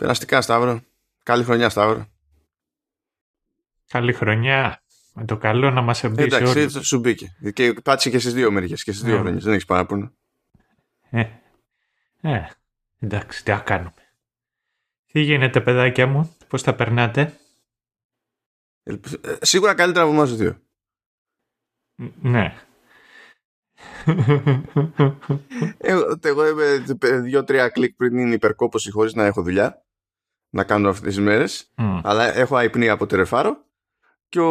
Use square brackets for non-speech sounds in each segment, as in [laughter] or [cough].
Περαστικά, Σταύρο. Καλή χρονιά, Σταύρο. Καλή χρονιά. Με το καλό να μας εμπίσει Εντάξει, όλους. σου μπήκε. Και πάτησε και στις δύο μεριές και στις δύο Ναι. χρονιές. Δεν έχεις παράπονο. Ε, ε, εντάξει, τι να κάνουμε. Τι γίνεται, παιδάκια μου, πώς τα περνάτε; Ελπι- ε, Σίγουρα καλύτερα από εμάς τους δύο. Ν- Ναι. Εγώ, εγώ είμαι δύο-τρία κλικ πριν είναι υπερκόπωση χωρίς να έχω δουλειά. Να κάνω αυτές τις μέρες. Μμ. Αλλά έχω αϊπνή από τερεφάρο. Και ο,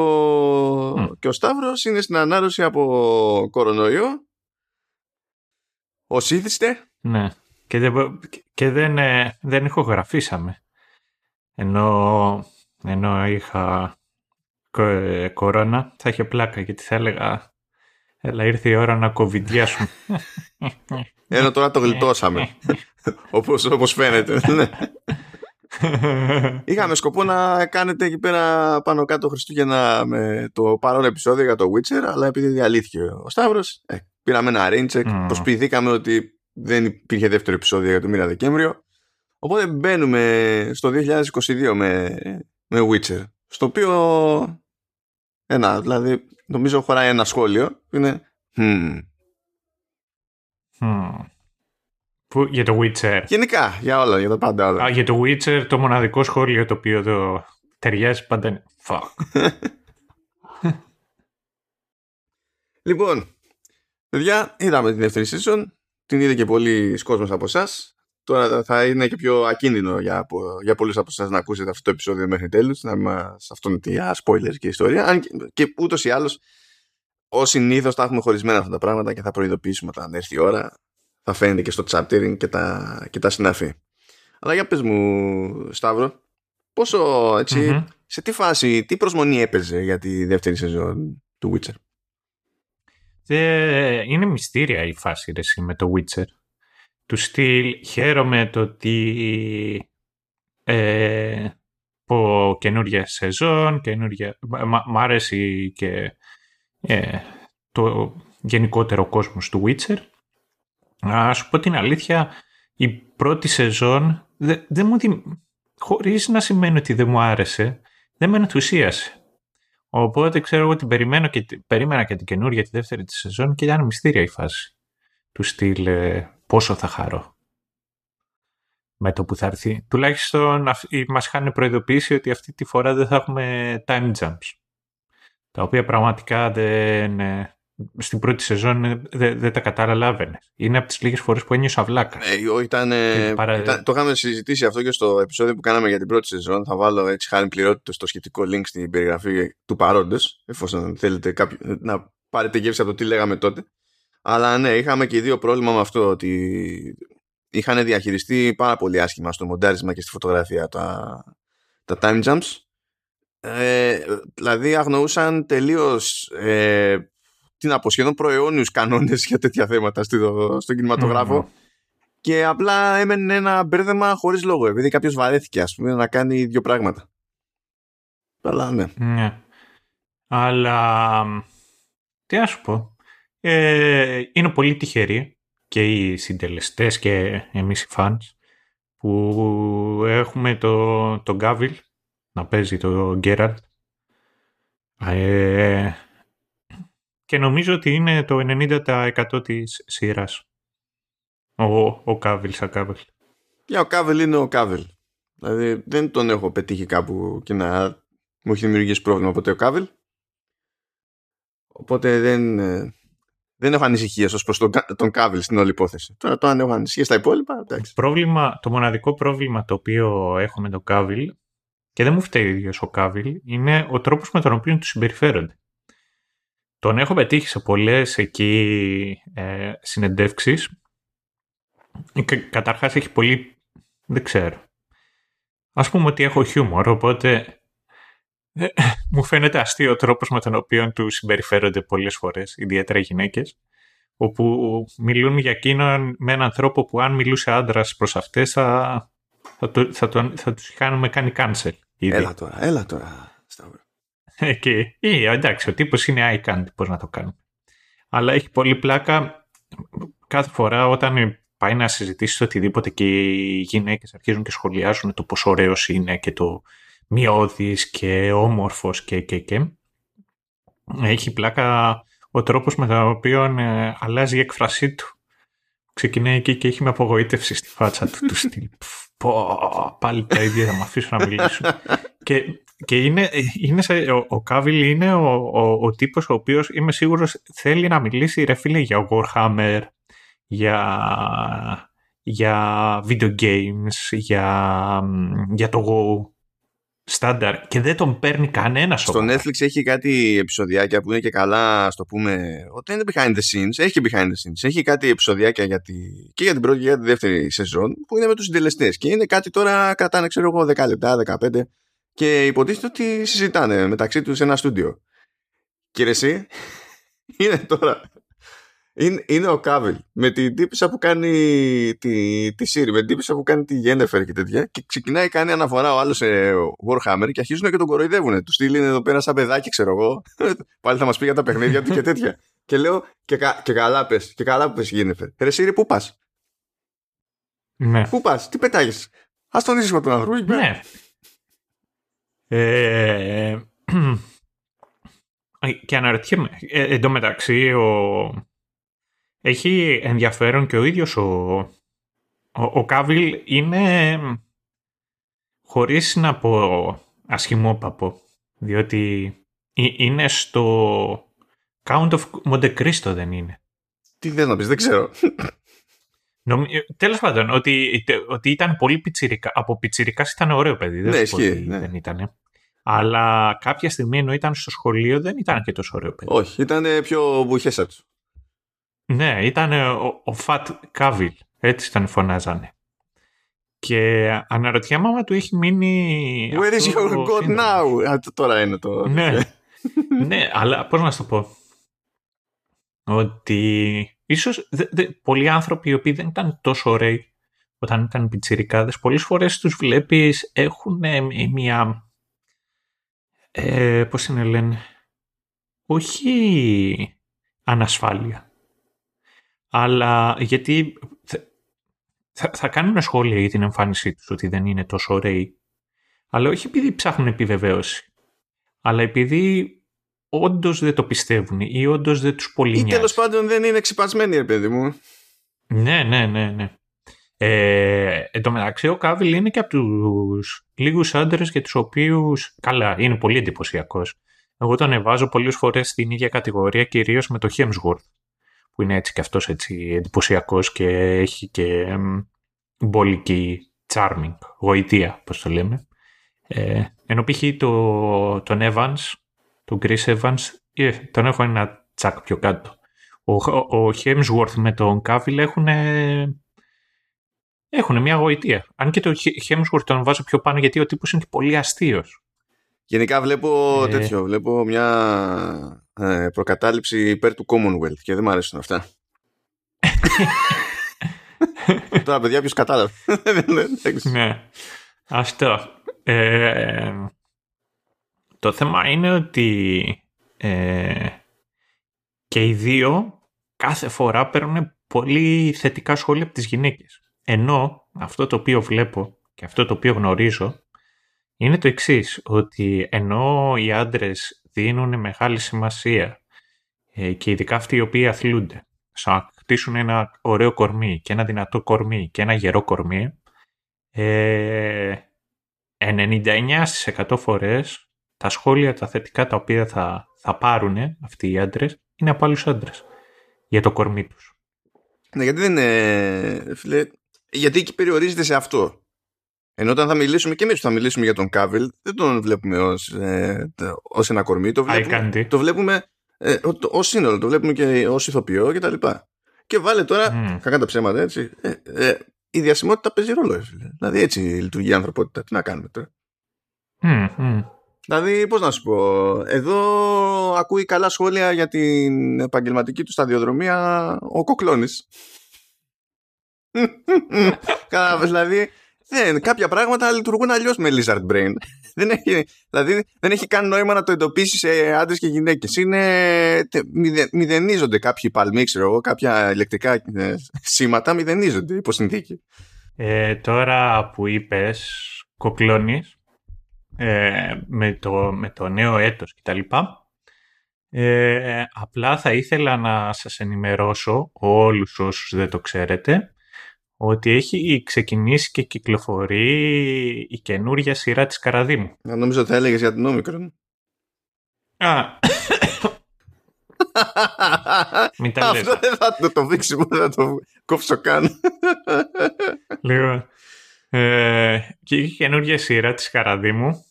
Μμ. και ο Σταύρος είναι στην ανάρρωση από κορονοϊό. Ως ήθιστε. Ναι. Και δεν, μπο- και δεν, ε, δεν ηχογραφήσαμε. Ενώ, ενώ είχα κο- ε, κορώνα, θα είχε πλάκα γιατί θα έλεγα Έλα, ήρθε η ώρα να κοβιντιάσουμε. Ενώ τώρα το γλιτώσαμε. [laughs] όπως, όπως φαίνεται. [laughs] Ναι. [laughs] Είχαμε σκοπό να κάνετε εκεί πέρα πάνω κάτω Χριστούγεννα με το παρόν επεισόδιο για το Witcher, αλλά επειδή διαλύθηκε ο Σταύρος, ε, πήραμε ένα rain check, Mm. προσποιηθήκαμε ότι δεν υπήρχε δεύτερο επεισόδιο για το μήνα Δεκέμβριο. Οπότε μπαίνουμε στο 2022 με, με Witcher, στο οποίο ένα, δηλαδή νομίζω χωράει ένα σχόλιο που είναι «Hmm». Μμμ. Που, για το Witcher. γενικά για όλα, για τα πάντα όλα. Α, για το Witcher το μοναδικό σχόλιο το οποίο εδώ ταιριάζει πάντα είναι fuck. [laughs] Λοιπόν, παιδιά, είδαμε τη δεύτερη season. Την είδε και πολλοί κόσμος από εσάς. Τώρα θα είναι και πιο ακίνδυνο για, για πολλούς από εσάς να ακούσετε αυτό το επεισόδιο μέχρι τέλους, να μας αυτόν για spoilers και ιστορία. Αν και, και ούτως ή άλλως, ως συνήθως τα έχουμε χωρισμένα αυτά τα πράγματα και θα προειδοποιήσουμε όταν έρθει η ώρα. Θα φαίνεται και στο chaptering και τα, και τα συναφή. Αλλά για πες μου, Σταύρο, πόσο έτσι, Μμμ. σε τι φάση, τι προσμονή έπαιζε για τη δεύτερη σεζόν του Witcher; Ε, είναι μυστήρια η φάση ρε, εσύ, με το Witcher. Του στυλ χαίρομαι το ότι ε, πω καινούργια σεζόν, καινούργια... Μ' μ' αρέσει και ε, το γενικότερο κόσμος του Witcher. Να σου πω την αλήθεια, η πρώτη σεζόν δεν δε μου δι... χωρίς να σημαίνει ότι δεν μου άρεσε, δεν με ενθουσίασε. Οπότε ξέρω εγώ την περιμένω και, περίμενα και την καινούρια τη δεύτερη της σεζόν και ήταν μυστήρια η φάση. Του στυλ ε, πόσο θα χαρώ. Με το που θα έρθει. Τουλάχιστον αυ- οι- μας είχαν προειδοποιήσει ότι αυτή τη φορά δεν θα έχουμε time jumps. Τα οποία πραγματικά δεν, ε, στην πρώτη σεζόν ε, δεν, δεν τα καταλάβαινε. Είναι από τις λίγες φορές που ένιωσα βλάκα. Ε, εγώ ήταν, ε, Παρα- ήταν- το είχαμε συζητήσει αυτό και στο επεισόδιο που κάναμε για την πρώτη σεζόν. Θα βάλω έτσι χάρη πληρότητα στο σχετικό link στην περιγραφή του παρόντος, εφόσον θέλετε κάποιο, να πάρετε γεύση από το τι λέγαμε τότε. Αλλά ναι, είχαμε και οι δύο πρόβλημα με αυτό ότι είχαν διαχειριστεί πάρα πολύ άσχημα στο μοντάρισμα και στη φωτογραφία τα, τα time jumps. Ε, δηλαδή αγνοούσαν τελείως ε, τι να πω, σχεδόν προαιώνιους κανόνες για τέτοια θέματα στο, στον κινηματογράφο Μμμ. και απλά έμενε ένα μπέρδεμα χωρίς λόγο επειδή κάποιος βαρέθηκε ας πούμε να κάνει δύο πράγματα. Αλλά ναι. Ναι. Αλλά τι να σου πω. Ε, είναι πολύ τυχεροί και οι συντελεστές και εμείς οι fans που έχουμε το, το Γκάβιλ να παίζει το Γκέραλτ ε, και νομίζω ότι είναι το 90% της σειράς ο, ο Κάβιλ σαν Κάβιλ. Για ο Κάβελ είναι ο Κάβελ. Δηλαδή δεν τον έχω πετύχει κάπου και να μου έχει δημιουργήσει πρόβλημα ποτέ ο Κάβελ. Οπότε δεν, ε, δεν έχω ανησυχίες ως προς τον, Κα- τον Κάβελ στην όλη υπόθεση. Τώρα το αν έχω ανησυχίες στα υπόλοιπα, εντάξει. πρόβλημα, το μοναδικό πρόβλημα το οποίο έχω με τον Κάβιλ και δεν μου φταίει ο ίδιος ο Κάβιλ είναι ο τρόπος με τον οποίο του συμπεριφέρονται. Τον έχω πετύχει σε πολλές εκεί ε, συνεντεύξεις. Και καταρχάς έχει πολύ... δεν ξέρω. Ας πούμε ότι έχω χιούμορ, οπότε ε, [laughs] μου φαίνεται αστείο ο τρόπος με τον οποίο του συμπεριφέρονται πολλές φορές, ιδιαίτερα οι γυναίκες, όπου μιλούν για εκείνον με έναν τρόπο που αν μιλούσε άντρας προς αυτές θα, θα, το, θα, τον, θα τους είχαν κάνει cancel. Ήδη. Έλα τώρα, έλα τώρα. Σταύρο. Εκεί. Ή, εντάξει, ο τύπος είναι eye candy, πώς να το κάνουμε. Αλλά έχει πολύ πλάκα κάθε φορά όταν πάει να συζητήσει οτιδήποτε και οι γυναίκες αρχίζουν και σχολιάζουν το πόσο ωραίος είναι και το μειώδης και όμορφος και και και. Έχει πλάκα ο τρόπος με τον οποίο ε, αλλάζει η έκφρασή του. Ξεκινάει εκεί και έχει με απογοήτευση στη φάτσα του του στυλ. Πω, πάλι τα ίδια θα με αφήσω να μιλήσω. [laughs] και, και είναι, είναι σε, ο, ο Κάβιλ είναι ο, ο, ο τύπος ο οποίος είμαι σίγουρος θέλει να μιλήσει ρε φίλε για Warhammer, για, για video games, για, για το Go στάνταρ και δεν τον παίρνει κανένα Στο Netflix έχει κάτι επεισοδιάκια που είναι και καλά, στο πούμε, ότι είναι behind the scenes. Έχει και behind the scenes. Έχει κάτι επεισοδιάκια για τη, και για την πρώτη και για τη δεύτερη σεζόν που είναι με τους συντελεστές. Και είναι κάτι τώρα, κρατάνε, ξέρω εγώ, 10 λεπτά, 15 και υποτίθεται ότι συζητάνε μεταξύ τους σε ένα στούντιο. Και εσύ, [laughs] είναι τώρα είναι, είναι ο Κάβελ με την τύπησα που κάνει τη, τη Siri, με την τύπησα που κάνει τη Γένεφερ και τέτοια και ξεκινάει κάνει αναφορά ο άλλος σε Warhammer και αρχίζουν και τον κοροϊδεύουν. Του στείλει εδώ πέρα σαν παιδάκι, ξέρω εγώ. [laughs] Πάλι θα μας πει για τα παιχνίδια του και τέτοια. και λέω και, κα, και καλά πες, και καλά πες Γένεφερ. Ρε Siri, πού πας; Ναι. Πού πας, τι πετάγεις. Α τον ήσυχο τον άνθρωπο. Ναι. Ε, και αναρωτιέμαι. Ε, εν τω μεταξύ, ο, έχει ενδιαφέρον και ο ίδιος ο, ο, ο Κάβιλ είναι χωρίς να πω ασχημόπαπο, διότι είναι στο Count of Monte Cristo δεν είναι. Τι δεν να πεις, δεν ξέρω. Νομ... Τέλος πάντων, ότι, ότι ήταν πολύ πιτσιρικα. Από πιτσιρικά ήταν ωραίο παιδί. Δεν, ναι, ναι. δεν ήταν. Αλλά κάποια στιγμή ενώ ήταν στο σχολείο δεν ήταν και τόσο ωραίο παιδί. Όχι, ήταν πιο μπουχέσατο. Ναι, ήταν ο, ο Φατ Κάβιλ. Έτσι τον φωνάζανε. Και αναρωτιέμαι άμα του έχει μείνει. Where is your God now? Α, τώρα είναι το. Ναι. [laughs] ναι, αλλά πώς να σου το πω. Ότι ίσως δε, δε, πολλοί άνθρωποι οι οποίοι δεν ήταν τόσο ωραίοι όταν ήταν πιτσιρικάδες, πολλές φορές τους βλέπεις έχουν μια, ε, πώς είναι λένε, όχι ανασφάλεια αλλά γιατί θα, θα κάνουν σχόλια για την εμφάνισή τους ότι δεν είναι τόσο ωραίοι, αλλά όχι επειδή ψάχνουν επιβεβαίωση, αλλά επειδή όντως δεν το πιστεύουν ή όντως δεν τους πολύ Ή τέλος πάντων δεν είναι ξυπασμένοι, ρε παιδί μου. Ναι, ναι, ναι, ναι. Ε, εν τω μεταξύ, ο Κάβιλ είναι και από τους λίγους άντρες για τους οποίους. Καλά, είναι πολύ εντυπωσιακός. Εγώ τον εβάζω πολλές φορές στην ίδια κατηγορία, κυρίως με το Hemsworth που είναι έτσι και αυτός έτσι εντυπωσιακός και έχει και μπολική charming, γοητεία, πώς το λέμε. Ε, ενώ π.χ. Το, τον Evans, τον Chris Evans, ε, τον έχω ένα τσακ πιο κάτω. Ο, ο Hemsworth με τον Cavill έχουν, έχουν μια γοητεία. Αν και το Hemsworth τον βάζω πιο πάνω γιατί ο τύπος είναι και πολύ αστείος. Γενικά βλέπω ε... τέτοιο, βλέπω μια ε, προκατάληψη υπέρ του Commonwealth και δεν μου αρέσουν αυτά. [laughs] Τώρα παιδιά ποιος κατάλαβε. [laughs] ναι, αυτό. Ε, το θέμα είναι ότι ε, και οι δύο κάθε φορά παίρνουν πολύ θετικά σχόλια από τις γυναίκες. Ενώ αυτό το οποίο βλέπω και αυτό το οποίο γνωρίζω είναι το εξής ότι ενώ οι άντρες δίνουν μεγάλη σημασία ε, και ειδικά αυτοί οι οποίοι αθλούνται στο να κτίσουν ένα ωραίο κορμί και ένα δυνατό κορμί και ένα γερό κορμί, ε, 99% φορές τα σχόλια, τα θετικά τα οποία θα, θα πάρουν αυτοί οι άντρες είναι από άλλους άντρες για το κορμί τους. Ναι, γιατί δεν είναι, φίλε, γιατί εκεί περιορίζεται σε αυτό. Ενώ όταν θα μιλήσουμε και εμείς θα μιλήσουμε για τον Κάβιλ, δεν τον βλέπουμε ως ε, ως ένα κορμί. Το βλέπουμε, το βλέπουμε ε, ως σύνολο. Το βλέπουμε και ως ηθοποιό κτλ. Και, και βάλε τώρα, mm. κακά τα ψέματα έτσι, ε, ε, η διασημότητα παίζει ρόλο. Δηλαδή έτσι λειτουργεί η ανθρωπότητα. Τι να κάνουμε τώρα. Mm, Δηλαδή, πώς να σου πω, εδώ ακούει καλά σχόλια για την επαγγελματική του σταδιοδρομία ο Κοκλώνης. δηλαδή, δεν, κάποια πράγματα λειτουργούν αλλιώς με lizard brain. δεν έχει, δηλαδή δεν έχει καν νόημα να το εντοπίσεις σε άντρες και γυναίκες. Είναι. μηδενίζονται κάποιοι παλμοί, ξέρω εγώ, κάποια ηλεκτρικά ε, σήματα μηδενίζονται υπό συνθήκη. Ε, τώρα που είπες, κοκλώνει ε, με, το, με το νέο έτος κτλ. Ε, απλά θα ήθελα να σας ενημερώσω όλους όσους δεν το ξέρετε ότι έχει ξεκινήσει και κυκλοφορεί η καινούργια σειρά της Καραδίμου. Να νομίζω θα έλεγες για την Όμικρον. Α, [laughs] Μην τα λες. Αυτό δεν θα το, το δείξουμε, δεν θα το κόψω καν. Λοιπόν, ε, και η καινούργια σειρά της Καραδίμου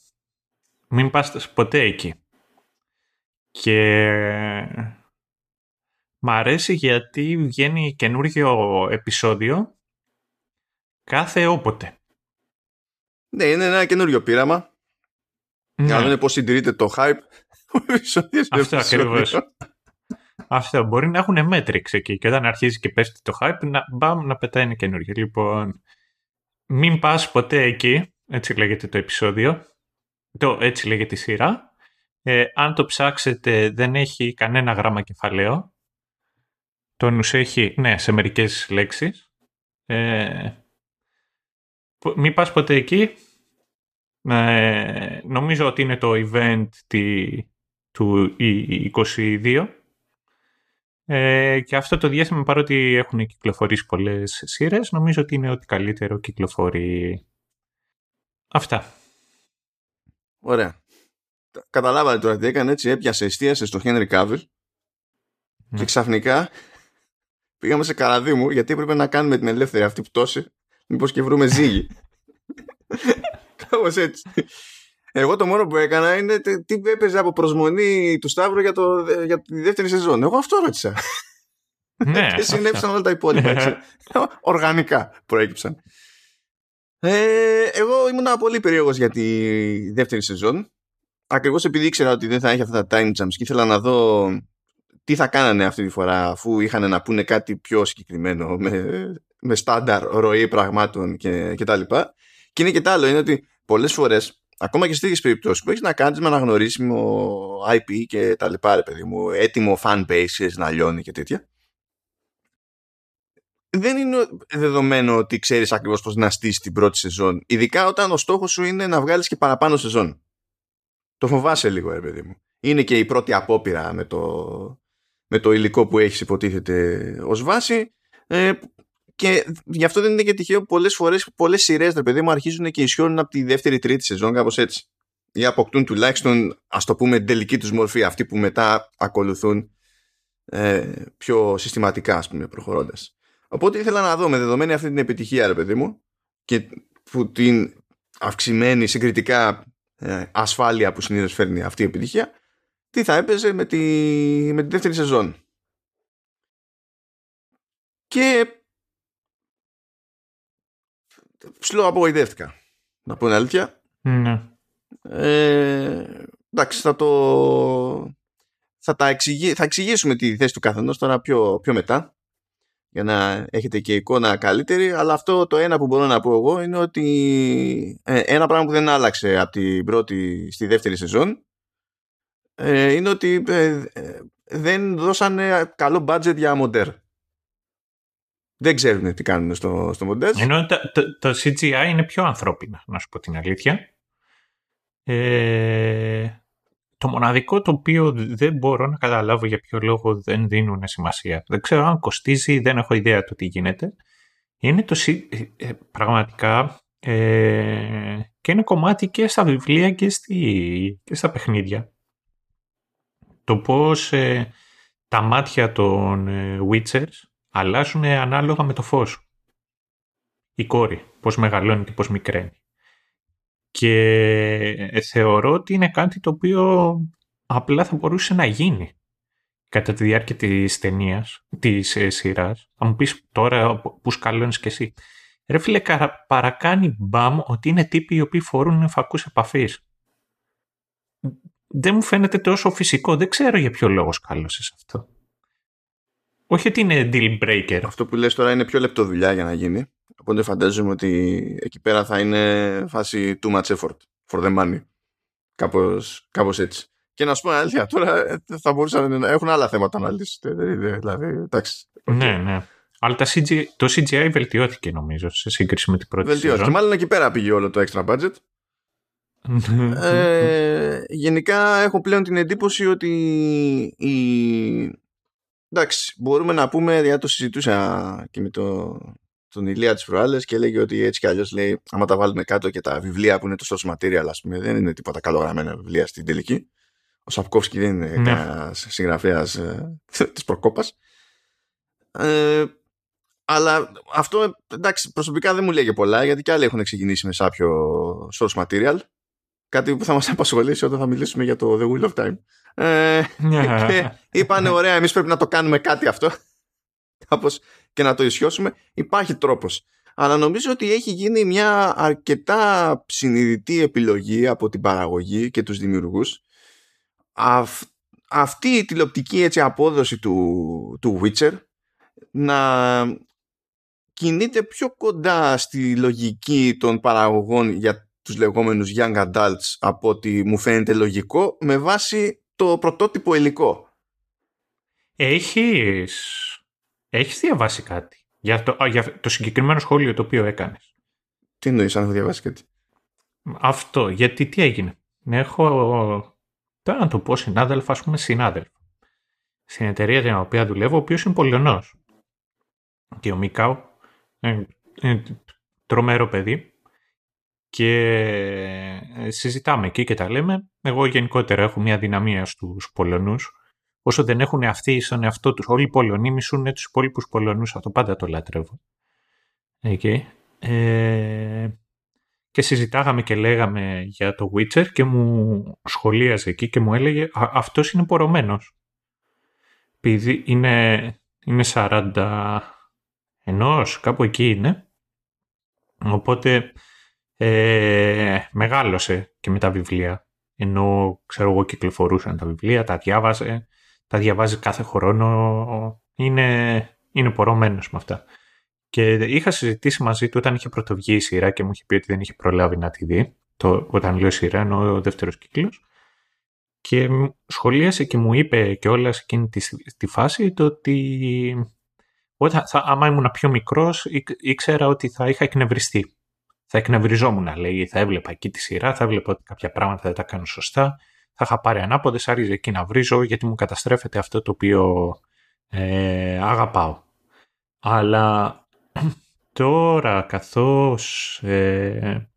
μην πας ποτέ εκεί. Και μ' αρέσει γιατί βγαίνει καινούργιο επεισόδιο κάθε όποτε. Ναι, είναι ένα καινούριο πείραμα. Ναι. Για να δούμε πώς συντηρείται το hype. [laughs] Αυτό ακριβώς. Αυτό μπορεί να έχουν μέτρηξ εκεί και όταν αρχίζει και πέφτει το hype να, μπαμ, να πετάει ένα καινούργιο. Λοιπόν, μην πας ποτέ εκεί, έτσι λέγεται το επεισόδιο, το, έτσι λέγεται η σειρά. Ε, αν το ψάξετε δεν έχει κανένα γράμμα κεφαλαίο. Το νους έχει, ναι, σε μερικές λέξεις. Ε, μην πας ποτέ εκεί. Ε, νομίζω ότι είναι το event τη, του 22. Ε, και αυτό το διάστημα παρότι έχουν κυκλοφορήσει πολλές σειρές, νομίζω ότι είναι ότι καλύτερο κυκλοφορεί. Αυτά. Ωραία. Καταλάβατε τώρα τι έκανε έτσι, έπιασε, εστίασε στο Henry Cavill Ναι. και ξαφνικά πήγαμε σε καραδίμου γιατί έπρεπε να κάνουμε την ελεύθερη αυτή πτώση μήπως και βρούμε ζύγι. [laughs] Κάπως έτσι. Εγώ το μόνο που έκανα είναι τι- τι έπαιζε από προσμονή του Σταύρου για, το, για τη δεύτερη σεζόν. Εγώ αυτό ρώτησα. ναι, [laughs] και συνέβησαν όλα τα υπόλοιπα. έτσι. Οργανικά προέκυψαν. Ε, εγώ ήμουν πολύ περίεργος για τη δεύτερη σεζόν. Ακριβώς επειδή ήξερα ότι δεν θα έχει αυτά τα time jumps και ήθελα να δω τι θα κάνανε αυτή τη φορά αφού είχαν να πούνε κάτι πιο συγκεκριμένο με, με στάνταρ ροή πραγμάτων και, και τα λοιπά. Και είναι και το άλλο, είναι ότι πολλές φορές ακόμα και σε τέτοιες περιπτώσεις που έχεις να κάνεις με αναγνωρίσιμο IP και τα λοιπά, ρε παιδί μου, έτοιμο fan bases να λιώνει και τέτοια, δεν είναι δεδομένο ότι ξέρεις ακριβώς πώς να στήσεις την πρώτη σεζόν. Ειδικά όταν ο στόχος σου είναι να βγάλεις και παραπάνω σεζόν. Το φοβάσαι λίγο, ρε παιδί μου. Είναι και η πρώτη απόπειρα με το, με το υλικό που έχεις υποτίθεται ως βάση. Ε, και γι' αυτό δεν είναι και τυχαίο πολλές φορές πολλές σειρές, ρε παιδί μου, αρχίζουν και ισιώνουν από τη δεύτερη τρίτη σεζόν, κάπως έτσι. Ή αποκτούν τουλάχιστον, ας το πούμε, τελική τους μορφή, αυτή που μετά ακολουθούν ε, πιο συστηματικά, ας πούμε, προχωρώντας. Οπότε ήθελα να δω με δεδομένη αυτή την επιτυχία, ρε παιδί μου, και που την αυξημένη συγκριτικά ε, ασφάλεια που συνήθως φέρνει αυτή η επιτυχία, τι θα έπαιζε με τη, με τη δεύτερη σεζόν. Και ψηλό απογοητεύτηκα. Να πω την αλήθεια. ναι. Ε, εντάξει, θα το... Θα, τα εξηγη... θα εξηγήσουμε τη θέση του καθενός τώρα πιο, πιο μετά για να έχετε και εικόνα καλύτερη αλλά αυτό το ένα που μπορώ να πω εγώ είναι ότι ε, ένα πράγμα που δεν άλλαξε από την πρώτη στη δεύτερη σεζόν ε, είναι ότι ε, ε, δεν δώσανε καλό budget για μοντέρ. Δεν ξέρουν τι κάνουν στο, στο μοντέρ. Ενώ το, το, το CGI είναι πιο ανθρώπινα, να σου πω την αλήθεια. Ε, το μοναδικό το οποίο δεν μπορώ να καταλάβω για ποιο λόγο δεν δίνουν σημασία. Δεν ξέρω αν κοστίζει, δεν έχω ιδέα το τι γίνεται. Είναι το C- ε, πραγματικά ε, και είναι κομμάτι και στα βιβλία και, στη, και στα παιχνίδια. Το πώς ε, τα μάτια των ε, Witchers αλλάζουν ανάλογα με το φως. Η κόρη, πώς μεγαλώνει και πώς μικραίνει. Και ε, θεωρώ ότι είναι κάτι το οποίο απλά θα μπορούσε να γίνει κατά τη διάρκεια της ταινίας, της ε, σειράς. Αν μου πεις τώρα που σκαλώνεις και εσύ. Ρε φίλε, καρα- παρακάνει μπαμ ότι είναι τύποι οι οποίοι φορούν φακούς επαφής. Δεν μου φαίνεται τόσο φυσικό. Δεν ξέρω για ποιο λόγο σκάλωσες αυτό. Όχι ότι είναι deal breaker. Αυτό που λες τώρα είναι πιο λεπτό δουλειά για να γίνει. Οπότε φαντάζομαι ότι εκεί πέρα θα είναι φάση too much effort for the money. Κάπως, κάπως έτσι. Και να σου πω αλήθεια, τώρα ε, θα μπορούσαν να έχουν άλλα θέματα να λύσουν. Δηλαδή, εντάξει. Ναι, ναι. Αλλά τα CGI, το CGI βελτιώθηκε νομίζω σε σύγκριση με την πρώτη Βελτιώθηκε. Και μάλλον εκεί πέρα πήγε όλο το extra budget. [laughs] ε, γενικά έχω πλέον την εντύπωση ότι η... εντάξει μπορούμε να πούμε γιατί το συζητούσα και με το, τον Ηλία της προάλλες και έλεγε ότι έτσι κι αλλιώς λέει άμα τα βάλουμε κάτω και τα βιβλία που είναι το source material ας πούμε δεν είναι τίποτα καλογραμμένα βιβλία στην τελική ο Σαπκόφσκι δεν είναι ναι. κανένας συγγραφέας ε, [laughs] της προκόπας. Ε, αλλά αυτό εντάξει προσωπικά δεν μου λέει πολλά γιατί κι άλλοι έχουν ξεκινήσει με σάπιο source material. Κάτι που θα μας [laughs] απασχολήσει όταν θα μιλήσουμε για το The Wheel of Time. Ε, yeah. και είπανε ωραία εμείς πρέπει να το κάνουμε κάτι αυτό [laughs] κάπως και να το ισιώσουμε υπάρχει τρόπος αλλά νομίζω ότι έχει γίνει μια αρκετά συνειδητή επιλογή από την παραγωγή και τους δημιουργούς αυτή η τηλεοπτική έτσι, απόδοση του, του Witcher να κινείται πιο κοντά στη λογική των παραγωγών για τους λεγόμενους young adults από ότι μου φαίνεται λογικό με βάση το πρωτότυπο υλικό. Έχεις, έχεις διαβάσει κάτι για το, για το συγκεκριμένο σχόλιο το οποίο έκανες; Τι εννοείς αν έχω διαβάσει κάτι; Αυτό, γιατί τι έγινε; Έχω, τώρα να το πω συνάδελφο, ας πούμε συνάδελφο. Στην εταιρεία την οποία δουλεύω, ο οποίος είναι πολιονός. Και ο Μικάου ε, ε, τρομερό παιδί και ε, συζητάμε εκεί και τα λέμε. Εγώ γενικότερα έχω μια δυναμία στους Πολωνούς. Όσο δεν έχουν αυτοί στον εαυτό τους. Όλοι οι Πολωνοί μισούν τους υπόλοιπους Πολωνούς. Αυτό πάντα το λατρεύω. Okay. Ε, και συζητάγαμε και λέγαμε για το Witcher και μου σχολίαζε εκεί και μου έλεγε αυτός είναι πορωμένος. Επειδή είναι, είναι 40 ενός, κάπου εκεί είναι. Οπότε ε, μεγάλωσε και με τα βιβλία. Ενώ, ξέρω εγώ, κυκλοφορούσαν τα βιβλία, τα διάβαζε, τα διαβάζει κάθε χρόνο. Είναι, είναι πορωμένος με αυτά. Και είχα συζητήσει μαζί του όταν είχε πρωτοβγεί η σειρά και μου είχε πει ότι δεν είχε προλάβει να τη δει. Το, όταν λέω σειρά εννοώ ο δεύτερος κύκλος. Και σχολίασε και μου είπε και όλα σε εκείνη τη, τη φάση το ότι όταν, θα, άμα ήμουν πιο μικρός, ήξερα ότι θα είχα εκνευριστεί. Θα εκνευριζόμουν, λέει, θα έβλεπα εκεί τη σειρά, θα έβλεπα ότι κάποια πράγματα δεν τα κάνω σωστά, θα είχα πάρει ανάποδες, άρχιζε εκεί να βρίζω, γιατί μου καταστρέφεται αυτό το οποίο ε, αγαπάω. Αλλά [clears throat] τώρα, καθώς ε,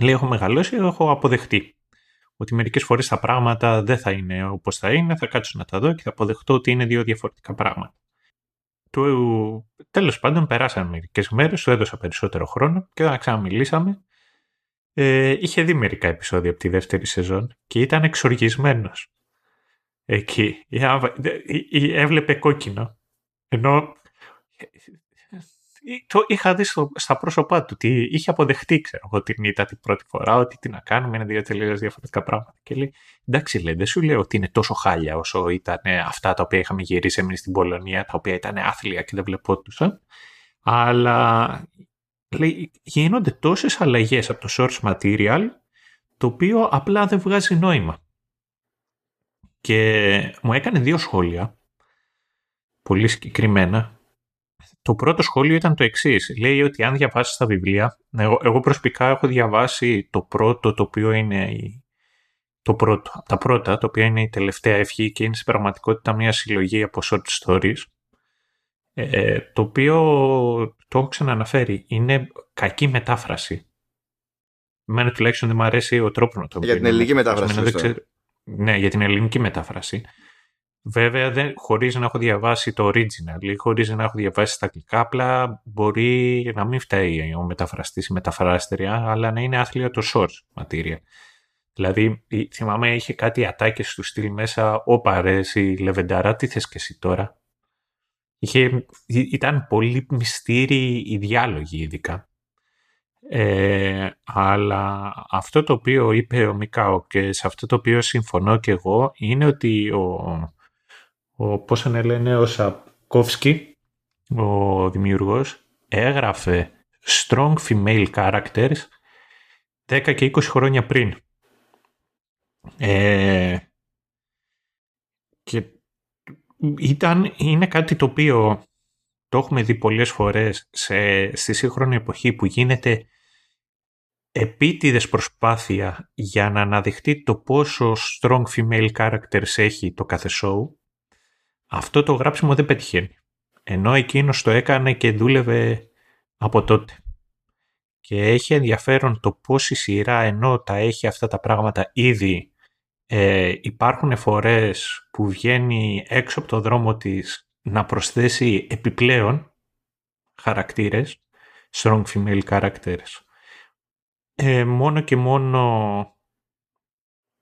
λέει, έχω μεγαλώσει, έχω αποδεχτεί ότι μερικές φορές τα πράγματα δεν θα είναι όπως θα είναι, θα κάτσω να τα δω και θα αποδεχτώ ότι είναι δύο διαφορετικά πράγματα του, τέλος πάντων περάσαν μερικές μέρες, του έδωσα περισσότερο χρόνο και όταν ξαναμιλήσαμε ε, είχε δει μερικά επεισόδια από τη δεύτερη σεζόν και ήταν εξοργισμένος εκεί. Έβλεπε κόκκινο. Ενώ το είχα δει στο, στα πρόσωπά του ότι είχε αποδεχτεί, ξέρω εγώ, την ήττα την πρώτη φορά, ότι τι να κάνουμε, είναι δύο τελείως διαφορετικά πράγματα. Και λέει, εντάξει, λέει, δεν σου λέω ότι είναι τόσο χάλια όσο ήταν αυτά τα οποία είχαμε γυρίσει εμείς στην Πολωνία, τα οποία ήταν άθλια και δεν βλεπότουσαν. Αλλά λέει, γίνονται τόσες αλλαγές από το source material, το οποίο απλά δεν βγάζει νόημα. Και μου έκανε δύο σχόλια, πολύ συγκεκριμένα, το πρώτο σχόλιο ήταν το εξής. Λέει ότι αν διαβάσεις τα βιβλία, εγώ, εγώ προσωπικά έχω διαβάσει το πρώτο το οποίο είναι το πρώτο, τα πρώτα, το οποίο είναι η τελευταία ευχή και είναι στην πραγματικότητα μια συλλογή από short stories, ε, το οποίο το έχω ξαναναφέρει. Είναι κακή μετάφραση. Εμένα τουλάχιστον δεν μου αρέσει ο τρόπος να το Για την ελληνική μετάφραση. Ναι, για την ελληνική μετάφραση. Βέβαια, δεν, χωρίς να έχω διαβάσει το original ή χωρίς να έχω διαβάσει στα αγγλικά, απλά μπορεί να μην φταίει ο μεταφραστής ή μεταφράστρια, αλλά να είναι άθλιο το source material. Δηλαδή, θυμάμαι, είχε κάτι ατάκες του στυλ μέσα, όπα ρε, η Λεβενταρά, τι θες και εσύ τώρα; Είχε, ήταν πολύ μυστήρι οι διάλογοι ειδικά. Ε, αλλά αυτό το οποίο είπε ο Μικάο και σε αυτό το οποίο συμφωνώ και εγώ είναι ότι ο, ο πώς λένε, ο Σαπκόφσκι, ο δημιουργός, έγραφε strong female characters 10 και 20 χρόνια πριν. Ε, και ήταν, είναι κάτι το οποίο το έχουμε δει πολλές φορές σε, στη σύγχρονη εποχή που γίνεται επίτηδες προσπάθεια για να αναδειχτεί το πόσο strong female characters έχει το κάθε show, αυτό το γράψιμο δεν πετυχαίνει. Ενώ εκείνος το έκανε και δούλευε από τότε. Και έχει ενδιαφέρον το πώς η σειρά ενώ τα έχει αυτά τα πράγματα ήδη ε, υπάρχουν φορές που βγαίνει έξω από το δρόμο της να προσθέσει επιπλέον χαρακτήρες, strong female characters, ε, μόνο και μόνο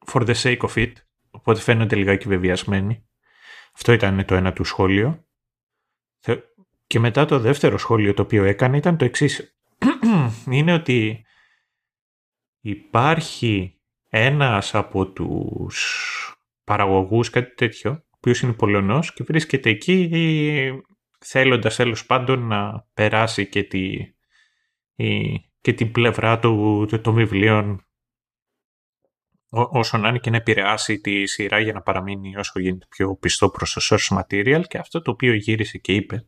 for the sake of it, οπότε φαίνονται λιγάκι βεβαιασμένοι. Αυτό ήταν το ένα του σχόλιο. Και μετά το δεύτερο σχόλιο το οποίο έκανε ήταν το εξής. [clears throat] Είναι ότι υπάρχει ένας από τους παραγωγούς, κάτι τέτοιο, ο οποίος είναι Πολωνός και βρίσκεται εκεί θέλοντας τέλος πάντων να περάσει και, τη, και την πλευρά του, των βιβλίων όσο να είναι και να επηρεάσει τη σειρά για να παραμείνει όσο γίνεται πιο πιστό προς το source material. Και αυτό το οποίο γύρισε και είπε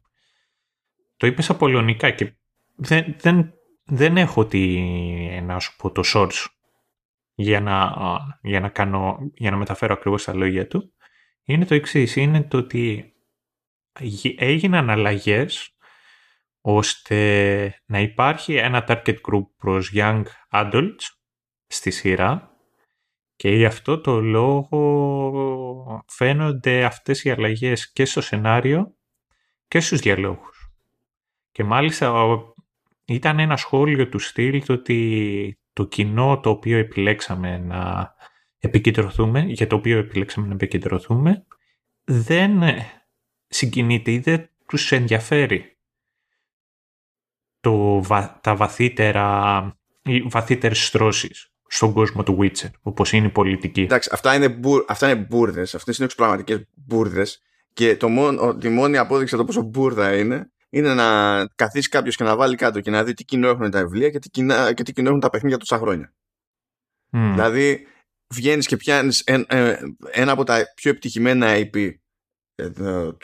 το είπε στα πολωνικά και δεν, δεν, δεν έχω τι να σου πω το source για να, για να, κάνω, για να μεταφέρω ακριβώς τα λόγια του είναι το εξής είναι το ότι έγιναν αλλαγές ώστε να υπάρχει ένα target group προς young adults στη σειρά και γι' αυτό το λόγο φαίνονται αυτές οι αλλαγές και στο σενάριο και στους διαλόγους. Και μάλιστα ήταν ένα σχόλιο του στυλ το ότι το κοινό το οποίο επιλέξαμε να επικεντρωθούμε, για το οποίο επιλέξαμε να επικεντρωθούμε, δεν συγκινείται ή δεν τους ενδιαφέρει το, τα βαθύτερα, οι βαθύτερες στρώσεις στον κόσμο του Witcher, όπως είναι η πολιτική. Εντάξει, αυτά είναι, μπουρ, αυτά είναι μπουρδες, αυτές είναι εξωπραγματικές μπουρδες και το μόνο, τη μόνη απόδειξη το πόσο μπουρδα είναι είναι να καθίσει κάποιος και να βάλει κάτω και να δει τι κοινό έχουν τα βιβλία και τι, κοινά, και τι κοινό έχουν τα παιχνίδια τόσα χρόνια. Mm. Δηλαδή, βγαίνεις και πιάνεις ε, ένα από τα πιο επιτυχημένα IP, ε,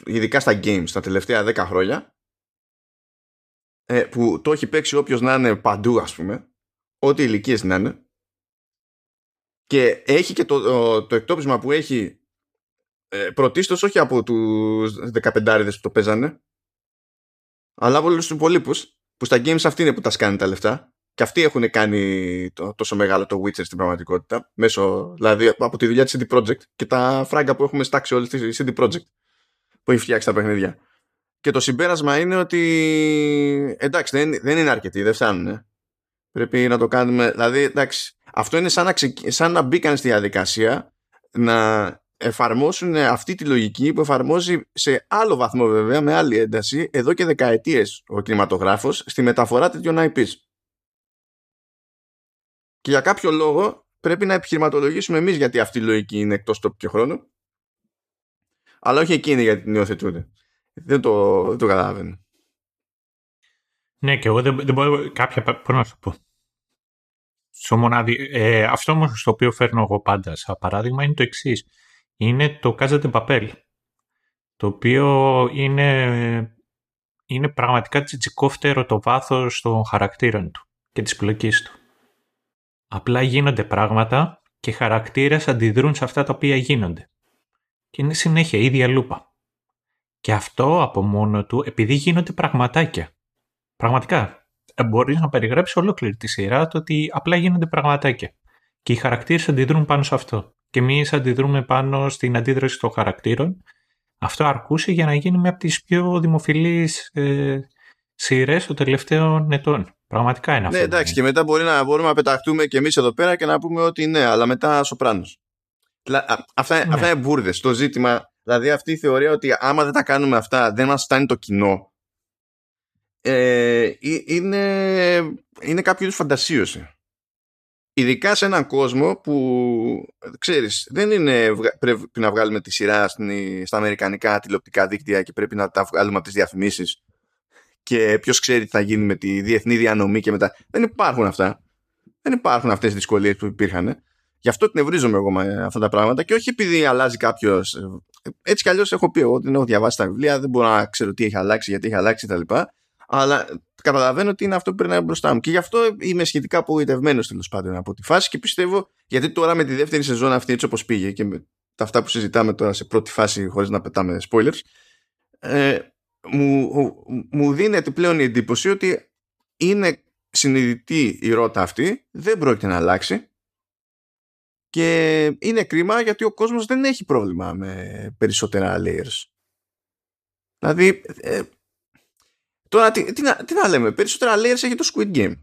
ειδικά στα games, τα τελευταία 10 χρόνια, ε, που το έχει παίξει όποιος να είναι παντού, ας πούμε, ό,τι ηλικίες να είναι, και έχει και το, το, το εκτόπισμα που έχει ε, πρωτίστως όχι από τους 15 που το παίζανε αλλά από όλους τους υπολείπους που στα games αυτή είναι που τα σκάνει τα λεφτά. Και αυτοί έχουν κάνει το, τόσο μεγάλο το Witcher στην πραγματικότητα μέσω δηλαδή από τη δουλειά της CD Projekt και τα φράγκα που έχουμε στάξει όλη τη CD Projekt που έχει φτιάξει τα παιχνίδια. Και το συμπέρασμα είναι ότι εντάξει δεν, δεν είναι αρκετοί δεν φτάνουν πρέπει να το κάνουμε δηλαδή εντάξει αυτό είναι σαν να, σαν να μπήκαν στη διαδικασία να εφαρμόσουν αυτή τη λογική που εφαρμόζει σε άλλο βαθμό βέβαια, με άλλη ένταση, εδώ και δεκαετίες ο κινηματογράφος στη μεταφορά τέτοιων IPs. Και για κάποιο λόγο πρέπει να επιχειρηματολογήσουμε εμείς γιατί αυτή η λογική είναι εκτός τόπου και χρόνου, αλλά όχι εκείνη γιατί την υιοθετούνται. Δεν το, δεν το καταλαβαίνω. Ναι, και εγώ δεν, δεν μπορώ κάποια. Πώς να σου πω στο μονάδι, ε, αυτό όμως στο οποίο φέρνω εγώ πάντα σαν παράδειγμα είναι το εξής. Είναι το Casa de Papel, το οποίο είναι, είναι πραγματικά τσιτσικόφτερο το βάθος των χαρακτήρων του και της πλοκής του. Απλά γίνονται πράγματα και χαρακτήρες αντιδρούν σε αυτά τα οποία γίνονται. Και είναι συνέχεια ίδια λούπα. Και αυτό από μόνο του επειδή γίνονται πραγματάκια. Πραγματικά. Ε, μπορείς να περιγράψεις ολόκληρη τη σειρά το ότι απλά γίνονται πραγματάκια. Και οι χαρακτήρες αντιδρούν πάνω σε αυτό. Και εμείς αντιδρούμε πάνω στην αντίδραση των χαρακτήρων. Αυτό αρκούσε για να γίνει μια από τις πιο δημοφιλείς ε, σειρές των τελευταίων ετών. Πραγματικά είναι αυτό. Ναι, εντάξει, και μετά μπορεί να μπορούμε να πεταχτούμε και εμείς εδώ πέρα και να πούμε ότι ναι, αλλά μετά Σοπράνος. Αυτά, ναι. αυτά είναι μπουρδες. Το ζήτημα, δηλαδή αυτή η θεωρία ότι άμα δεν τα κάνουμε αυτά, δεν μας φτάνει το κοινό ε, είναι, είναι κάποιο είδους φαντασίωση. Ειδικά σε έναν κόσμο που, ξέρεις, δεν είναι πρέπει να βγάλουμε τη σειρά στα αμερικανικά τηλεοπτικά δίκτυα και πρέπει να τα βγάλουμε από τις διαφημίσεις και ποιος ξέρει τι θα γίνει με τη διεθνή διανομή και μετά. Δεν υπάρχουν αυτά. Δεν υπάρχουν αυτές τι δυσκολίες που υπήρχαν. Γι' αυτό την ευρίζομαι εγώ με αυτά τα πράγματα και όχι επειδή αλλάζει κάποιος. Έτσι κι αλλιώς έχω πει εγώ ότι δεν έχω διαβάσει τα βιβλία, δεν μπορώ να ξέρω τι έχει αλλάξει, γιατί έχει αλλάξει κτλ. Αλλά καταλαβαίνω ότι είναι αυτό που περνάει μπροστά μου. Και γι' αυτό είμαι σχετικά απογοητευμένος τέλος πάντων από τη φάση και πιστεύω, γιατί τώρα με τη δεύτερη σεζόν αυτή έτσι όπως πήγε και με τα αυτά που συζητάμε τώρα σε πρώτη φάση χωρίς να πετάμε spoilers, ε, μου, μου δίνεται πλέον η εντύπωση ότι είναι συνειδητή η ρότα αυτή, δεν πρόκειται να αλλάξει και είναι κρίμα γιατί ο κόσμος δεν έχει πρόβλημα με περισσότερα layers. Δηλαδή, ε, τώρα τι, τι, να, τι να λέμε, περισσότερα layers έχει το Squid Game.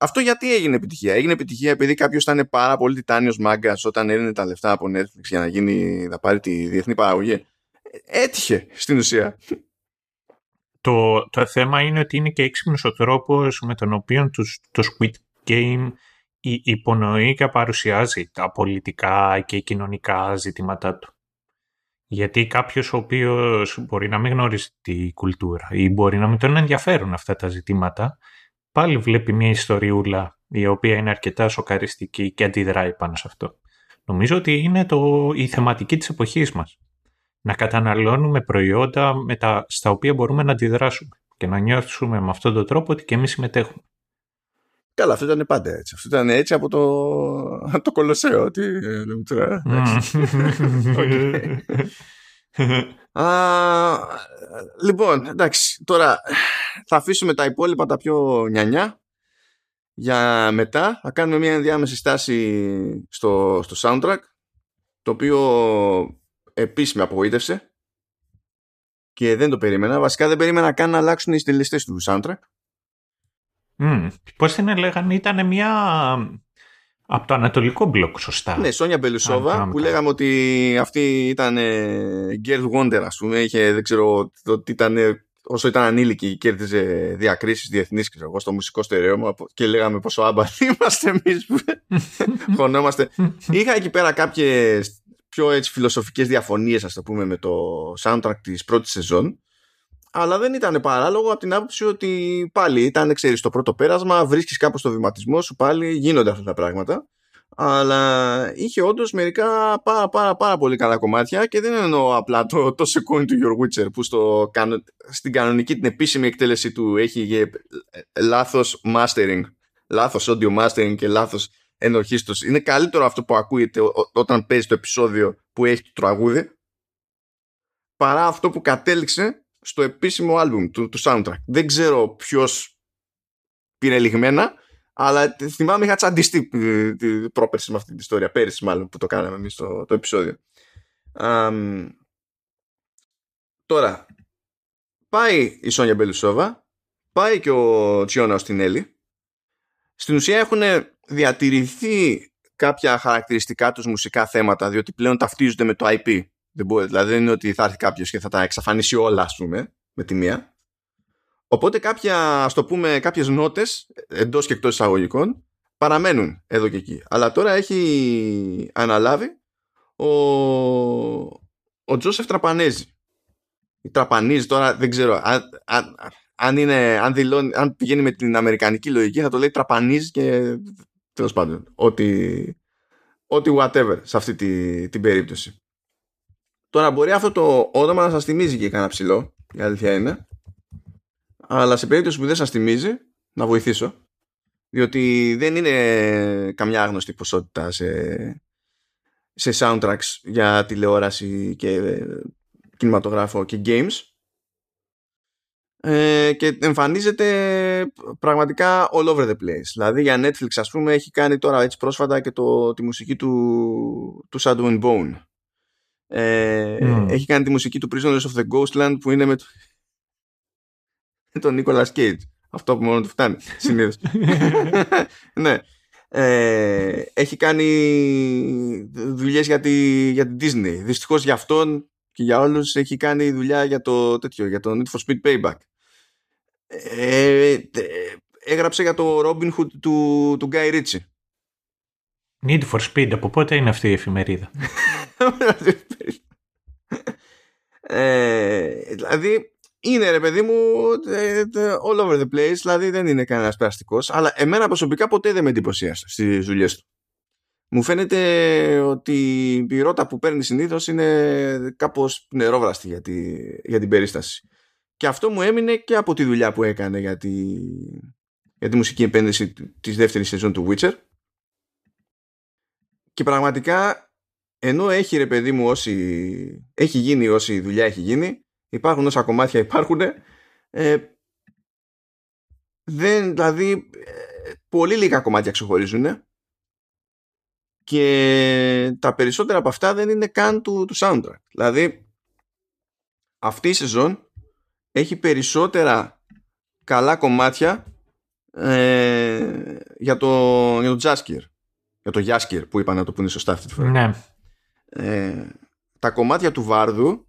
Αυτό γιατί έγινε επιτυχία; Έγινε επιτυχία επειδή κάποιος ήταν πάρα πολύ τιτάνιος μάγκας όταν έδινε τα λεφτά από Netflix για να, γίνει, να πάρει τη διεθνή παραγωγή. Έτυχε στην ουσία. Το, το θέμα είναι ότι είναι και έξυπνος ο τρόπος με τον οποίο το Squid Game υπονοεί και παρουσιάζει τα πολιτικά και κοινωνικά ζητήματά του. Γιατί κάποιος ο οποίος μπορεί να μην γνωρίζει τη κουλτούρα ή μπορεί να μην τον ενδιαφέρουν αυτά τα ζητήματα, πάλι βλέπει μια ιστοριούλα η οποία είναι αρκετά σοκαριστική και αντιδράει πάνω σε αυτό. Νομίζω ότι είναι το, η θεματική της εποχής μας. Να καταναλώνουμε προϊόντα με τα, στα οποία μπορούμε να αντιδράσουμε και να νιώθουμε με αυτόν τον τρόπο ότι και εμείς συμμετέχουμε. Καλά, αυτό ήταν πάντα έτσι. Αυτό ήταν έτσι από το, [laughs] το Κολοσσέο. Τι λέμε τώρα. [laughs] [laughs] λοιπόν, εντάξει, τώρα θα αφήσουμε τα υπόλοιπα τα πιο νιανιά για μετά. Θα κάνουμε μια ενδιάμεση στάση στο, στο soundtrack το οποίο επίσης με απογοήτευσε και δεν το περίμενα. Βασικά δεν περίμενα καν να αλλάξουν οι στελεστές του soundtrack. Mm. Πώς την έλεγαν, ήταν μια από το Ανατολικό μπλοκ, σωστά. Ναι, Σόνια Μπελουσόβα, που λέγαμε ότι αυτή ήταν Girl Wonder, ας πούμε. Είχε, δεν ξέρω, ότι ήταν, όσο ήταν ανήλικη, κέρδιζε διακρίσεις διεθνείς, εγώ, στο μουσικό στερεώμα και λέγαμε πόσο άμπαθοι [laughs] είμαστε εμείς που [laughs] χωνόμαστε. Είχα εκεί πέρα κάποιες πιο έτσι φιλοσοφικές διαφωνίες, ας το πούμε, με το soundtrack της πρώτης σεζόν αλλά δεν ήταν παράλογο από την άποψη ότι πάλι ήταν, ξέρεις, το πρώτο πέρασμα, βρίσκεις κάπως το βηματισμό σου, πάλι γίνονται αυτά τα πράγματα. Αλλά είχε όντως μερικά πάρα, πάρα, πάρα πολύ καλά κομμάτια και δεν εννοώ απλά το, το Second to Your Witcher που στο, στην κανονική την επίσημη εκτέλεση του έχει λάθος mastering, λάθος audio mastering και λάθος ενορχίστωση. Είναι καλύτερο αυτό που ακούγεται όταν παίζει το επεισόδιο που έχει το τραγούδι παρά αυτό που κατέληξε στο επίσημο άλμπουμ του, του soundtrack. Δεν ξέρω ποιος πήρε λιγμένα, αλλά θυμάμαι είχα τσαντιστεί ε, την πρόπερση με αυτή την ιστορία, πέρυσι μάλλον που το κάναμε εμείς το, το επεισόδιο. τώρα, πάει η Σόνια Μπελουσόβα, πάει και ο Τσιώνα στην Έλλη. Στην ουσία έχουν διατηρηθεί κάποια χαρακτηριστικά τους μουσικά θέματα, διότι πλέον ταυτίζονται με το IP δεν μπορεί, δηλαδή δεν είναι ότι θα έρθει κάποιος και θα τα εξαφανίσει όλα, ας πούμε, με τη μία. Οπότε κάποια, ας το πούμε, κάποιες νότες εντός και εκτός εισαγωγικών παραμένουν εδώ και εκεί. Αλλά τώρα έχει αναλάβει ο, ο Τζόσεφ Τραπανέζη. Η Τραπανίζη τώρα δεν ξέρω αν, αν, αν, είναι, αν, δηλώνει, αν πηγαίνει με την αμερικανική λογική θα το λέει Τραπανίζη και τέλος πάντων ότι, ότι whatever σε αυτή τη, την περίπτωση. Τώρα μπορεί αυτό το όνομα να σας θυμίζει και κανένα ψηλό, η αλήθεια είναι. Αλλά σε περίπτωση που δεν σας θυμίζει, να βοηθήσω. Διότι δεν είναι καμιά άγνωστη ποσότητα σε, σε soundtracks για τηλεόραση και κινηματογράφο και games. Ε, και εμφανίζεται πραγματικά all over the place. Δηλαδή για Netflix ας πούμε έχει κάνει τώρα έτσι πρόσφατα και το, τη μουσική του, του Shadow and Bone ε, Έχει κάνει τη μουσική του Prisoners of the Ghostland που είναι με, το... με [laughs] τον Nicolas Cage. Αυτό που μόνο του φτάνει [laughs] συνήθως. [laughs] ναι. Ε, έχει κάνει δουλειές για, τη, για την Disney. Δυστυχώς για αυτόν και για όλους έχει κάνει δουλειά για το τέτοιο, για το Need for Speed Payback. Ε, έγραψε για το Robin Hood του, του Guy Ritchie. Need for Speed, από πότε είναι αυτή η εφημερίδα; ε, δηλαδή είναι ρε παιδί μου ε, all over the place, δηλαδή δεν είναι κανένας περαστικός, αλλά εμένα προσωπικά ποτέ δεν με εντυπωσίασε στις δουλειές του. Μου φαίνεται ότι η ρότα που παίρνει συνήθως είναι κάπως νερόβραστη για, τη, για την περίσταση. Και αυτό μου έμεινε και από τη δουλειά που έκανε για τη, για τη μουσική επένδυση της δεύτερης σεζόν του Witcher. Και πραγματικά ενώ έχει ρε παιδί μου όση, έχει γίνει όση δουλειά έχει γίνει υπάρχουν όσα κομμάτια υπάρχουν ε, δεν, δηλαδή ε, πολύ λίγα κομμάτια ξεχωρίζουν. Και τα περισσότερα από αυτά δεν είναι καν του, του soundtrack. Δηλαδή αυτή η σεζόν έχει περισσότερα καλά κομμάτια ε, για το, για το Jaskier για το Jaskier που είπα να το πούνε σωστά αυτή τη φορά ναι. ε, τα κομμάτια του Βάρδου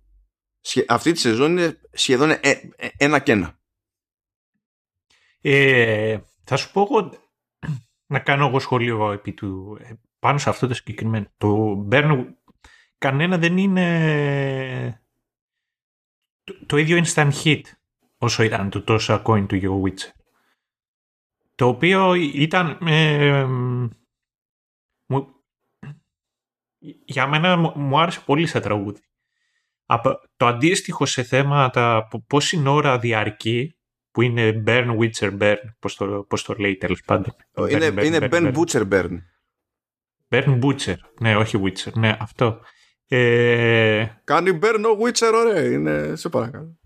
αυτή τη σεζόν είναι σχεδόν ε, ε, ένα και ένα. Ε, θα σου πω εγώ να κάνω εγώ σχολείο επί του, πάνω σε αυτό το συγκεκριμένο. Το Μπέρνου κανένα δεν είναι το, ίδιο instant hit όσο ήταν το τόσο coin του Yo Witcher. Το οποίο ήταν για μένα μου άρεσε πολύ σαν τραγούδι το αντίστοιχο σε θέματα πόση ώρα διαρκεί, που είναι Burn Witcher Burn, πώς το, πώς το λέει τέλος πάντων. Είναι, burn, είναι burn, burn, Butcher Burn. Burn Butcher, ναι, όχι Witcher, ναι, αυτό. Ε... Κάνει Burn ο Witcher, ωραία, είναι, σε παρακαλώ.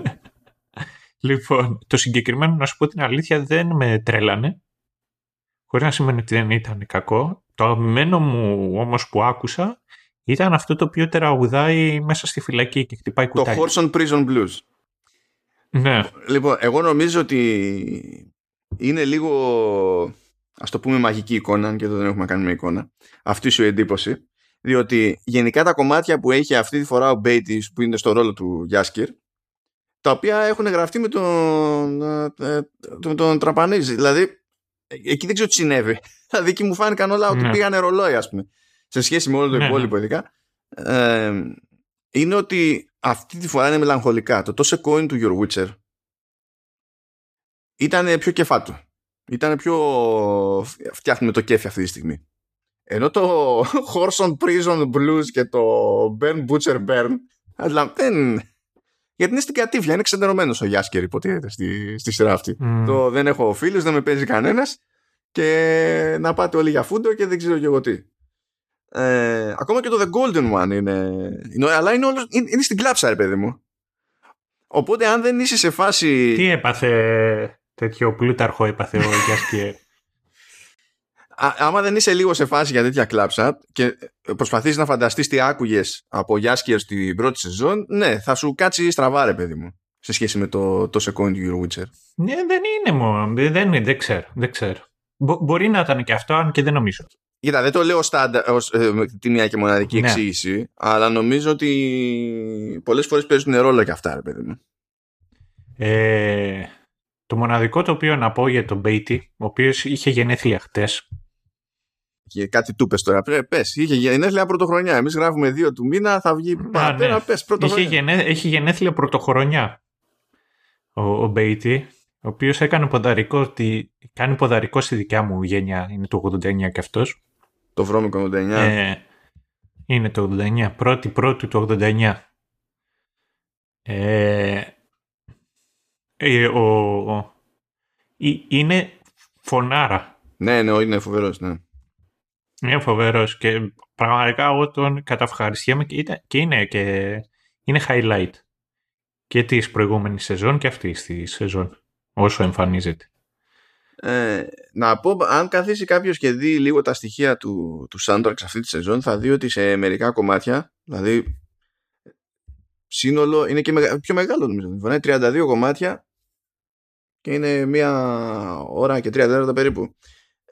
[laughs] λοιπόν, το συγκεκριμένο, να σου πω την αλήθεια, δεν με τρέλανε. Χωρίς να σημαίνει ότι δεν ήταν κακό. Το αγαπημένο μου όμως που άκουσα ήταν αυτό το οποίο τεραουδάει μέσα στη φυλακή και χτυπάει κουτάκι. Το Horse on Prison Blues. Ναι. Λοιπόν, εγώ νομίζω ότι είναι λίγο ας το πούμε μαγική εικόνα και εδώ δεν έχουμε κάνει με εικόνα αυτή σου η εντύπωση διότι γενικά τα κομμάτια που έχει αυτή τη φορά ο Μπέιτης που είναι στο ρόλο του Γιάσκερ τα οποία έχουν γραφτεί με τον, ε, τον, τον Τραπανίζη δηλαδή εκεί δεν ξέρω τι συνέβη [laughs] δηλαδή εκεί μου φάνηκαν όλα ότι ναι. πήγανε ρολόι ας πούμε σε σχέση με όλο το ναι, υπόλοιπο ναι. ειδικά ε, είναι ότι αυτή τη φορά είναι μελαγχολικά. Το τόσο coin του Your Witcher ήταν πιο κεφάτο. Ήταν πιο φτιάχνουμε το κέφι αυτή τη στιγμή. Ενώ το [laughs] Horse on Prison Blues και το Burn Butcher Burn δεν... Γιατί είναι στην κατήφια, είναι ξενερωμένος ο Γιάσκερ, υποτίθεται στη, στη σειρά αυτή. Το δεν έχω φίλους, δεν με παίζει κανένας και να πάτε όλοι για φούντο και δεν ξέρω και εγώ τι. Ε, ακόμα και το The Golden One είναι, είναι αλλά είναι, όλος, είναι, είναι στην κλάψα ρε παιδί μου οπότε αν δεν είσαι σε φάση τι έπαθε τέτοιο πλούταρχο έπαθε ο Γιάσκιερ άμα δεν είσαι λίγο σε φάση για τέτοια κλάψα και προσπαθείς να φανταστείς τι άκουγες από Γιάσκιερ στην πρώτη σεζόν ναι θα σου κάτσει στραβά ρε παιδί μου σε σχέση με το, το second Euro Witcher ναι δεν είναι μόνο δεν, δεν ξέρω, δεν ξέρω. μπορεί να ήταν και αυτό αν και δεν νομίζω Κοίτα, δεν το λέω στάντα, ως ε, τη μία και μοναδική ναι. εξήγηση, αλλά νομίζω ότι πολλές φορές παίζουν ρόλο και αυτά, ρε παιδί μου. Ε, το μοναδικό το οποίο να πω για τον Μπέιτι, ο οποίος είχε γενέθλια χτες. Και κάτι του πες τώρα. Πε, πες, είχε γενέθλια πρωτοχρονιά. Εμείς γράφουμε δύο του μήνα, θα βγει παραπέρα, ναι. πες, πρωτοχρονιά. Είχε γενέ, έχει γενέθλια πρωτοχρονιά ο, ο Μπέιτι, ο οποίος έκανε ποδαρικό, κάνει ποδαρικό στη δικιά μου γένεια, είναι το 89 και αυτός. Το βρώμικο 89. Ε, είναι το 89. Πρώτη πρώτη το 89. Ε, ε, ο, ο, είναι φωνάρα. Ναι, ναι, είναι φοβερός, ναι. Είναι φοβερός και πραγματικά εγώ τον καταυχαριστιέμαι και, και είναι και είναι highlight και της προηγούμενης σεζόν και αυτής της σεζόν όσο εμφανίζεται. Ε, να πω, αν καθίσει κάποιος και δει λίγο τα στοιχεία του, του soundtrack αυτή τη σεζόν, θα δει ότι σε μερικά κομμάτια, δηλαδή σύνολο είναι και πιο μεγάλο νομίζω. Είναι 32 κομμάτια και είναι μία ώρα και τρία τέταρτα περίπου.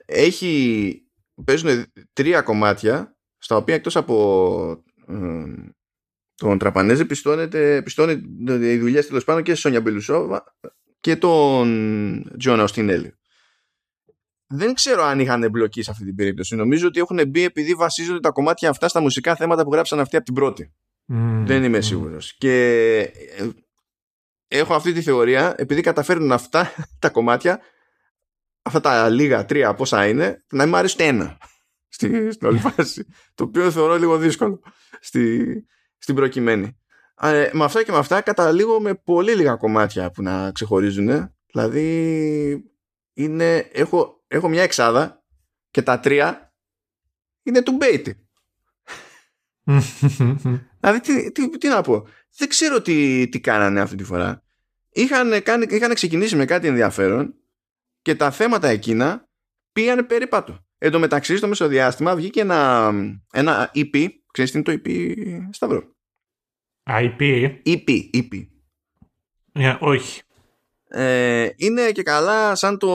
Έχει, παίζουν τρία κομμάτια στα οποία εκτός από ε, τον Τραπανέζη πιστώνεται, πιστώνεται η δουλειά τέλο πάνω και στη Σόνια Μπελουσόβα και τον Τζόνα Οστινέλη δεν ξέρω αν είχαν εμπλοκή σε αυτή την περίπτωση. Νομίζω ότι έχουν μπει επειδή βασίζονται τα κομμάτια αυτά στα μουσικά θέματα που γράψαν αυτοί από την πρώτη. δεν είμαι mm. σίγουρος. Και ε, έχω αυτή τη θεωρία, επειδή καταφέρνουν αυτά [laughs] τα κομμάτια, αυτά τα λίγα, τρία πόσα είναι, να μην μου αρέσει ένα στη, στην όλη φάση. το οποίο θεωρώ λίγο δύσκολο στη, στην προκειμένη. Ε, με αυτά και με αυτά καταλήγω με πολύ λίγα κομμάτια που να ξεχωρίζουν. Δηλαδή είναι, έχω, έχω μια εξάδα και τα τρία είναι του Μπέιτι. [laughs] δηλαδή τι, τι, τι, να πω. Δεν ξέρω τι, τι κάνανε αυτή τη φορά. Είχαν, κάνει, είχαν ξεκινήσει με κάτι ενδιαφέρον και τα θέματα εκείνα πήγανε περίπατο. Εν τω μεταξύ στο μεσοδιάστημα βγήκε ένα, ένα EP. Ξέρεις τι είναι το EP Σταυρό; IP. EP. EP. Yeah, όχι. Ε, είναι και καλά σαν το...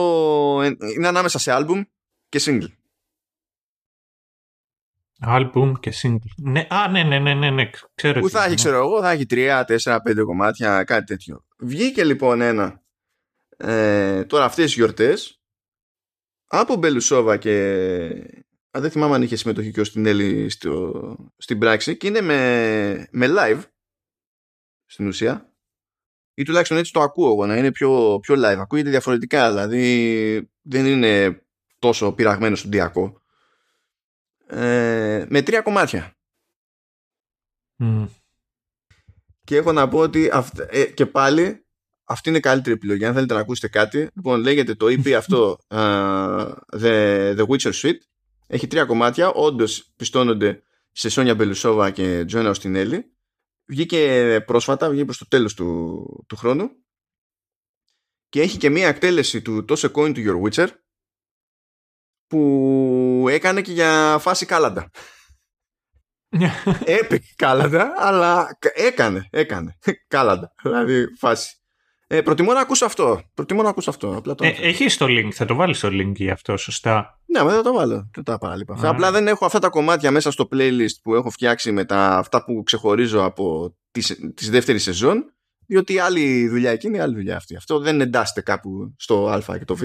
Είναι ανάμεσα σε άλμπουμ και single. Άλμπουμ και single. Ναι, α, ναι, ναι, ναι, ναι, ναι. Ξέρω Που θα έχει, ξέρω εγώ, θα έχει τρία, τέσσερα, πέντε κομμάτια, κάτι τέτοιο. Βγήκε λοιπόν ένα ε, τώρα αυτές τις γιορτές από Μπελουσόβα και α, δεν θυμάμαι αν είχε συμμετοχή και ο Στινέλη στο, στην πράξη και είναι με, με live στην ουσία. Ή τουλάχιστον έτσι το ακούω εγώ να είναι πιο, πιο live. Ακούγεται διαφορετικά δηλαδή δεν είναι τόσο πειραγμένο στον διακό ε, με τρία κομμάτια. Mm. και έχω να πω ότι ε, και πάλι αυτή είναι η καλύτερη επιλογή. Αν θέλετε να ακούσετε κάτι, λοιπόν, λέγεται το EP αυτό uh, [laughs] The, The Witcher Suite. Έχει τρία κομμάτια. Όντως πιστώνονται σε Σόνια Μπελουσόβα και Τζόνα Οστινέλη. Βγήκε πρόσφατα, βγήκε προς το τέλος του, του χρόνου. Και έχει και μία εκτέλεση του Toss a Coin to Your Witcher που έκανε και για φάση κάλαντα. [laughs] Έπαιξε κάλαντα, αλλά έκανε, έκανε [laughs] κάλαντα. Δηλαδή φάση. Ε, προτιμώ να ακούσω αυτό. Προτιμώ να ακούσω αυτό. Απλά το ε, έχει το link, θα το βάλεις το link για αυτό, σωστά. Ναι, δεν θα το βάλω. Δεν τα παραλείπα. Mm. Απλά δεν έχω αυτά τα κομμάτια μέσα στο playlist που έχω φτιάξει με τα, αυτά που ξεχωρίζω από τη δεύτερη σεζόν. Διότι άλλη δουλειά εκείνη, άλλη δουλειά αυτή. Αυτό δεν εντάσσεται κάπου στο Α και το Β.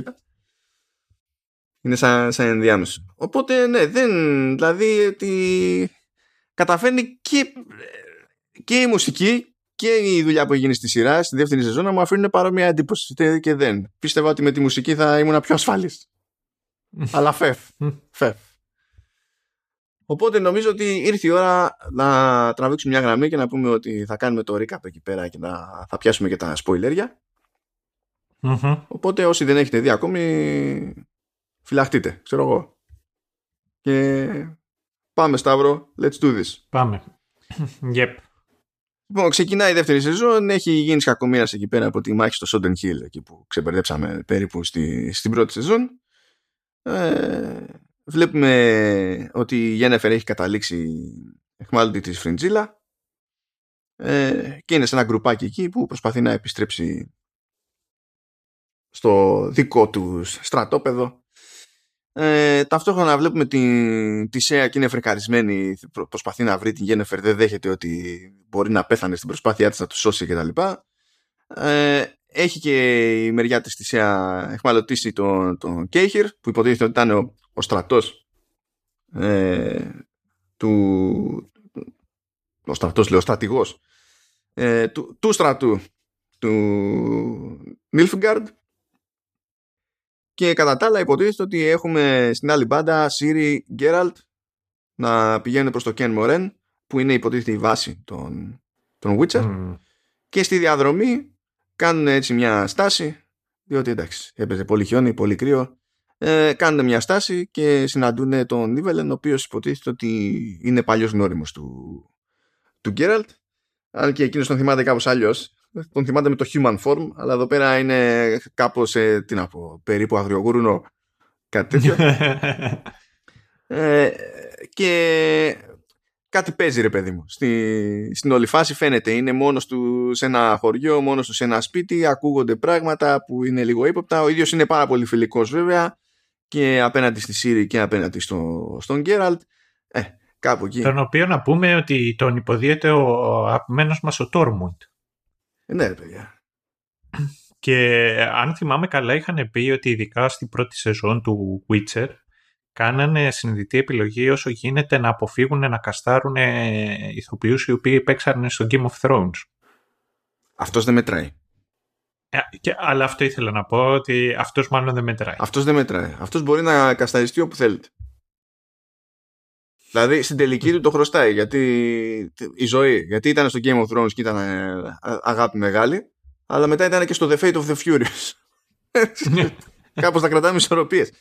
Είναι σαν, σαν ενδιάμεσο. Οπότε, ναι, δεν. Δηλαδή, ότι καταφέρνει και, και η μουσική και η δουλειά που έγινε στη σειρά, στη δεύτερη σεζόν, να μου αφήνουν παρόμοια εντύπωση. Και δεν. Πίστευα ότι με τη μουσική θα ήμουν πιο ασφαλής. [laughs] Αλλά φεφ. φεφ. Οπότε νομίζω ότι ήρθε η ώρα να τραβήξουμε μια γραμμή και να πούμε ότι θα κάνουμε το recap εκεί πέρα και να θα πιάσουμε και τα σποιλέρια. Οπότε όσοι δεν έχετε δει ακόμη, φυλαχτείτε, ξέρω εγώ. Και πάμε Σταύρο, let's do this. Πάμε. Yep. Λοιπόν, ξεκινάει η δεύτερη σεζόν. Έχει γίνει κακομοίρα εκεί πέρα από τη μάχη στο Σόντεν Hill, εκεί που ξεπερδέψαμε περίπου στη, στην πρώτη σεζόν. Ε, βλέπουμε ότι η Γένεφερ έχει καταλήξει εχμάλωτη της Φριντζίλα ε, και είναι σε ένα γκρουπάκι εκεί που προσπαθεί να επιστρέψει στο δικό του στρατόπεδο ε, ταυτόχρονα βλέπουμε τη, τη Σέα και είναι φρικαρισμένη, προσπαθεί να βρει την Γένεφερ, δεν δέχεται ότι μπορεί να πέθανε στην προσπάθειά της να τους σώσει κτλ. Ε, έχει και η μεριά της τη Σέα εχμαλωτήσει τον, τον Κέιχερ που υποτίθεται ότι ήταν ο, ο στρατός ε, του ο στρατός λέω, ο στρατηγός ε, του, του στρατού του Νίλφγκαρντ και κατά τα άλλα υποτίθεται ότι έχουμε στην άλλη μπάντα Σίρι Γκέραλτ να πηγαίνουν προς το Κεν Μορέν που είναι υποτίθεται η βάση των, των Witcher. Και στη διαδρομή κάνουν έτσι μια στάση διότι εντάξει έπαιζε πολύ χιόνι, πολύ κρύο. Ε, κάνουν μια στάση και συναντούν τον Νίβελεν ο οποίος υποτίθεται ότι είναι παλιός γνώριμος του, του Γκέραλτ αν και εκείνος τον θυμάται κάπως αλλιώς τον θυμάται με το human form, αλλά εδώ πέρα είναι κάπως, ε, τι να πω, περίπου αγριογούρουνο, κάτι τέτοιο. [laughs] ε, και κάτι παίζει ρε παιδί μου. Στη, στην όλη φάση φαίνεται, είναι μόνος του σε ένα χωριό, μόνος του σε ένα σπίτι, ακούγονται πράγματα που είναι λίγο ύποπτα. Ο ίδιος είναι πάρα πολύ φιλικός βέβαια και απέναντι στη Σύρη και απέναντι στο, στον Γκέραλτ. Ε, κάπου εκεί. Τον οποίο να πούμε ότι τον υποδίεται ο αγαπημένος μας ο Τόρμουντ. Ε, ναι, παιδιά. Και αν θυμάμαι καλά, είχαν πει ότι ειδικά στην πρώτη σεζόν του Witcher κάνανε συνειδητή επιλογή όσο γίνεται να αποφύγουν να καστάρουν ηθοποιούς οι οποίοι παίξαν στο Game of Thrones. Αυτός δεν μετράει. και, αλλά αυτό ήθελα να πω ότι αυτός μάλλον δεν μετράει. Αυτός δεν μετράει. Αυτός μπορεί να κασταριστεί όπου θέλετε. Δηλαδή στην τελική του το χρωστάει γιατί η ζωή. Γιατί ήταν στο Game of Thrones και ήταν ε, αγάπη μεγάλη, αλλά μετά ήταν και στο The Fate of the Furious. [laughs] Κάπως να κρατάμε ισορροπίες.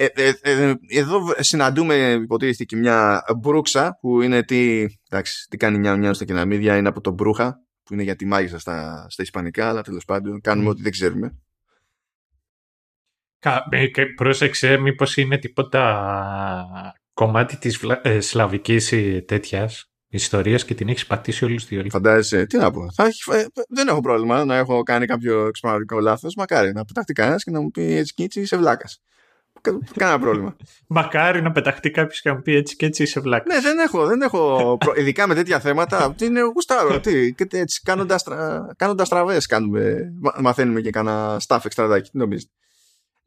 Ε, ε, ε, εδώ συναντούμε υποτίθεται και μια μπρούξα που είναι τι, εντάξει, τι κάνει μια μια στα κεναμίδια είναι από το μπρούχα που είναι για τη μάγισσα στα, στα ισπανικά αλλά τέλος πάντων κάνουμε ό,τι δεν ξέρουμε και πρόσεξε μήπως είναι τίποτα κομμάτι της ε, σλαβικής τέτοιας ιστορίας και την έχεις πατήσει όλους δύο. Φαντάζεσαι, τι να πω. Θα έχει, δεν έχω πρόβλημα να έχω κάνει κάποιο εξωματικό λάθος. Μακάρι να πεταχτεί κανένας και να μου πει έτσι και έτσι είσαι βλάκας. Κανένα πρόβλημα. [laughs] Μακάρι να πεταχτεί κάποιος και να μου πει έτσι και έτσι είσαι βλάκας. Ναι, δεν έχω. Δεν έχω προ... Ειδικά με τέτοια θέματα. Τι είναι γουστάρο. Τι, και έτσι, κάνοντας κάνοντας τραβές κάνουμε. Μαθαίνουμε και κανένα staff εξτραδάκι. Τι νομίζετε.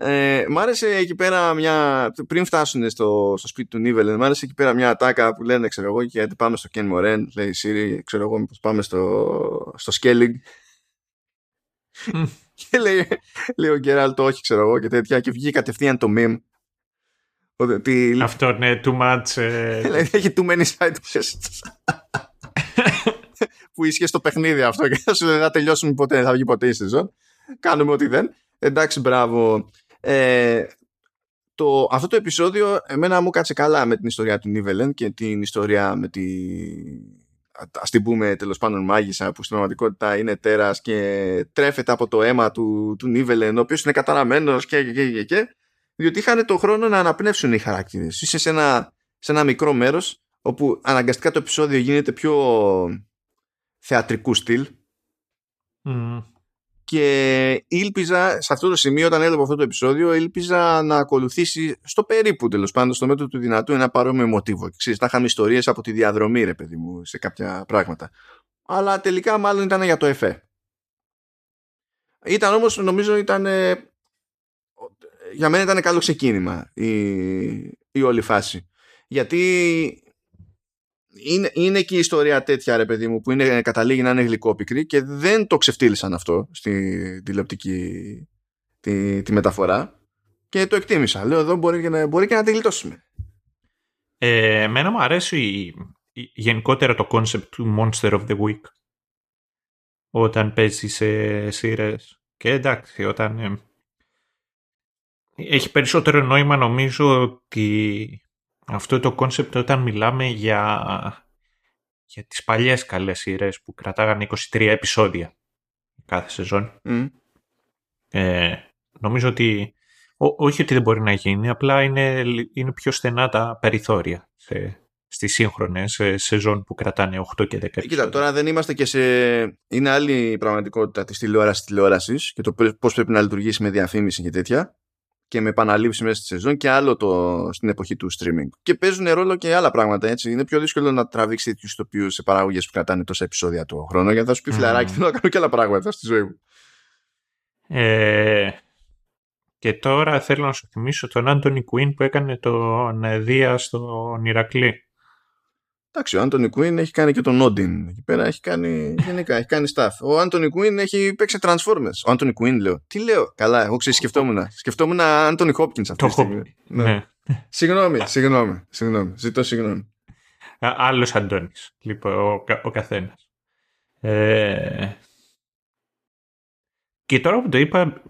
Ε, μ' άρεσε εκεί πέρα μια. Πριν φτάσουν στο, στο σπίτι του Νίβελεν, μ' άρεσε εκεί πέρα μια ατάκα που λένε, ξέρω εγώ, γιατί πάμε στο Ken Moren, λέει η Siri, ξέρω εγώ, μήπως πάμε στο, στο Scaling. [laughs] Και λέει, λέει ο Γκέραλτ, όχι, ξέρω εγώ και τέτοια. Και βγήκε κατευθείαν το meme. Ότι... Αυτό ναι, too much. Ε... [laughs] έχει too many side quests. [laughs] που ίσχυε στο παιχνίδι αυτό και θα σου δεν θα τελειώσουμε ποτέ, θα βγει ποτέ η σεζόν. Κάνουμε ό,τι δεν. Εντάξει, μπράβο. Ε, το, αυτό το επεισόδιο εμένα μου κάτσε καλά με την ιστορία του Νίβελεν και την ιστορία με τη ας την πούμε τέλος πάντων μάγισσα που στην πραγματικότητα είναι τέρας και τρέφεται από το αίμα του, του Νίβελεν ο οποίος είναι καταραμένος και, και, και, και, διότι είχαν το χρόνο να αναπνεύσουν οι χαρακτήρες. Είσαι σε ένα, σε ένα μικρό μέρος όπου αναγκαστικά το επεισόδιο γίνεται πιο θεατρικού στυλ και ήλπιζα σε αυτό το σημείο, όταν έβλεπα αυτό το επεισόδιο, ήλπιζα να ακολουθήσει στο περίπου τέλος πάντων, στο μέτρο του δυνατού, ένα παρόμοιο μοτίβο. Ξέρεις, να είχαμε ιστορίες από τη διαδρομή, ρε παιδί μου, σε κάποια πράγματα. Αλλά τελικά μάλλον ήταν για το ΕΦΕ. Ήταν όμως, νομίζω, ήταν. Για μένα ήταν καλό ξεκίνημα η, η όλη φάση. Γιατί είναι, είναι και η ιστορία τέτοια ρε παιδί μου που είναι, καταλήγει να είναι γλυκόπικρη και δεν το ξεφτύλισαν αυτό στη τηλεοπτική τη, τη μεταφορά και το εκτίμησα. Λέω εδώ μπορεί και να, μπορεί και να τη γλιτώσουμε. Ε, εμένα μου αρέσει γενικότερα το concept του Monster of the Week όταν παίζει σε σειρές. Και εντάξει, όταν ε, έχει περισσότερο νόημα νομίζω ότι αυτό το concept όταν μιλάμε για, για τις παλιές καλές σειρές που κρατάγανε 23 επεισόδια κάθε σεζόν. Ε, νομίζω ότι όχι ότι δεν μπορεί να γίνει, απλά είναι, είναι πιο στενά τα περιθώρια σε, στις σύγχρονες σε σεζόν που κρατάνε 8 και 10 επεισόδια. Κοίτα, τώρα δεν είμαστε και σε... Είναι άλλη η πραγματικότητα της τηλεόρασης τηλεόρασης και το πώς πρέπει να λειτουργήσει με διαφήμιση και τέτοια και με επαναλήψει μέσα στη σεζόν και άλλο το, στην εποχή του streaming. Και παίζουν ρόλο και άλλα πράγματα. Έτσι. Είναι πιο δύσκολο να τραβήξει τέτοιους ηθοποιού σε παράγωγε που κρατάνε τόσα επεισόδια το χρόνο γιατί θα σου πει mm. φιλαράκι, θέλω να κάνω και άλλα πράγματα στη ζωή μου. Ε, και τώρα θέλω να σου θυμίσω τον Άντωνι Κουίν που έκανε τον Δία στον Ηρακλή. Εντάξει, ο Άντωνι Κουίν έχει κάνει και τον Όντιν. Εκεί πέρα έχει κάνει. Γενικά, έχει κάνει staff. Ο Άντωνι Κουίν έχει παίξει Transformers. Ο Άντωνι Κουίν λέω. Τι λέω; Καλά, εγώ ξέρω, σκεφτόμουν. Σκεφτόμουν Άντωνι Χόπκινς αυτή τη στιγμή. Ναι. ναι. συγγνώμη, συγγνώμη, συγγνώμη. Ζητώ συγγνώμη. Άλλος Αντώνης. Λοιπόν, ο, ο καθένας. Ε... Και τώρα που το είπα,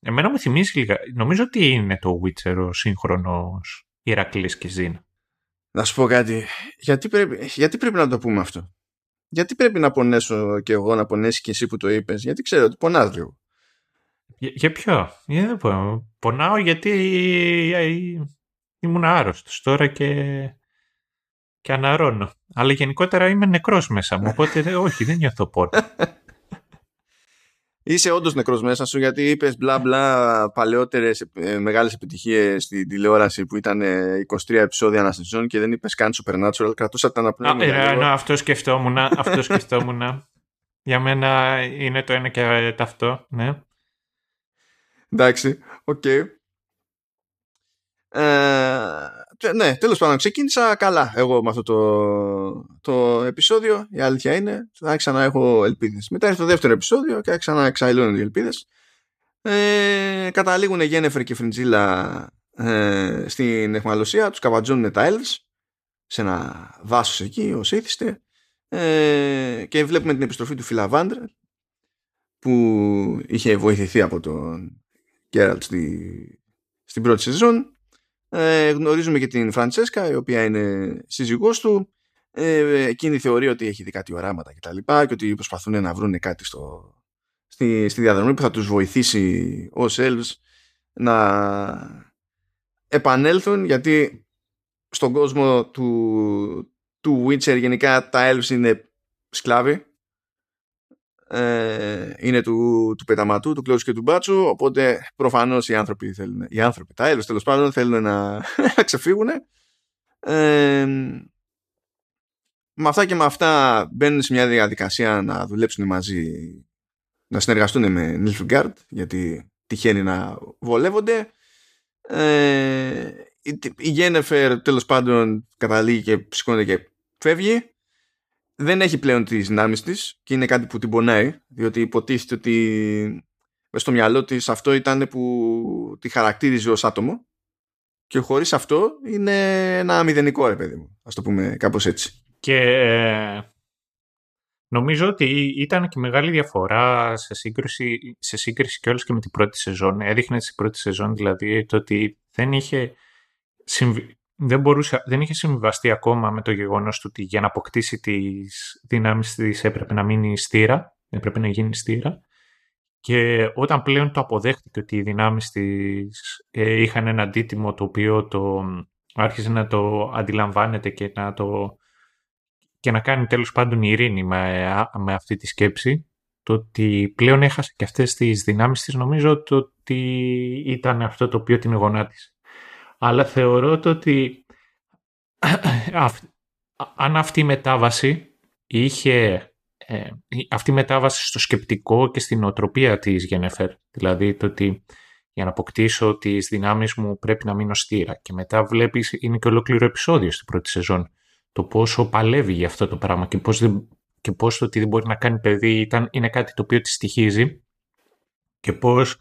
εμένα μου θυμίζει λίγα. Νομίζω ότι είναι το Witcher ο σύγχρονος Ηρακλής και Ζήνα. Να σου πω κάτι. Γιατί πρέπει, γιατί πρέπει να το πούμε αυτό; Γιατί πρέπει να πονέσω και εγώ να πονέσει και εσύ που το είπες; Γιατί ξέρω ότι πονάς λίγο. Για, για ποιο; Για, πονάω γιατί ήμουν άρρωστος τώρα και, και αναρώνω. Αλλά γενικότερα είμαι νεκρός μέσα μου. Οπότε όχι δεν νιώθω πόνο. [laughs] Είσαι όντως νεκρός μέσα σου γιατί είπες μπλα μπλα παλαιότερες ε, μεγάλες επιτυχίες στην τηλεόραση που ήταν 23 επεισόδια ένα σεζόν και δεν είπες καν Supernatural. Κρατούσα τα αναπνεύματα. Ε, αυτό σκεφτόμουν. αυτό σκεφτόμουν. Για μένα είναι το ένα και αυτό. Ναι. Εντάξει, ok. Okay. Ε, ναι, τέλος πάντων, ξεκίνησα καλά εγώ με αυτό το, το επεισόδιο. Η αλήθεια είναι, θα ξανά έχω ελπίδες. Μετά ήρθε το δεύτερο επεισόδιο και ξανά εξαϊλώνουν οι ελπίδες. Ε, καταλήγουν Γένεφερ και Φριντζίλα ε, στην αιχμαλωσία, τους καβατζώνουν τα elves σε ένα δάσος εκεί, ως ήθιστε. Ε, και βλέπουμε την επιστροφή του Φιλαβάντρ που είχε βοηθηθεί από τον Γκέραλτ στη, στην πρώτη σεζόν ε, γνωρίζουμε και την Φραντσέσκα η οποία είναι σύζυγός του. Ε, εκείνη θεωρεί ότι έχει δει κάτι οράματα και τα λοιπά και ότι προσπαθούν να βρουν κάτι στο, στη, στη διαδρομή που θα τους βοηθήσει ως elves να επανέλθουν γιατί στον κόσμο του, του Witcher γενικά τα elves είναι σκλάβοι ε, είναι του, του πεταματού, του κλώσου και του μπάτσου οπότε προφανώς οι άνθρωποι θέλουν οι άνθρωποι, τα έλους τέλος πάντων θέλουν να, [laughs] να ξεφύγουν ε, με αυτά και με αυτά μπαίνουν σε μια διαδικασία να δουλέψουν μαζί να συνεργαστούν με Nilfgaard γιατί τυχαίνει να βολεύονται. Ε, η, η Γένεφερ τέλος πάντων καταλήγει και σηκώνεται και φεύγει δεν έχει πλέον τις δυνάμεις της και είναι κάτι που την πονάει διότι υποτίθεται ότι στο μυαλό της αυτό ήταν που τη χαρακτήριζε ως άτομο. Και χωρίς αυτό είναι ένα μηδενικό ρε παιδί μου. Ας το πούμε κάπως έτσι. Και ε, νομίζω ότι ήταν και μεγάλη διαφορά σε σύγκριση, σε σύγκριση και όλες και με την πρώτη σεζόν. Έδειχνε στην πρώτη σεζόν δηλαδή το ότι δεν είχε συμβεί δεν, μπορούσε, δεν είχε συμβιβαστεί ακόμα με το γεγονός του ότι για να αποκτήσει τις δυνάμεις της έπρεπε να μείνει στήρα, έπρεπε να γίνει στήρα. Και όταν πλέον το αποδέχτηκε ότι οι δυνάμεις της ε, είχαν ένα αντίτιμο το οποίο το άρχισε να το αντιλαμβάνεται και να, το, και να κάνει τέλος πάντων ειρήνη με, με αυτή τη σκέψη το ότι πλέον έχασε και αυτές τις δυνάμεις της νομίζω το ότι ήταν αυτό το οποίο την γονάτισε αλλά θεωρώ το ότι αν αυτή η μετάβαση είχε ε, αυτή η μετάβαση στο σκεπτικό και στην οτροπία της Γενεφέρ, δηλαδή το ότι για να αποκτήσω τις δυνάμεις μου πρέπει να μείνω στήρα και μετά βλέπεις είναι και ολόκληρο επεισόδιο στην πρώτη σεζόν το πόσο παλεύει για αυτό το πράγμα και πώς, και πώς το ότι δεν μπορεί να κάνει παιδί ήταν, είναι κάτι το οποίο τη στοιχίζει και πώς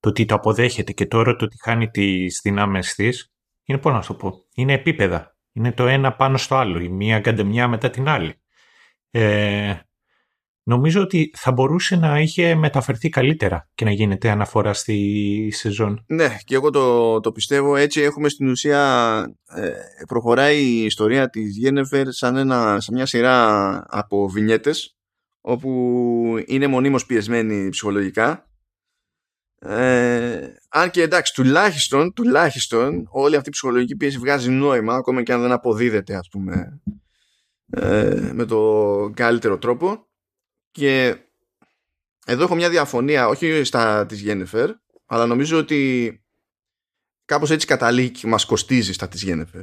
το ότι το αποδέχεται και τώρα το ότι χάνει τις δυνάμεις της, είναι πώς να το πω, είναι επίπεδα. Είναι το ένα πάνω στο άλλο, η μία καντεμιά μετά την άλλη. Ε, νομίζω ότι θα μπορούσε να είχε μεταφερθεί καλύτερα και να γίνεται αναφορά στη σεζόν. Ναι, και εγώ το, το πιστεύω. Έτσι έχουμε στην ουσία ε, προχωράει η ιστορία της Γένεφερ σαν, ένα, σαν μια σειρά από βινιέτες όπου είναι μονίμως πιεσμένη ψυχολογικά ε, αν και εντάξει, τουλάχιστον, τουλάχιστον όλη αυτή η ψυχολογική πίεση βγάζει νόημα, ακόμα και αν δεν αποδίδεται, ας πούμε, ε, με το καλύτερο τρόπο. Και εδώ έχω μια διαφωνία, όχι στα της Γένεφερ, αλλά νομίζω ότι κάπως έτσι καταλήγει και μας κοστίζει στα της Γένεφερ.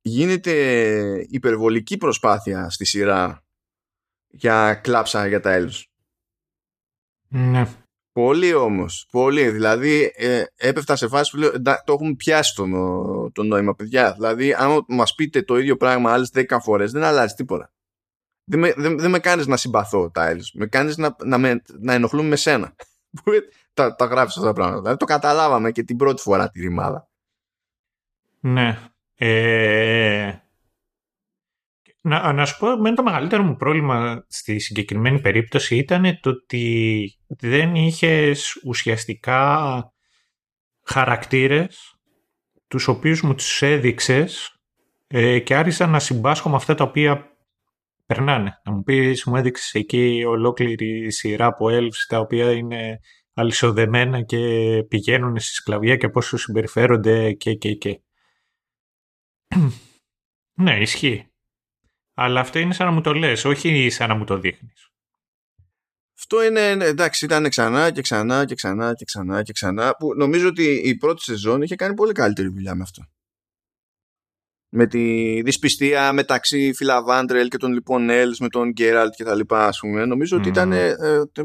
Γίνεται υπερβολική προσπάθεια στη σειρά για κλάψα για τα έλους. Ναι. Πολύ όμως. Πολύ. Δηλαδή, ε, έπεφτα σε φάση που λέω, το έχουμε πιάσει το, το νόημα, παιδιά. Δηλαδή, αν μας πείτε το ίδιο πράγμα άλλες 10 φορές, δεν αλλάζει τίποτα. Δεν με, δεν, δεν με κάνεις να συμπαθώ τα Έλληνε. Με κάνεις να, να, με, να ενοχλούμε με σένα. [laughs] τα, τα γράφεις αυτά τα πράγματα. Δηλαδή, το καταλάβαμε και την πρώτη φορά τη ρημάδα. Ναι. Ε, να, να σου πω, με το μεγαλύτερο μου πρόβλημα στη συγκεκριμένη περίπτωση ήταν το ότι δεν είχες ουσιαστικά χαρακτήρες τους οποίους μου τους έδειξες ε, και άρχισα να συμπάσχω με αυτά τα οποία περνάνε. Να μου πεις, μου έδειξες εκεί ολόκληρη σειρά από elves τα οποία είναι αλυσοδεμένα και πηγαίνουν στη σκλαβιά και πώς συμπεριφέρονται και και και. [clears throat] ναι, ισχύει. Αλλά αυτό είναι σαν να μου το λες, όχι σαν να μου το δείχνεις. Αυτό είναι, ναι, εντάξει, ήταν ξανά και ξανά και ξανά και ξανά και ξανά που νομίζω ότι η πρώτη σεζόν είχε κάνει πολύ καλύτερη δουλειά με αυτό. Με τη δυσπιστία μεταξύ Φιλαβάντρελ και των λοιπόν Έλς με τον Γκέραλτ και τα λοιπά ας πούμε. Νομίζω ότι ήταν ε,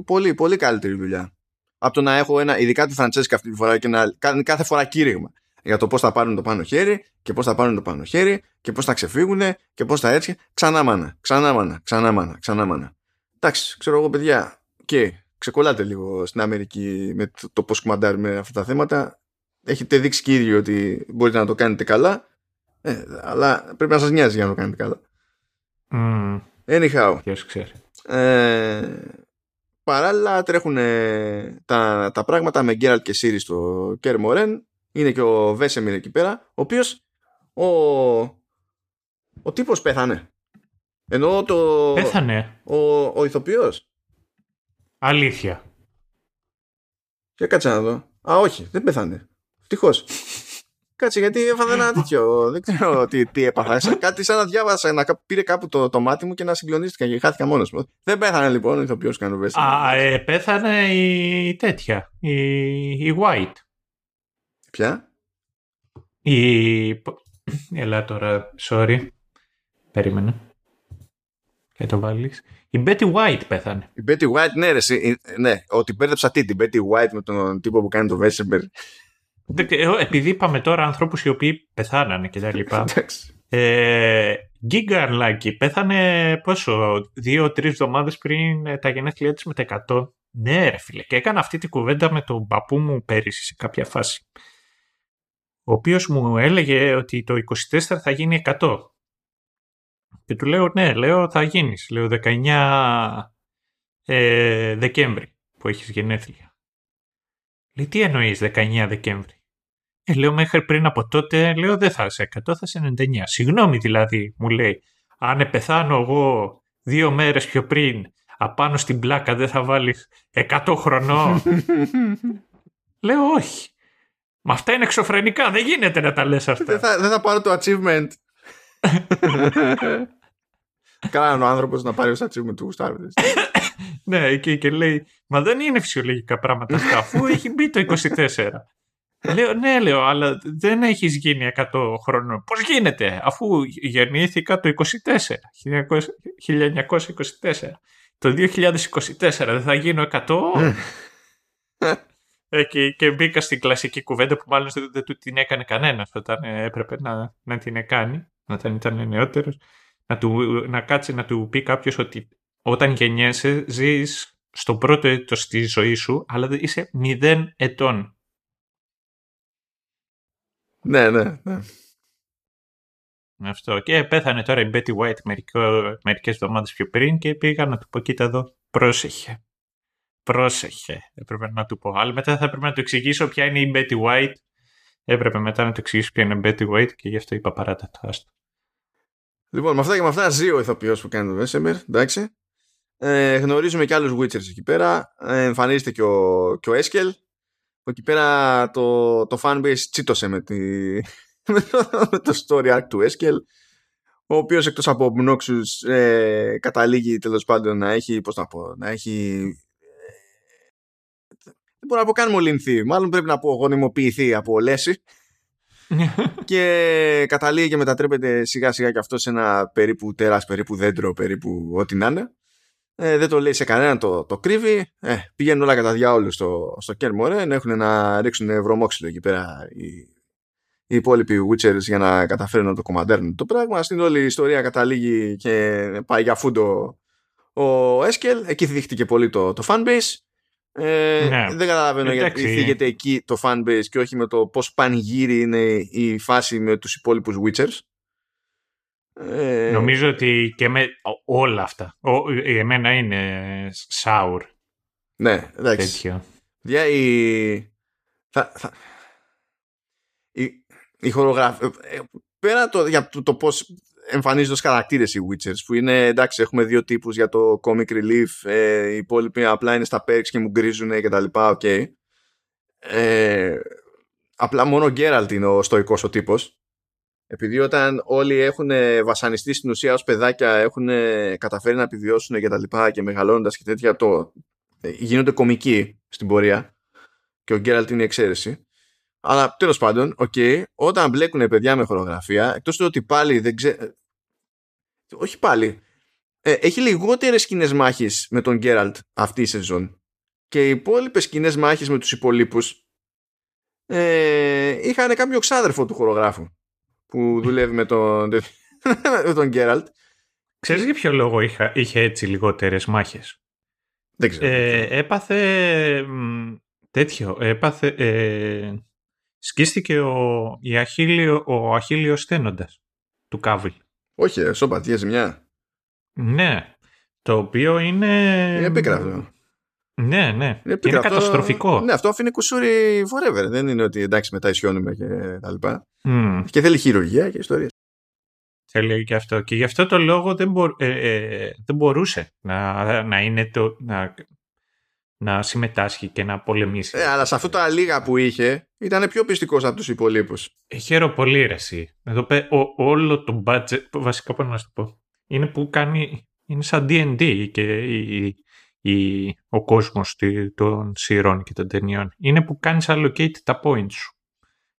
πολύ, πολύ καλύτερη δουλειά. Από το να έχω ένα, ειδικά τη Φραντσέσκα αυτή τη φορά και να κάνει κάθε φορά κήρυγμα. Για το πώς θα πάρουν το πάνω χέρι και πώς θα πάρουν το πάνω χέρι και πώς θα ξεφύγουν και πώς θα έτσι. Ξανά μάνα, ξανά μάνα, ξανά μάνα, ξανά μάνα. Εντάξει, ξέρω εγώ, παιδιά, και ξεκολλάτε λίγο στην Αμερική με το, το πώς κουμαντάρουμε αυτά τα θέματα. Έχετε δείξει και ίδιο ότι μπορείτε να το κάνετε καλά. Ε, αλλά πρέπει να σας νοιάζει για να το κάνετε καλά. Mm. Anyhow. Ποιος ξέρει. Ε, παράλληλα τρέχουν τα, τα πράγματα με Γκέραλτ και Σύρι στο Κέρμορεν. Είναι και ο Βέσεμιρ εκεί πέρα, ο οποίος ο, ο τύπος πέθανε. Ενώ το... Πέθανε. Ο, ο ηθοποιός. Αλήθεια. Και κάτσε να δω. Α, όχι, δεν πέθανε. Ευτυχώς. [laughs] Κάτσε γιατί έφαγα ένα τέτοιο. δεν ξέρω τι, τι έπαθα. Κάτι σαν να διάβασα, να πήρε κάπου το, το μάτι μου και να συγκλονίστηκα και χάθηκα μόνος μου. Δεν πέθανε λοιπόν ο ηθοποιός κάνω Α, ε, πέθανε η τέτοια. Η, η White. Ποια; Η. Ελά τώρα, sorry. Περίμενε. Και το βάλεις. Η Betty White πέθανε. Η Betty White, ναι, ρε, ναι. Ότι μπέρδεψα τι, την Betty White με τον τύπο που κάνει το Vesselberg. Επειδή είπαμε τώρα ανθρώπους οι οποίοι πεθάνανε και τα λοιπά. [laughs] ε, Γκίγκαρλάκι πέθανε πόσο, δύο-τρει εβδομάδες πριν τα γενέθλιά της με τα 100. Ναι, ρε φίλε. Και έκανα αυτή την κουβέντα με τον παππού μου πέρυσι σε κάποια φάση. Ο οποίος μου έλεγε ότι το 24 θα γίνει 100. Και του λέω, ναι, λέω θα γίνεις. Λέω 19 ε, Δεκέμβρη που έχεις γενέθλια. Λέει, τι εννοείς 19 Δεκέμβρη. Ε, λέω μέχρι πριν από τότε, λέω δεν θα είσαι 100, θα είσαι 99. Συγγνώμη δηλαδή, μου λέει, αν πεθάνω εγώ δύο μέρες πιο πριν, απάνω στην πλάκα δεν θα βάλεις 100 χρονών. [laughs] λέω όχι. Μα αυτά είναι εξωφρενικά, δεν γίνεται να τα λες αυτά. Δεν θα, δεν θα πάρω το achievement. [laughs] Κάνανε ο άνθρωπος να πάρει το achievement του Γουστάβη. [laughs] ναι, και, και λέει, Μα δεν είναι φυσιολογικά πράγματα αυτά, αφού έχει μπει το 24. Λέω, ναι, λέω, αλλά δεν έχεις γίνει 100 χρόνων. Πώς γίνεται, αφού γεννήθηκα το 24, 1924. Το 2024 δεν θα γίνω 100. [laughs] ε, και, και μπήκα στην κλασική κουβέντα που μάλλον δεν, δεν του την έκανε κανένας όταν έπρεπε να, να την κάνει, όταν ήταν νεότερος. Να, να κάτσει να του πει κάποιος ότι όταν γεννιέσαι ζεις στο πρώτο έτος της ζωής σου, αλλά είσαι μηδέν ετών. Ναι, ναι, ναι. Αυτό. Και πέθανε τώρα η Betty White μερικέ μερικές εβδομάδες πιο πριν και πήγα να του πω κοίτα εδώ, πρόσεχε. Πρόσεχε, έπρεπε να του πω. Αλλά μετά θα έπρεπε να του εξηγήσω ποια είναι η Betty White. Έπρεπε μετά να του εξηγήσω ποια είναι η Betty White και γι' αυτό είπα παράτα το άστο. Λοιπόν, με αυτά και με αυτά ζει ο ηθοποιός που κάνει το Βέσεμερ, εντάξει. Ε, γνωρίζουμε και άλλους Witchers εκεί πέρα. Ε, εμφανίζεται και ο, και ο Έσκελ, εκεί πέρα το, το fanbase τσίτωσε με, τη, με, [laughs] το, με το story arc του Έσκελ ο οποίος εκτός από Obnoxus ε, καταλήγει τέλος πάντων να έχει πώς να πω, να έχει δεν μπορώ να πω καν μολυνθεί μάλλον πρέπει να πω γονιμοποιηθεί από λέση [laughs] και καταλήγει και μετατρέπεται σιγά σιγά και αυτό σε ένα περίπου τέρας, περίπου δέντρο, περίπου ό,τι να είναι ε, δεν το λέει σε κανέναν, το, το κρύβει. Ε, πηγαίνουν όλα κατά διάολους στο, στο Κέρμορεν. Έχουν να ρίξουν βρωμόξυλο εκεί πέρα οι, οι υπόλοιποι Witchers για να καταφέρουν να το κομμαντέρνουν το πράγμα. Στην όλη η ιστορία καταλήγει και πάει για φούντο ο Έσκελ. Εκεί θύχτηκε πολύ το, το fanbase. Ε, ναι. Δεν καταλαβαίνω γιατί θίγεται εκεί το fanbase και όχι με το πώς πανηγύρι είναι η φάση με τους υπόλοιπους Witchers. Ε... Νομίζω ότι και με όλα αυτά. Ο, εμένα είναι σάουρ. Ναι, εντάξει. Τέτοιο. Για η... Θα, θα... Η, η χορογραφία... Ε, πέρα το, για το, το πώς εμφανίζονται ως χαρακτήρες οι Witchers που είναι εντάξει έχουμε δύο τύπους για το comic relief ε, οι υπόλοιποι απλά είναι στα perks και μου γκρίζουν και τα λοιπά okay. ε, απλά μόνο ο Γκέραλτ είναι ο στοικός ο τύπος. Επειδή όταν όλοι έχουν βασανιστεί στην ουσία ως παιδάκια έχουν καταφέρει να επιβιώσουν και τα λοιπά και μεγαλώνοντας και τέτοια το, γίνονται κομικοί στην πορεία. Και ο Γκέραλτ είναι η εξαίρεση. Αλλά τέλος πάντων, okay, όταν μπλέκουν παιδιά με χορογραφία εκτός του ότι πάλι δεν ξέρω όχι πάλι ε, έχει λιγότερες σκηνές μάχης με τον Γκέραλτ αυτή η σεζόν και οι υπόλοιπες σκηνές μάχης με τους υπολείπους ε, είχαν κάποιο ξάδερφο του χορογράφου που δουλεύει με τον, [laughs] με τον Γκέραλτ. Ξέρεις για ποιο λόγο είχα, είχε έτσι λιγότερες μάχες; Δεν ξέρω. Ε, έπαθε μ, τέτοιο, έπαθε, ε, σκίστηκε ο, η αχίλιο, ο αχίλιος στένοντας του Κάβιλ. Όχι, ε, σώπα, τι ζημιά. Ναι, το οποίο είναι... Είναι επίκρα αυτό. Ναι, ναι. Είναι, Είναι, επίκρα. Αυτό- καταστροφικό. Ναι, αυτό αφήνει κουσούρι forever. Δεν είναι ότι εντάξει μετά ισιώνουμε και τα λοιπά. Μμ, Και θέλει χειρουργία και ιστορίες. θέλει και αυτό. Και γι' αυτό το λόγο δεν, μπο- ε, ε, δεν μπορούσε να, να, είναι το, να, να συμμετάσχει και να πολεμήσει. Ε, αλλά σε αυτό τα λίγα που είχε ήταν πιο πιστικός από τους υπολείπους. Ε, Χαίρομαι πολύ ρε εσύ. Εδώ πέ, ο- όλο το budget, βασικά πώς να σου το πω, είναι που κάνει, είναι σαν D&D και η, η, ο κόσμος τη- των σειρών και των ταινιών. Είναι που κάνεις allocate τα points σου.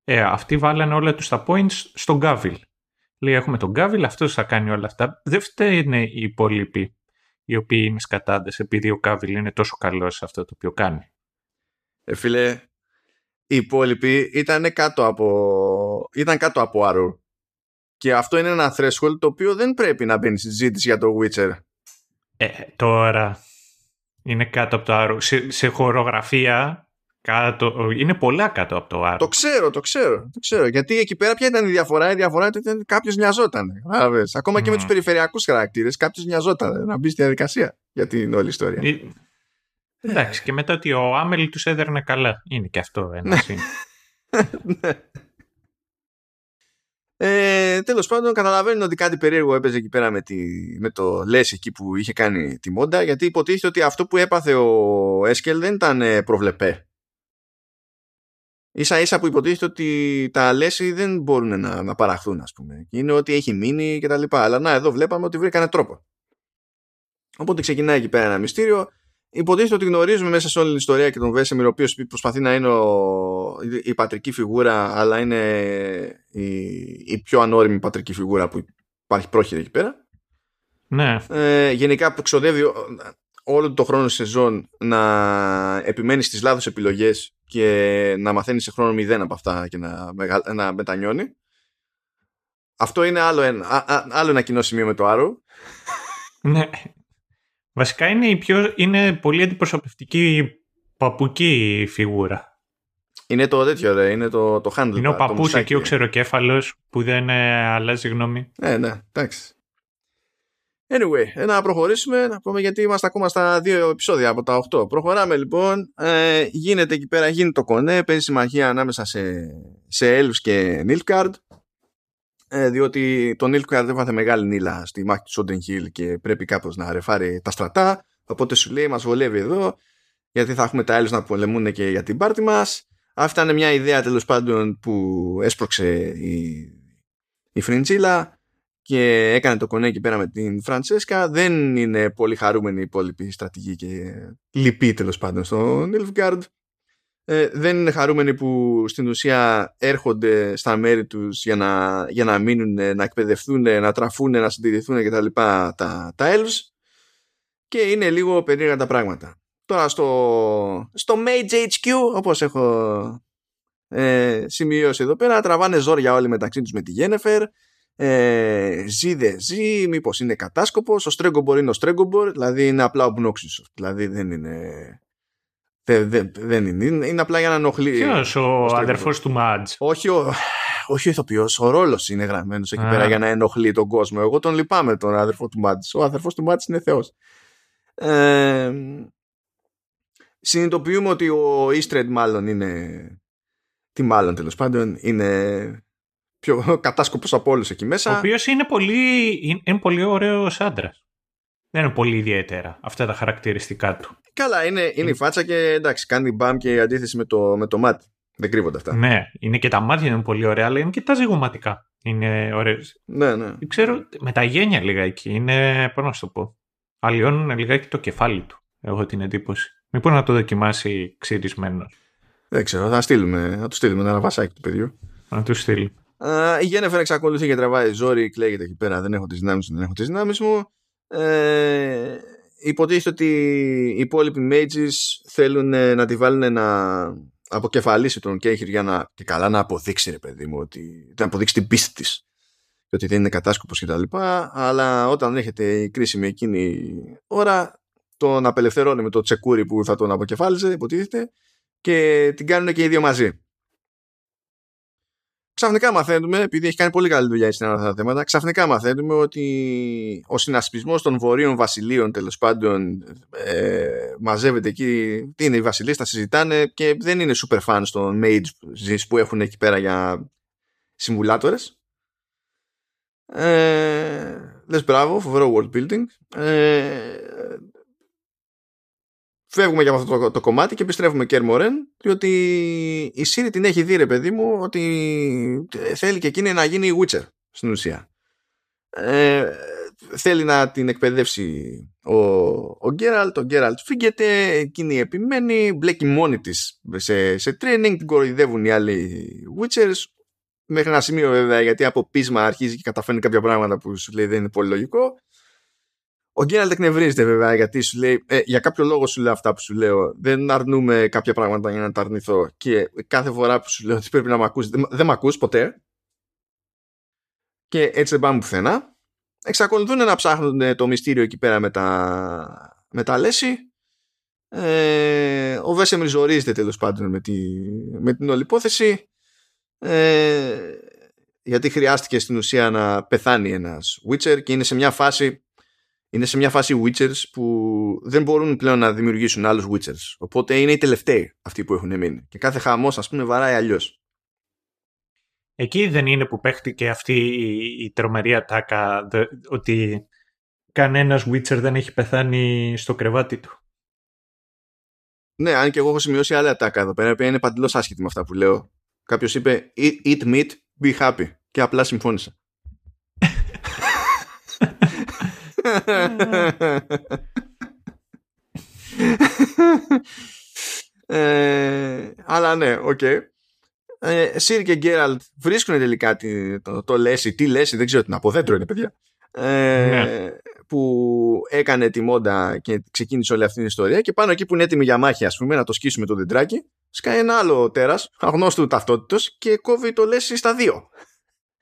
Ε, αυτοί βάλανε όλα τους τα points στον Gavil. Λέει έχουμε τον Gavil, αυτός θα κάνει όλα αυτά. Δεν φταίνε οι υπόλοιποι οι οποίοι είναι σκατάντες επειδή ο Gavil είναι τόσο καλός σε αυτό το οποίο κάνει. Ε, φίλε, οι υπόλοιποι ήταν κάτω από, ήταν κάτω από Arrow. Και αυτό είναι ένα threshold το οποίο δεν πρέπει να μπαίνει στη συζήτηση για το Witcher. Ε, τώρα είναι κάτω από το Arrow. Σε, σε χορογραφία κάτω, είναι πολλά κάτω από το Arrow. Το ξέρω, το ξέρω, το ξέρω. Γιατί εκεί πέρα ποια ήταν η διαφορά; Η διαφορά ήταν ότι κάποιος νοιαζόταν. Κατάλαβες. Ακόμα και με Μμ. τους περιφερειακούς χαρακτήρες, κάποιος νοιαζόταν να μπει στη διαδικασία για την όλη ιστορία. Ε, εντάξει, και μετά ότι ο Άμελ τους έδερνε καλά. Είναι και αυτό ένα σύν. [laughs] Ε, Τέλος πάντων, καταλαβαίνουν ότι κάτι περίεργο έπαιζε εκεί πέρα με, τη, με το λες εκεί που είχε κάνει τη μόντα, γιατί υποτίθεται ότι αυτό που έπαθε ο Έσκελ δεν ήταν ε, προβλεπέ. Ίσα ίσα που υποτίθεται ότι τα λέση δεν μπορούν να, να παραχθούν, ας πούμε. Και Είναι ότι έχει μείνει και τα λοιπά. Αλλά να, εδώ βλέπαμε ότι βρήκανε τρόπο. Οπότε ξεκινάει εκεί πέρα ένα μυστήριο. Υποτίθεται ότι γνωρίζουμε μέσα σε όλη την ιστορία και τον Βέσεμιρ, ο οποίος προσπαθεί να είναι ο, η πατρική φιγούρα, αλλά είναι η, η πιο ανώριμη πατρική φιγούρα που υπάρχει πρόχειρη εκεί πέρα. ναι, Ε, γενικά που ξοδεύει ό- όλο το χρόνο στη σεζόν να επιμένεις στις λάθος επιλογές και να μαθαίνεις σε χρόνο μηδέν από αυτά και να, μεγα- να μετανιώνει. Αυτό είναι άλλο ένα, α- α- άλλο ένα κοινό σημείο με το Arrow. [laughs] ναι. Βασικά είναι, η πιο, είναι πολύ αντιπροσωπευτική παππουκή φιγούρα. Είναι το τέτοιο, ρε, είναι το, το handle. Είναι ο το παππούς μουσάκι. εκεί, ο ξεροκέφαλος που δεν ε, αλλάζει γνώμη. Ναι, ναι, εντάξει. Anyway, ε, να προχωρήσουμε, να πούμε γιατί είμαστε ακόμα στα δύο επεισόδια από τα 8. Προχωράμε λοιπόν, ε, γίνεται εκεί πέρα, γίνεται το κονέ, παίζει συμμαχία ανάμεσα σε, σε Elves και Nilfgaard, ε, διότι το Nilfgaard έβαθε μεγάλη νύλα στη μάχη του Σόντεν Hill και πρέπει κάπως να ρεφάρει τα στρατά, οπότε σου λέει μας βολεύει εδώ, γιατί θα έχουμε τα Elves να πολεμούν και για την πάρτη μας. Αυτή ήταν μια ιδέα τέλος πάντων που έσπρωξε η, η Φριντζίλα και έκανε το κονέ εκεί πέρα με την Φραντσέσκα. Δεν είναι πολύ χαρούμενοι οι υπόλοιποι στρατηγοί και λυποί τέλος πάντων στο Νίλφγκαρντ. Ε, δεν είναι χαρούμενοι που στην ουσία έρχονται στα μέρη τους για να, για να μείνουν, να εκπαιδευτούν, να τραφούν, να συντηρηθούν και τα λοιπά τα, τα elves και είναι λίγο περίεργα τα πράγματα. Τώρα στο, στο Mage HQ όπως έχω ε, σημειώσει εδώ πέρα τραβάνε ζόρια όλοι μεταξύ τους με τη Γένεφερ ε, ζει δε ζει, μήπως είναι κατάσκοπος, ο Στρέγκομπορ είναι ο Στρέγκομπορ, δηλαδή είναι απλά ο Bnoxus, δηλαδή δεν είναι... Δεν, δεν, δεν είναι, είναι, είναι απλά για να ενοχλεί. Ποιος, ο Strégombor. αδερφός του Μάτζ; Όχι ο, όχι ο ηθοποιός, ο ρόλος είναι γραμμένος εκεί Α. πέρα για να ενοχλεί τον κόσμο. Εγώ τον λυπάμαι τον αδερφό του Μάτς. Ο αδερφός του Μάτς είναι θεός. Ε, συνειδητοποιούμε ότι ο Eastred μάλλον είναι τι μάλλον τέλος πάντων είναι πιο [laughs] κατάσκοπος από όλους εκεί Ο μέσα. οποίος είναι πολύ, είναι πολύ ωραίος άντρας. Δεν είναι πολύ ιδιαίτερα αυτά τα χαρακτηριστικά του. Καλά είναι, είναι η φάτσα και εντάξει κάνει μπαμ και η αντίθεση με το, με το μάτι. Δεν κρύβονται αυτά. Ναι, είναι και τα μάτια είναι πολύ ωραία, αλλά είναι και τα ζυγωματικά. Είναι ωραίες. Ναι, ναι. Δεν ξέρω, με τα γένια λιγάκι. Είναι, πώς να σου το πω. Αλλιώνουν λιγάκι το κεφάλι του. Έχω την εντύπωση. Μήπως να το δοκιμάσει ξυρισμένος. Δεν ξέρω, θα, στείλουμε, θα του στείλουμε ένα βασάκι του παιδιού. Να του στείλει. Α, η Γένεφερ εξακολουθεί και τραβάει ζόρι, κλαίγεται εκεί πέρα. Δεν έχω τις δυνάμεις μου, δεν έχω τις δυνάμεις μου. Ε, υποτίθεται ότι οι υπόλοιποι mages θέλουν ε, να τη βάλουν να αποκεφαλίσει τον Κέχυρ για να και καλά να αποδείξει ρε παιδί μου ότι να αποδείξει την πίστη της και ότι δεν είναι κατάσκοπος και τα λοιπά αλλά όταν έρχεται η κρίσιμη εκείνη ώρα τον απελευθερώνει με το τσεκούρι που θα τον αποκεφάλιζε υποτίθεται και την κάνουν και οι δύο μαζί ξαφνικά μαθαίνουμε, επειδή έχει κάνει πολύ καλή δουλειά στην αυτά τα θέματα, ξαφνικά μαθαίνουμε ότι ο συνασπισμός των βορείων βασιλείων τέλος πάντων ε, μαζεύεται εκεί. Τι είναι οι βασιλείς, τα συζητάνε και δεν είναι super fans των mages που έχουν εκεί πέρα για συμβουλάτορες. Ε, λες μπράβο, φοβερό world building. Ε, φεύγουμε για αυτό το, το, κομμάτι και επιστρέφουμε και Ερμορέν διότι η Σύρη την έχει δει ρε παιδί μου ότι θέλει και εκείνη να γίνει Witcher στην ουσία. Ε, θέλει να την εκπαιδεύσει ο, ο Γκέραλτ ο Γκέραλτ φύγεται εκείνη επιμένει μπλέκει μόνη της σε, σε training την κοροϊδεύουν οι άλλοι Witchers. Μέχρι ένα σημείο βέβαια γιατί από πείσμα αρχίζει και καταφέρνει κάποια πράγματα που σου λέει δεν είναι πολύ λογικό ο Γκέναλτ εκνευρίζεται βέβαια γιατί σου λέει, ε, για κάποιο λόγο σου λέω αυτά που σου λέω. Δεν αρνούμε κάποια πράγματα για να τα αρνηθώ. Και κάθε φορά που σου λέω ότι πρέπει να με ακούσει, δεν, δεν με ακούς ποτέ. Και έτσι δεν πάμε πουθενά. Εξακολουθούν να ψάχνουν το μυστήριο εκεί πέρα με τα, με τα λέση. Ε, ο Βέσεμ ριζορίζεται τέλος πάντων με, τη, με την όλη υπόθεση. Ε, γιατί χρειάστηκε στην ουσία να πεθάνει ένας Witcher και είναι σε μια φάση είναι σε μια φάση Witchers που δεν μπορούν πλέον να δημιουργήσουν άλλους Witchers. Οπότε είναι οι τελευταίοι αυτοί που έχουν μείνει. Και κάθε χαμός ας πούμε βαράει αλλιώς. Εκεί δεν είναι που παίχτηκε αυτή η, τρομερή ατάκα ότι κανένας Witcher δεν έχει πεθάνει στο κρεβάτι του. Ναι, αν και εγώ έχω σημειώσει άλλη ατάκα εδώ πέρα, που είναι παντελώς άσχετη με αυτά που λέω. Κάποιος είπε eat meat, be happy. Και απλά συμφώνησα. Ε, αλλά ναι, ok. Okay. Ε, Σίρι και Γκέραλτ βρίσκουν τελικά το, το Leshy, τι Leshy, δεν ξέρω τι να πω, δέντρο είναι παιδιά. Ε, ναι. Που έκανε τη μόντα και ξεκίνησε όλη αυτή την ιστορία και πάνω εκεί που είναι έτοιμοι για μάχη, ας πούμε, να το σκίσουμε το δεντράκι, σκάει ένα άλλο τέρας, αγνώστου ταυτότητος και κόβει το Λέση στα δύο.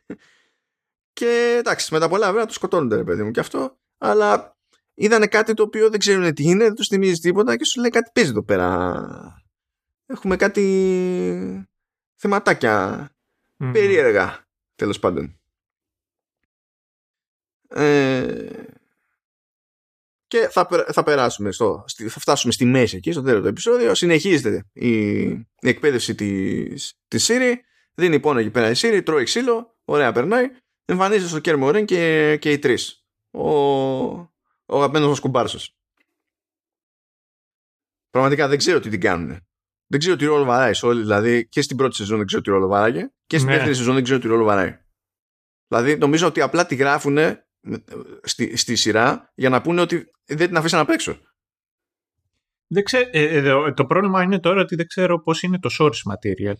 [laughs] και εντάξει, με τα πολλά βέβαια τους σκοτώνονται, ρε παιδί μου, και αυτό αλλά είδανε κάτι το οποίο δεν ξέρουν τι είναι, δεν τους θυμίζει τίποτα και σου λέει κάτι παίζει εδώ πέρα. Έχουμε κάτι θεματάκια. Περίεργα, τέλος πάντων. Ε, και θα, θα περάσουμε στο, θα φτάσουμε στη μέση εκεί στο τέλος του επεισόδιο. Συνεχίζεται η, η εκπαίδευση της, της Σύρη. Δίνει πόνο εκεί πέρα η Σύρη τρώει ξύλο, ωραία περνάει. Εμφανίζεται στο Κέρμο και, και οι τρεις ο, ο αγαπημένος μας κουμπάρσος. Πραγματικά δεν ξέρω τι την κάνουν. Δεν ξέρω τι ρόλο βαράει όλοι. Δηλαδή και στην πρώτη σεζόν δεν ξέρω τι ρόλο βαράγε και στην ναι. δεύτερη σεζόν δεν ξέρω τι ρόλο βαράει. Δηλαδή νομίζω ότι απλά τη γράφουν στη, στη σειρά για να πούνε ότι δεν την αφήσαν απ' έξω. Δεν ξέ, ε, ε, το πρόβλημα είναι τώρα ότι δεν ξέρω πώς είναι το source material.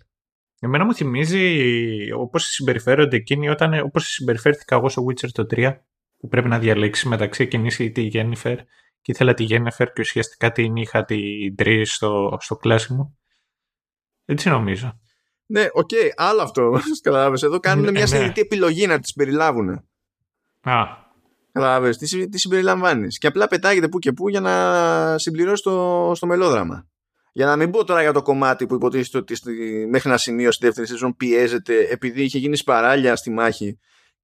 Εμένα μου θυμίζει όπως συμπεριφέρονται εκείνοι όταν, όπως συμπεριφέρθηκα εγώ στο Witcher το 3 που πρέπει να διαλέξει μεταξύ εκείνης ή τη Γέννηφερ και ήθελα τη Γένεφερ και ουσιαστικά την είχα την Τρις στο, στο κλάσιμο. Έτσι νομίζω. Ναι, ok, okay, άλλο αυτό. [laughs] Καταλάβες, εδώ κάνουν ναι, μια ναι. επιλογή να τις περιλάβουν. Α. Καταλάβες, τι, τι συμπεριλαμβάνεις. Και απλά πετάγεται που και που για να συμπληρώσει το, στο μελόδραμα. Για να μην πω τώρα για το κομμάτι που υποτίθεται ότι μέχρι ένα σημείο στη δεύτερη σεζόν πιέζεται επειδή είχε γίνει σπαράλια στη μάχη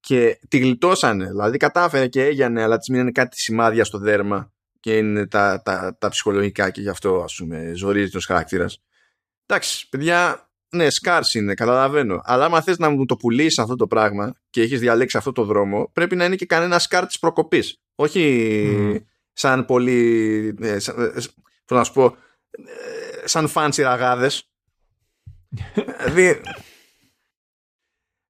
και τη γλιτώσανε. Δηλαδή κατάφερε και έγινε, αλλά της μείνανε κάτι σημάδια στο δέρμα και είναι τα, τα, τα ψυχολογικά και γι' αυτό ας πούμε ζορίζεται ο χαρακτήρας. Εντάξει, παιδιά, ναι, σκάρς είναι, καταλαβαίνω. Αλλά άμα θες να μου το πουλήσεις αυτό το πράγμα και έχεις διαλέξει αυτό το δρόμο, πρέπει να είναι και κανένα σκάρ της προκοπής. Όχι σαν πολύ. Ε, σαν, ε, να σου πω. Ε, σαν φάντσι ραγάδες [laughs] δηλαδή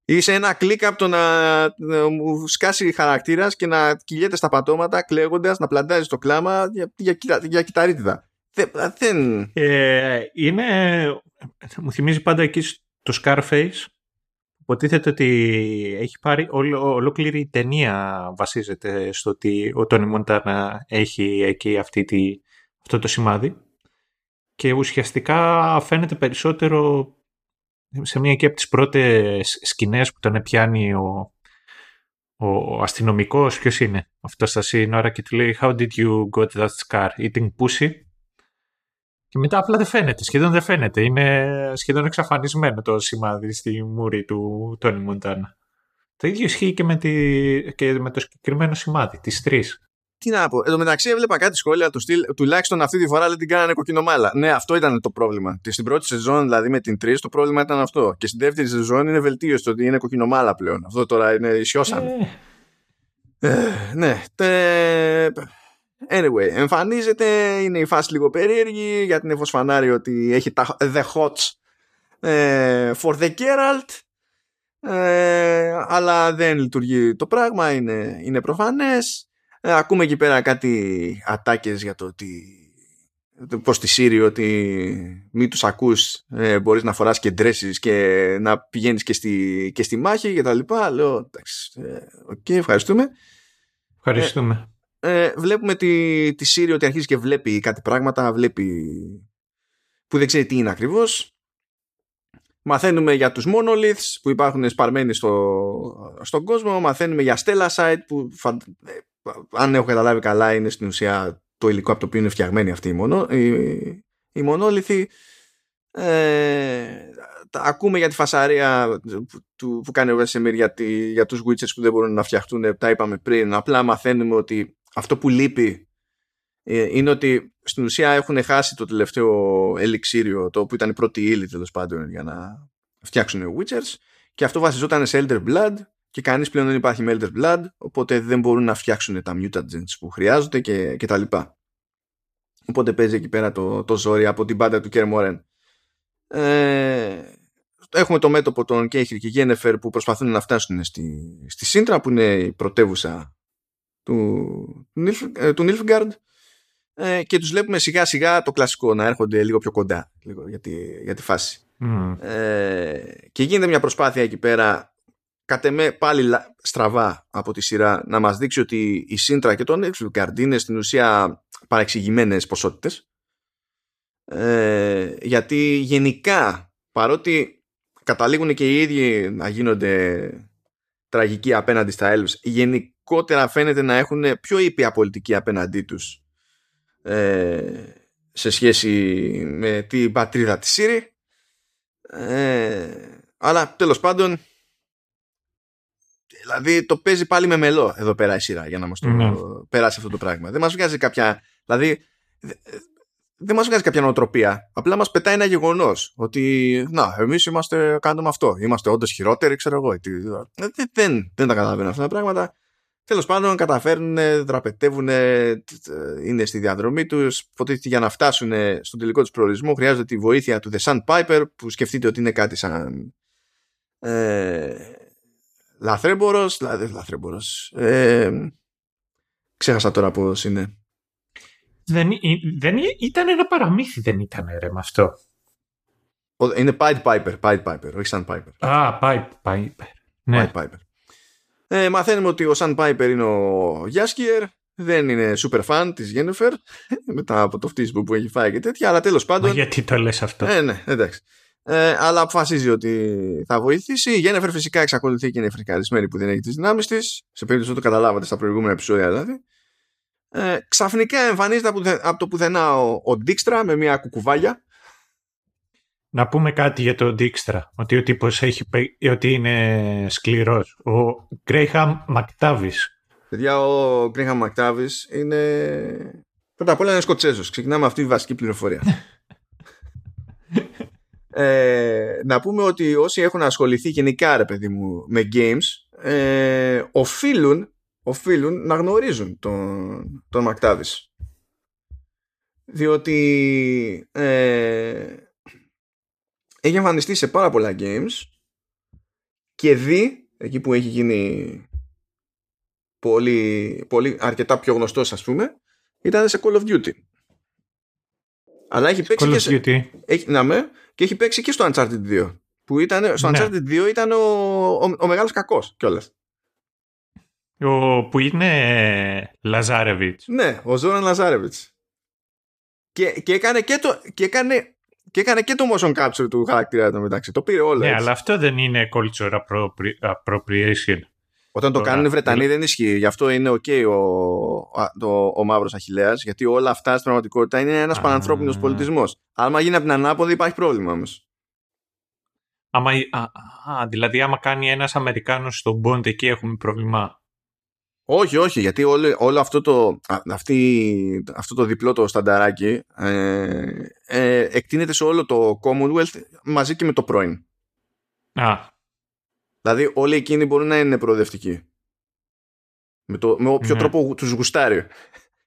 Είσαι ένα κλικ από το να, μου σκάσει χαρακτήρας και να κυλιέται στα πατώματα κλαίγοντας, να πλαντάζει το κλάμα για, για, για κυταρίτιδα. Δεν. Ε, είναι. Μου θυμίζει πάντα εκεί το Scarface. Υποτίθεται ότι έχει πάρει όλο, ολόκληρη η ταινία βασίζεται στο ότι ο Τόνι Μοντάνα έχει εκεί αυτή τη, αυτό το σημάδι. και ουσιαστικά φαίνεται περισσότερο σε μια και από τις πρώτες σκηνές που τον πιάνει ο, ο αστυνομικός, ποιος είναι, αυτός στα σύνορα και του λέει «How did you got that scar? Eating pussy?» Και μετά απλά δεν φαίνεται, σχεδόν δεν φαίνεται. Είναι σχεδόν εξαφανισμένο το σημάδι στη μούρη του Τόνι Μοντάνα. Το ίδιο ισχύει και με, τη, και με το συγκεκριμένο σημάδι, τις τρεις. Τι να πω. Εν τω μεταξύ έβλεπα κάτι σχόλια του στυλ. Τουλάχιστον αυτή τη φορά δεν την κάνανε κοκκινομάλα. Ναι, αυτό ήταν το πρόβλημα. Στην πρώτη σεζόν, δηλαδή με την 3, το πρόβλημα ήταν αυτό. Και στην δεύτερη σεζόν είναι βελτίωση το ότι είναι κοκκινομάλα πλέον. Αυτό τώρα είναι ισιώσαν. Ε. ε, ναι. Τε... Anyway, εμφανίζεται, είναι η φάση λίγο περίεργη γιατί είναι φανάρι ότι έχει τα the hots ε, for the Geralt ε, αλλά δεν λειτουργεί το πράγμα, είναι, είναι προφανές ε, ακούμε εκεί πέρα κάτι ατάκες για το ότι πως τη Σίρι ότι μη τους ακούς ε, μπορείς να φοράς και dresses και να πηγαίνεις και στη, και στη μάχη και τα λοιπά. Λέω εντάξει ε, οκ ευχαριστούμε. Ευχαριστούμε. Ε, ε, βλέπουμε τη, τη Σίρι ότι αρχίζει και βλέπει κάτι πράγματα βλέπει που δεν ξέρει τι είναι ακριβώς. Μαθαίνουμε για τους monoliths που υπάρχουν σπαρμένοι στο, στον κόσμο μαθαίνουμε για stellacite που αν έχω καταλάβει καλά είναι στην ουσία το υλικό από το οποίο είναι φτιαγμένη αυτή η, μονο, η, η μονόλυθη. Ε, ακούμε για τη φασαρία που, που κάνει ο Βέσεμιρ για, για τους Witchers που δεν μπορούν να φτιαχτούν. Τα είπαμε πριν. Απλά μαθαίνουμε ότι αυτό που λείπει ε, είναι ότι στην ουσία έχουν χάσει το τελευταίο ελιξίριο το που ήταν η πρώτη ύλη τέλος πάντων για να φτιάξουν οι Witchers. Και αυτό βασιζόταν σε Elder Blood και κανείς πλέον δεν υπάρχει Melted Blood οπότε δεν μπορούν να φτιάξουν τα mutagens που χρειάζονται και, και τα λοιπά. Οπότε παίζει εκεί πέρα το, το ζόρι από την πάντα του Κέρ Ε, έχουμε το μέτωπο των Κέιχρ και Γένεφερ που προσπαθούν να φτάσουν στη, στη Σύντρα που είναι η πρωτεύουσα του, του Νίλφγκαρντ ε, και τους βλέπουμε σιγά σιγά το κλασικό να έρχονται λίγο πιο κοντά λίγο, για, τη, για τη φάση. Ε, και γίνεται μια προσπάθεια εκεί πέρα κατ' εμέ πάλι στραβά από τη σειρά να μας δείξει ότι η Σύντρα και το Netflix είναι στην ουσία παρεξηγημένες ποσότητες. Ε, γιατί γενικά παρότι καταλήγουν και οι ίδιοι να γίνονται τραγικοί απέναντι στα έλους γενικότερα φαίνεται να έχουν πιο ήπια πολιτική απέναντί τους ε, σε σχέση με την πατρίδα της Σύρη ε, αλλά τέλος πάντων Δηλαδή το παίζει πάλι με μελό εδώ πέρα η σειρά για να μας το ναι. περάσει αυτό το πράγμα. Δεν μας βγάζει κάποια... Δηλαδή δεν μας βγάζει κάποια νοοτροπία. Απλά μας πετάει ένα γεγονός ότι να, εμείς είμαστε, κάνουμε αυτό. Είμαστε όντως χειρότεροι, ξέρω εγώ. Δεν, δεν, δεν τα καταλαβαίνω αυτά τα πράγματα. Τέλος πάντων, καταφέρνουν, δραπετεύουν, είναι στη διαδρομή τους. Υποτίθεται για να φτάσουν στον τελικό τους προορισμό χρειάζεται τη βοήθεια του The Sandpiper, που σκεφτείτε ότι είναι κάτι σαν. Ε, λαθρέμπορος, δηλαδή λαθρέμπορος. Ε, ξέχασα τώρα πώς είναι. Δεν, δεν ήταν ένα παραμύθι, δεν ήταν ρε με αυτό. Είναι Pied Piper, Pied Piper, όχι Sun Piper. Α, Pied Piper. Ναι. Pied Piper. Ε, μαθαίνουμε ότι ο Sun Piper είναι ο Γιάσκιερ, δεν είναι super fan της Jennifer [laughs] μετά από το φτύσιμο που έχει φάει και τέτοια, αλλά τέλος πάντων... Μα γιατί το λες αυτό; Ε, ναι, εντάξει. Ε, αλλά αποφασίζει ότι θα βοηθήσει. Η Γένεφερ φυσικά εξακολουθεί και είναι φρικαρισμένη που δεν έχει τις δυνάμεις της. Σε περίπτωση που το καταλάβατε στα προηγούμενα επεισόδια δηλαδή. Ε, ξαφνικά εμφανίζεται από το πουθενά ο, ο Ντίξτρα με μια κουκουβάγια. Να πούμε κάτι για τον Ντίξτρα. Ότι ο τύπος έχει ότι είναι σκληρός. Ο Γκρέιχαμ Μακτάβη. Παιδιά, ο Γκρέιχαμ Μακτάβη είναι. Πρώτα απ' όλα είναι Σκοτσέζος. Ξεκινάμε αυτή τη βασική πληροφορία. [laughs] Ε, να πούμε ότι όσοι έχουν ασχοληθεί γενικά ρε παιδί μου με games ε, οφείλουν, οφείλουν να γνωρίζουν τον, τον Μακτάβης. Διότι ε, έχει εμφανιστεί σε πάρα πολλά games και δει εκεί που έχει γίνει πολύ, πολύ αρκετά πιο γνωστός ας πούμε ήταν σε Call of Duty. Αλλά έχει παίξει και σε, έχει, να με, και έχει παίξει και στο Uncharted 2. Που ήταν, στο ναι. Uncharted 2 ήταν ο, ο, ο μεγάλος κακός κιόλας. Ο, που είναι Λαζάρεβιτς. Ναι, ο Ζόραν Λαζάρεβιτς. Και, και, έκανε και, το, και, έκανε, και έκανε και το motion capture του χαρακτήρα του μεταξύ. Το πήρε όλο. Ναι, έτσι. αλλά αυτό δεν είναι culture appropri- appropriation. Όταν το Τώρα, κάνουν οι Βρετανοί δηλαδή- δεν ισχύει. Γι' αυτό είναι OK ο, α, το, ο μαύρος Αχηλέα. Γιατί όλα αυτά στην πραγματικότητα είναι ένας Α. πανανθρώπινος πολιτισμός. Άμα γίνει από την ανάποδη, υπάρχει πρόβλημα όμως. Άμα, α, α, δηλαδή, άμα κάνει ένας Αμερικάνος στον Bond εκεί έχουμε πρόβλημα. Όχι, όχι, γιατί όλο, όλο αυτό, το, α, αυτή, αυτό το διπλό το στανταράκι ε, ε, εκτείνεται σε όλο το Commonwealth μαζί και με το πρώην. Α, Δηλαδή όλοι εκείνοι μπορούν να είναι προοδευτικοί. Με, το, με όποιο Ναι. τρόπο τους γουστάρει.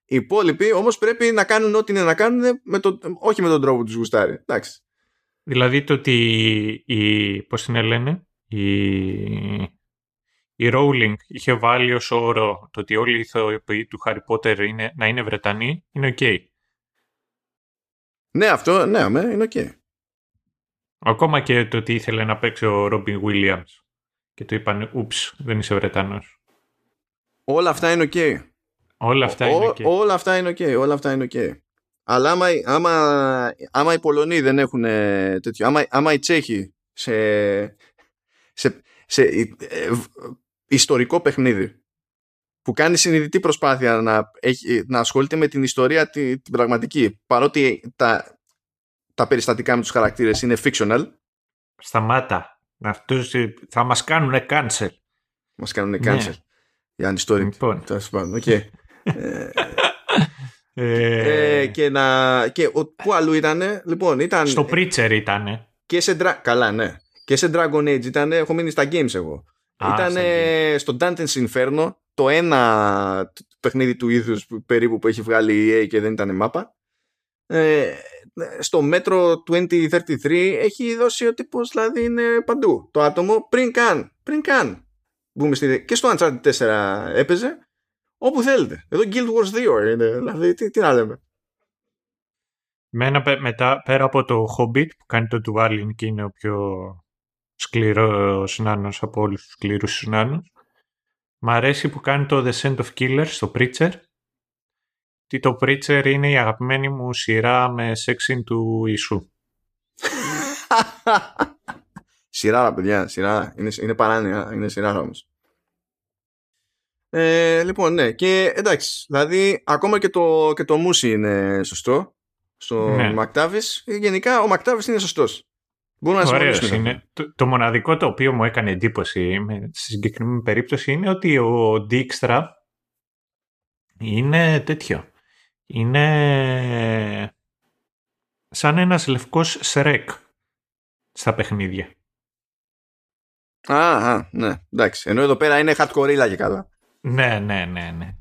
Οι υπόλοιποι όμως πρέπει να κάνουν ό,τι είναι να κάνουν, με το, όχι με τον τρόπο που τους γουστάρει. Εντάξει. δηλαδή το ότι η, πώς την λένε, η, η Rowling είχε βάλει ως όρο το ότι όλοι οι ηθοποιοί του Harry Potter είναι, να είναι Βρετανοί, είναι ok. Ναι, αυτό, ναι, αμέ, είναι οκ. Ακόμα και το ότι ήθελε να παίξει ο Robin Williams και του είπαν «Oops, δεν είσαι Βρετανός». Όλα αυτά είναι οκ. Όλα αυτά Ό- είναι ok. Όλα αυτά είναι οκ. Όλα αυτά είναι οκ. Αλλά άμα, άμα, άμα οι Πολωνοί δεν έχουν ε, τέτοιο, άμα, άμα οι Τσέχοι σε, σε, σε ε, β- ιστορικό παιχνίδι που κάνει συνειδητή προσπάθεια να, έχει, να ασχολείται με την ιστορία τη, την πραγματική παρότι τα, τα περιστατικά με τους χαρακτήρες είναι fictional Σταμάτα. Αυτούς ε, θα μας κάνουν cancel. μας κάνουν Ναι. cancel για ανιστόρητοι Λοιπόν. τέλος πάντων, οκ. [laughs] Ε, Ε, ε, και να, και ο, πού αλλού ήτανε λοιπόν ήταν στο Preacher ήτανε. Και σε Dra- Καλά, ναι. Και σε Dragon Age ήταν. Έχω μείνει στα games εγώ. Α, ήταν στα στο Dante's Inferno το ένα τ- παιχνίδι του είδους περίπου που έχει βγάλει η EA και δεν ήταν μάπα. Ε, στο Metro 2033 έχει δώσει ο τύπος δηλαδή είναι παντού. Το άτομο πριν καν πριν καν μπούμε στη, και στο Uncharted 4 έπαιζε όπου θέλετε. Εδώ Guild Wars 2 είναι δηλαδή τι, τι να λέμε. Μένα πε- μετά, πέρα από το Hobbit που κάνει το Dwalin και είναι ο πιο σκληρός νάνος από όλους τους σκληρούς νάνους μ' αρέσει που κάνει το Descent of Killers στο Preacher τι το Preacher είναι η αγαπημένη μου σειρά με σεξιν του Ιησού. [laughs] Σειρά, ρε παιδιά, σειρά. Είναι, είναι παράνοια, είναι σειρά όμως. Ε, λοιπόν, ναι, και εντάξει, δηλαδή ακόμα και το, και το Μούσι είναι σωστό στο Ναι. Μακτάβης. Γενικά ο Μακτάβης είναι σωστός. Μπορούμε να Ωραίος συμφωνήσουμε. είναι. Το, το μοναδικό το οποίο μου έκανε εντύπωση με, στη συγκεκριμένη περίπτωση είναι ότι ο Dijkstra είναι τέτοιο. Είναι σαν ένας λευκός σρεκ στα παιχνίδια. Α, α, ναι, εντάξει. Ενώ εδώ πέρα είναι hardcore και καλά. Ναι, ναι, ναι, ναι.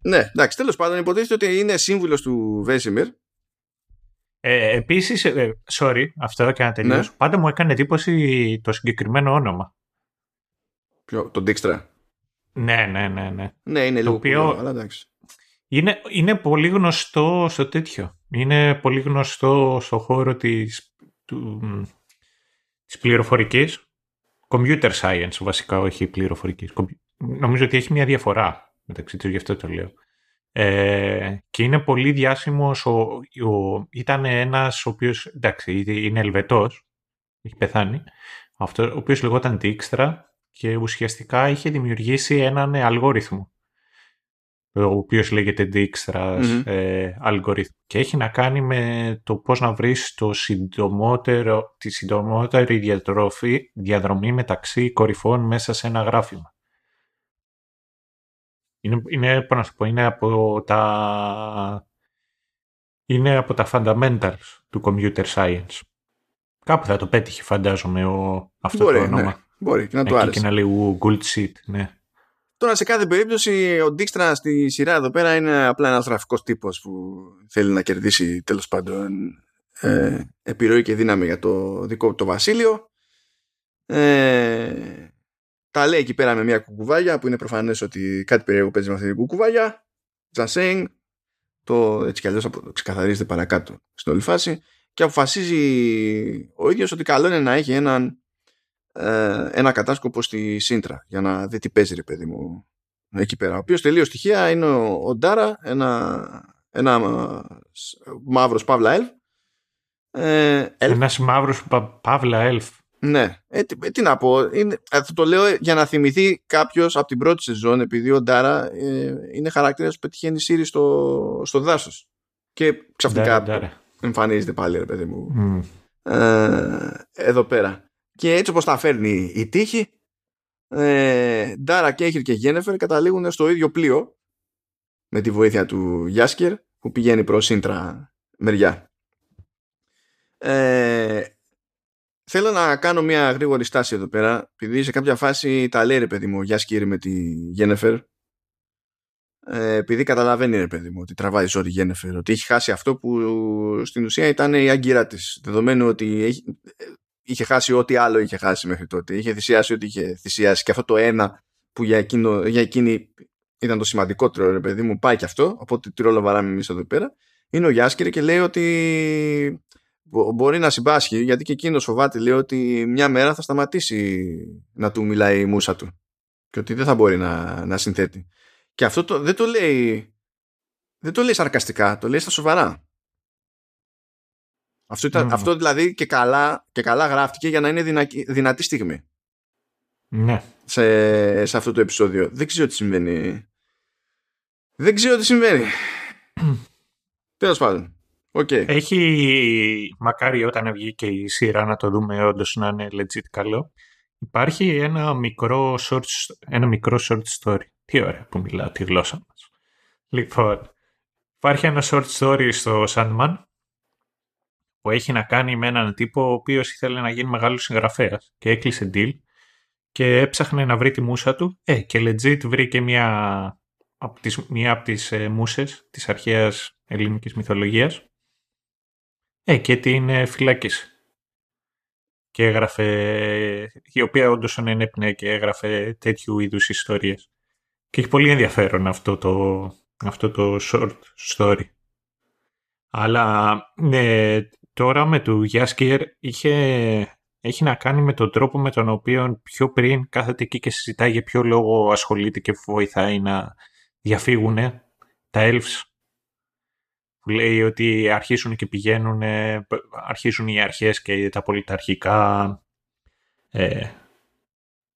Ναι, εντάξει, τέλος πάντων υποτίθεται ότι είναι σύμβουλος του Βέσιμιρ. Ε, επίσης, ε, sorry, αυτό και να τελειώσω. Πάντα μου έκανε εντύπωση το συγκεκριμένο όνομα. Ποιο, τον Dijkstra. Ναι, ναι, ναι, ναι. Ναι, είναι Το λίγο οποίο- κουλό, αλλά εντάξει. Είναι, είναι πολύ γνωστό στο τέτοιο. Είναι πολύ γνωστό στο χώρο της, του, της πληροφορικής. Computer science βασικά, όχι πληροφορικής. Κομπι- Νομίζω ότι έχει μια διαφορά μεταξύ τους, γι' αυτό το λέω. Ε, και είναι πολύ διάσημος. Ο, ο, ήταν ένας ο οποίος, εντάξει, είναι Ελβετός, έχει πεθάνει, αυτό, ο οποίος λεγόταν Dijkstra και ουσιαστικά είχε δημιουργήσει έναν αλγόριθμο ο οποίος λέγεται Dijkstra's Μμμ. ε, algorithm και έχει να κάνει με το πώς να βρεις το συντομότερο, τη συντομότερη διατροφή, διαδρομή μεταξύ κορυφών μέσα σε ένα γράφημα. Είναι, είναι, πώς να σου πω, είναι από τα είναι από τα fundamentals του computer science. Κάπου θα το πέτυχε φαντάζομαι ο, αυτό Μπορεί, το όνομα. ναι. Μπορεί και να του Εκεί άρεσε. και να λέει «Ου, good shit, ναι. Τώρα σε κάθε περίπτωση ο Dijkstra στη σειρά εδώ πέρα είναι απλά ένας γραφικός τύπος που θέλει να κερδίσει τέλος πάντων ε, επιρροή και δύναμη για το δικό του το βασίλειο. Ε, τα λέει εκεί πέρα με μια κουκουβάγια που είναι προφανές ότι κάτι περίεργο παίζει με αυτή την κουκουβάγια. Just saying. Το έτσι κι αλλιώς απο- ξεκαθαρίζεται παρακάτω στην όλη φάση και αποφασίζει ο ίδιος ότι καλό είναι να έχει έναν ε, ένα κατάσκοπο στη Σύντρα για να δει τι παίζει ρε παιδί μου εκεί πέρα. Ο οποίος τελείως στοιχεία είναι ο, ο Ντάρα, ένα, ένα μαύρος παύλα ελφ. Ε, Ένας μαύρος παύλα ελφ. Ναι. Ε, τι, τι, να πω. Είναι, ε, το λέω για να θυμηθεί κάποιος από την πρώτη σεζόν, επειδή ο Ντάρα ε, είναι χαρακτήρας που πετυχαίνει σύρι στο, στο δάσος. Και ξαφνικά εμφανίζεται πάλι, ρε παιδί μου. Ε, εδώ πέρα. Και έτσι όπως τα φέρνει η τύχη, ε, Ντάρα, Κέχυρ και Γένεφερ καταλήγουν στο ίδιο πλοίο με τη βοήθεια του Γιάσκερ που πηγαίνει προς Σύντρα μεριά. Ε, θέλω να κάνω μια γρήγορη στάση εδώ πέρα επειδή σε κάποια φάση τα λέει ρε παιδί μου ο Γιάσκερ με τη Γένεφερ ε, επειδή καταλαβαίνει ρε παιδί μου ότι τραβάει ζόρι Γένεφερ ότι έχει χάσει αυτό που στην ουσία ήταν η αγκύρα της δεδομένου ότι έχει, είχε χάσει ό,τι άλλο είχε χάσει μέχρι τότε είχε θυσιάσει ό,τι είχε θυσιάσει και αυτό το ένα που για, εκείνο, για εκείνη ήταν το σημαντικότερο ρε παιδί μου, πάει και αυτό, οπότε τι ρόλο βαράμε εμείς εδώ πέρα, είναι ο Γιάσκερ και λέει ότι μπορεί να συμπάσχει, γιατί και εκείνος φοβάται, λέει ότι μια μέρα θα σταματήσει να του μιλάει η μουσα του και ότι δεν θα μπορεί να, να συνθέτει. Και αυτό το, δεν το λέει δεν το λέει σαρκαστικά, το λέει στα σοβαρά. Αυτό, ήταν, αυτό δηλαδή και καλά, και καλά γράφτηκε για να είναι δυνατή στιγμή. Ναι. Σε, σε αυτό το επεισόδιο. Δεν ξέρω τι συμβαίνει. Δεν ξέρω τι συμβαίνει. [clears throat] Τέλος πάντων. Okay. Έχει, μακάρι όταν βγει και η σειρά να το δούμε όντως να είναι legit καλό. Υπάρχει ένα μικρό short, ένα μικρό short story. Τι ωραία που μιλάω τη γλώσσα μας. Λοιπόν, υπάρχει ένα short story στο Sandman που έχει να κάνει με έναν τύπο ο οποίος ήθελε να γίνει μεγάλος συγγραφέας και έκλεισε deal και έψαχνε να βρει τη μουσα του ε, και legit βρήκε μια από τις, μία από τις ε, μουσες της αρχαίας ελληνικής μυθολογίας ε, και την ε, φυλάκισε. Και έγραφε, η οποία όντως ενέπνεε και έγραφε τέτοιου είδους ιστορίες. Και έχει πολύ ενδιαφέρον αυτό το, αυτό το short story. Αλλά ναι, τώρα με του Γιάσκερ είχε έχει να κάνει με τον τρόπο με τον οποίο πιο πριν κάθεται εκεί και συζητάει για ποιο λόγο ασχολείται και βοηθάει να διαφύγουν τα elves. Που λέει ότι αρχίσουν και πηγαίνουν, αρχίζουν οι αρχές και τα πολιταρχικά ε,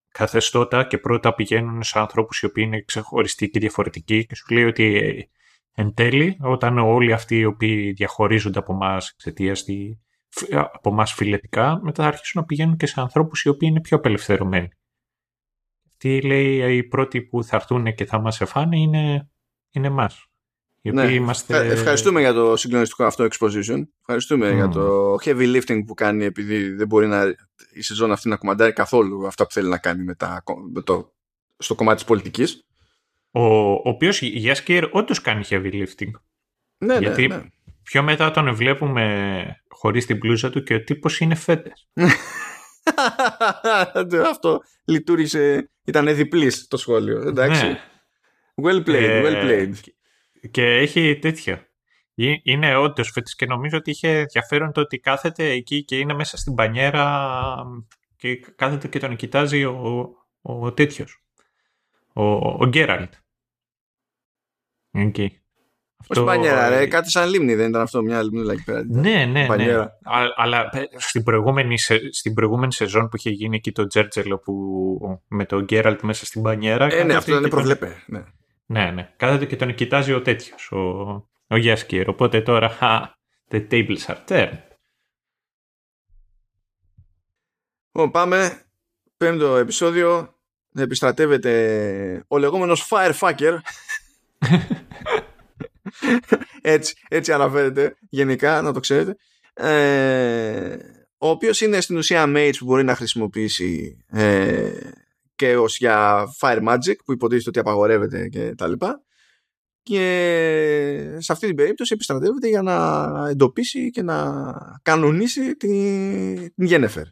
καθεστώτα και πρώτα πηγαίνουν σε ανθρώπους οι οποίοι είναι ξεχωριστοί και διαφορετικοί και σου λέει ότι ε, εν τέλει όταν όλοι αυτοί οι οποίοι διαχωρίζονται από εμά εξαιτίας από εμά φιλετικά, μετά θα αρχίσουν να πηγαίνουν και σε ανθρώπους οι οποίοι είναι πιο απελευθερωμένοι. Τι λέει οι πρώτοι που θα έρθουν και θα μας εφάνε είναι, είναι εμάς. Ναι. Είμαστε... Ε, ευχαριστούμε για το συγκλονιστικό αυτό exposition. Ευχαριστούμε για το heavy lifting που κάνει επειδή δεν μπορεί να, η σεζόν αυτή να κομμαντάρει καθόλου αυτά που θέλει να κάνει με, τα, με το, στο κομμάτι της πολιτικής. Ο, ο οποίος Γιάσκερ όντως κάνει heavy lifting. Ναι, ναι Γιατί ναι, ναι. πιο μετά τον βλέπουμε χωρίς την πλούζα του και ο τύπος είναι φέτες. [laughs] Αυτό λειτουργήσε, ήταν διπλής το σχόλιο. Εντάξει. Ναι. Well played, well ε, played. Και έχει τέτοιο. Είναι όντως φέτος και νομίζω ότι είχε ενδιαφέρον το ότι κάθεται εκεί και είναι μέσα στην πανιέρα και κάθεται και τον κοιτάζει ο, ο, ο τέτοιος. Ο, ο Γκέραλτ. Εκεί. Αυτό... Όχι πανιέρα, ρε, κάτι σαν λίμνη δεν ήταν αυτό, μια λίμνη εκεί πέρα. Ναι, ναι, ναι. αλλά στην προηγούμενη, στην προηγούμενη σεζόν που είχε γίνει εκεί το Τζέρτζελο που, με τον Γκέραλτ μέσα στην πανιέρα. Ε, ναι, αυτό δεν προβλέπε. Ναι. ναι, ναι. Κάθεται και τον κοιτάζει ο τέτοιος, ο, ο Γιάσκιερ. Οπότε τώρα, χα, the tables are turned. Λοιπόν, πάμε. Πέμπτο επεισόδιο. Επιστρατεύεται ο λεγόμενος firefucker έτσι, έτσι αναφέρεται γενικά, να το ξέρετε. Ε, ο οποίος είναι στην ουσία mage που μπορεί να χρησιμοποιήσει ε, και ως για fire magic που υποτίθεται ότι απαγορεύεται και τα λοιπά. Και σε αυτή την περίπτωση επιστρατεύεται για να εντοπίσει και να κανονίσει την, την Γένεφερ.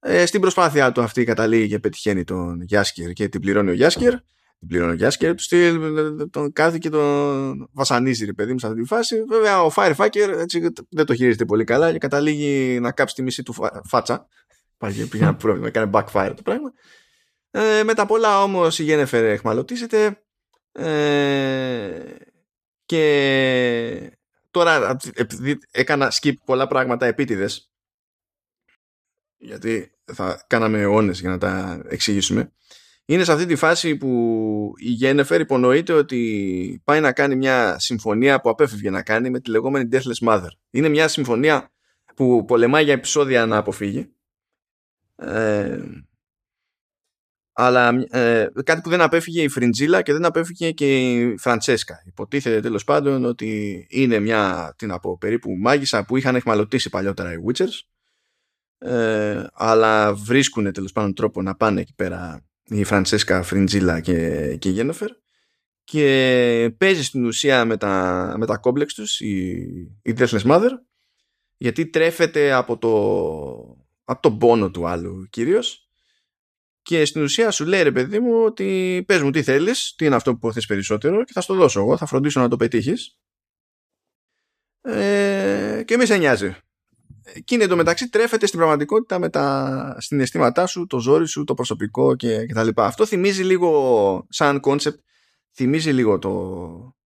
Ε, στην προσπάθειά του αυτή καταλήγει και πετυχαίνει τον Γιάσκερ και την πληρώνει ο Γιάσκερ την πληρώνει ο Γιάσκερ, του στυλ, τον κάθε και τον βασανίζει, ρε παιδί μου, σε αυτή τη φάση. Βέβαια, ο Firefucker έτσι, δεν το χειρίζεται πολύ καλά και καταλήγει να κάψει τη μισή του φάτσα. Πάει πήγε ένα πρόβλημα, έκανε backfire το πράγμα. Ε, με τα πολλά όμως η Γένεφερ εχμαλωτίζεται ε, Και τώρα επειδή έκανα skip πολλά πράγματα επίτηδες γιατί θα κάναμε αιώνες για να τα εξηγήσουμε είναι σε αυτή τη φάση που η Γένεφερ υπονοείται ότι πάει να κάνει μια συμφωνία που απέφευγε να κάνει με τη λεγόμενη Deathless Mother. Είναι μια συμφωνία που πολεμάει για επεισόδια να αποφύγει. Ε, αλλά ε, κάτι που δεν απέφυγε η Φριντζίλα και δεν απέφυγε και η Φραντσέσκα. Υποτίθεται τέλος πάντων ότι είναι μια την από περίπου μάγισσα που είχαν εχμαλωτήσει παλιότερα οι Witchers ε, αλλά βρίσκουν τέλος πάντων τρόπο να πάνε εκεί πέρα η Φραντσέσκα, Φριντζίλα και, και η Γένοφερ. Και παίζει στην ουσία με τα, με τα κόμπλεξ τους η, η Deathless Mother γιατί τρέφεται από το, από τον πόνο του άλλου κυρίως. Και στην ουσία σου λέει ρε παιδί μου ότι πες μου τι θέλεις, τι είναι αυτό που θες περισσότερο και θα στο δώσω εγώ, θα φροντίσω να το πετύχεις ε, και μη σε νοιάζει εκείνη εντωμεταξύ τρέφεται στην πραγματικότητα με τα συναισθήματά σου, το ζόρι σου, το προσωπικό και, και τα λοιπά. Αυτό θυμίζει λίγο σαν concept, θυμίζει λίγο το,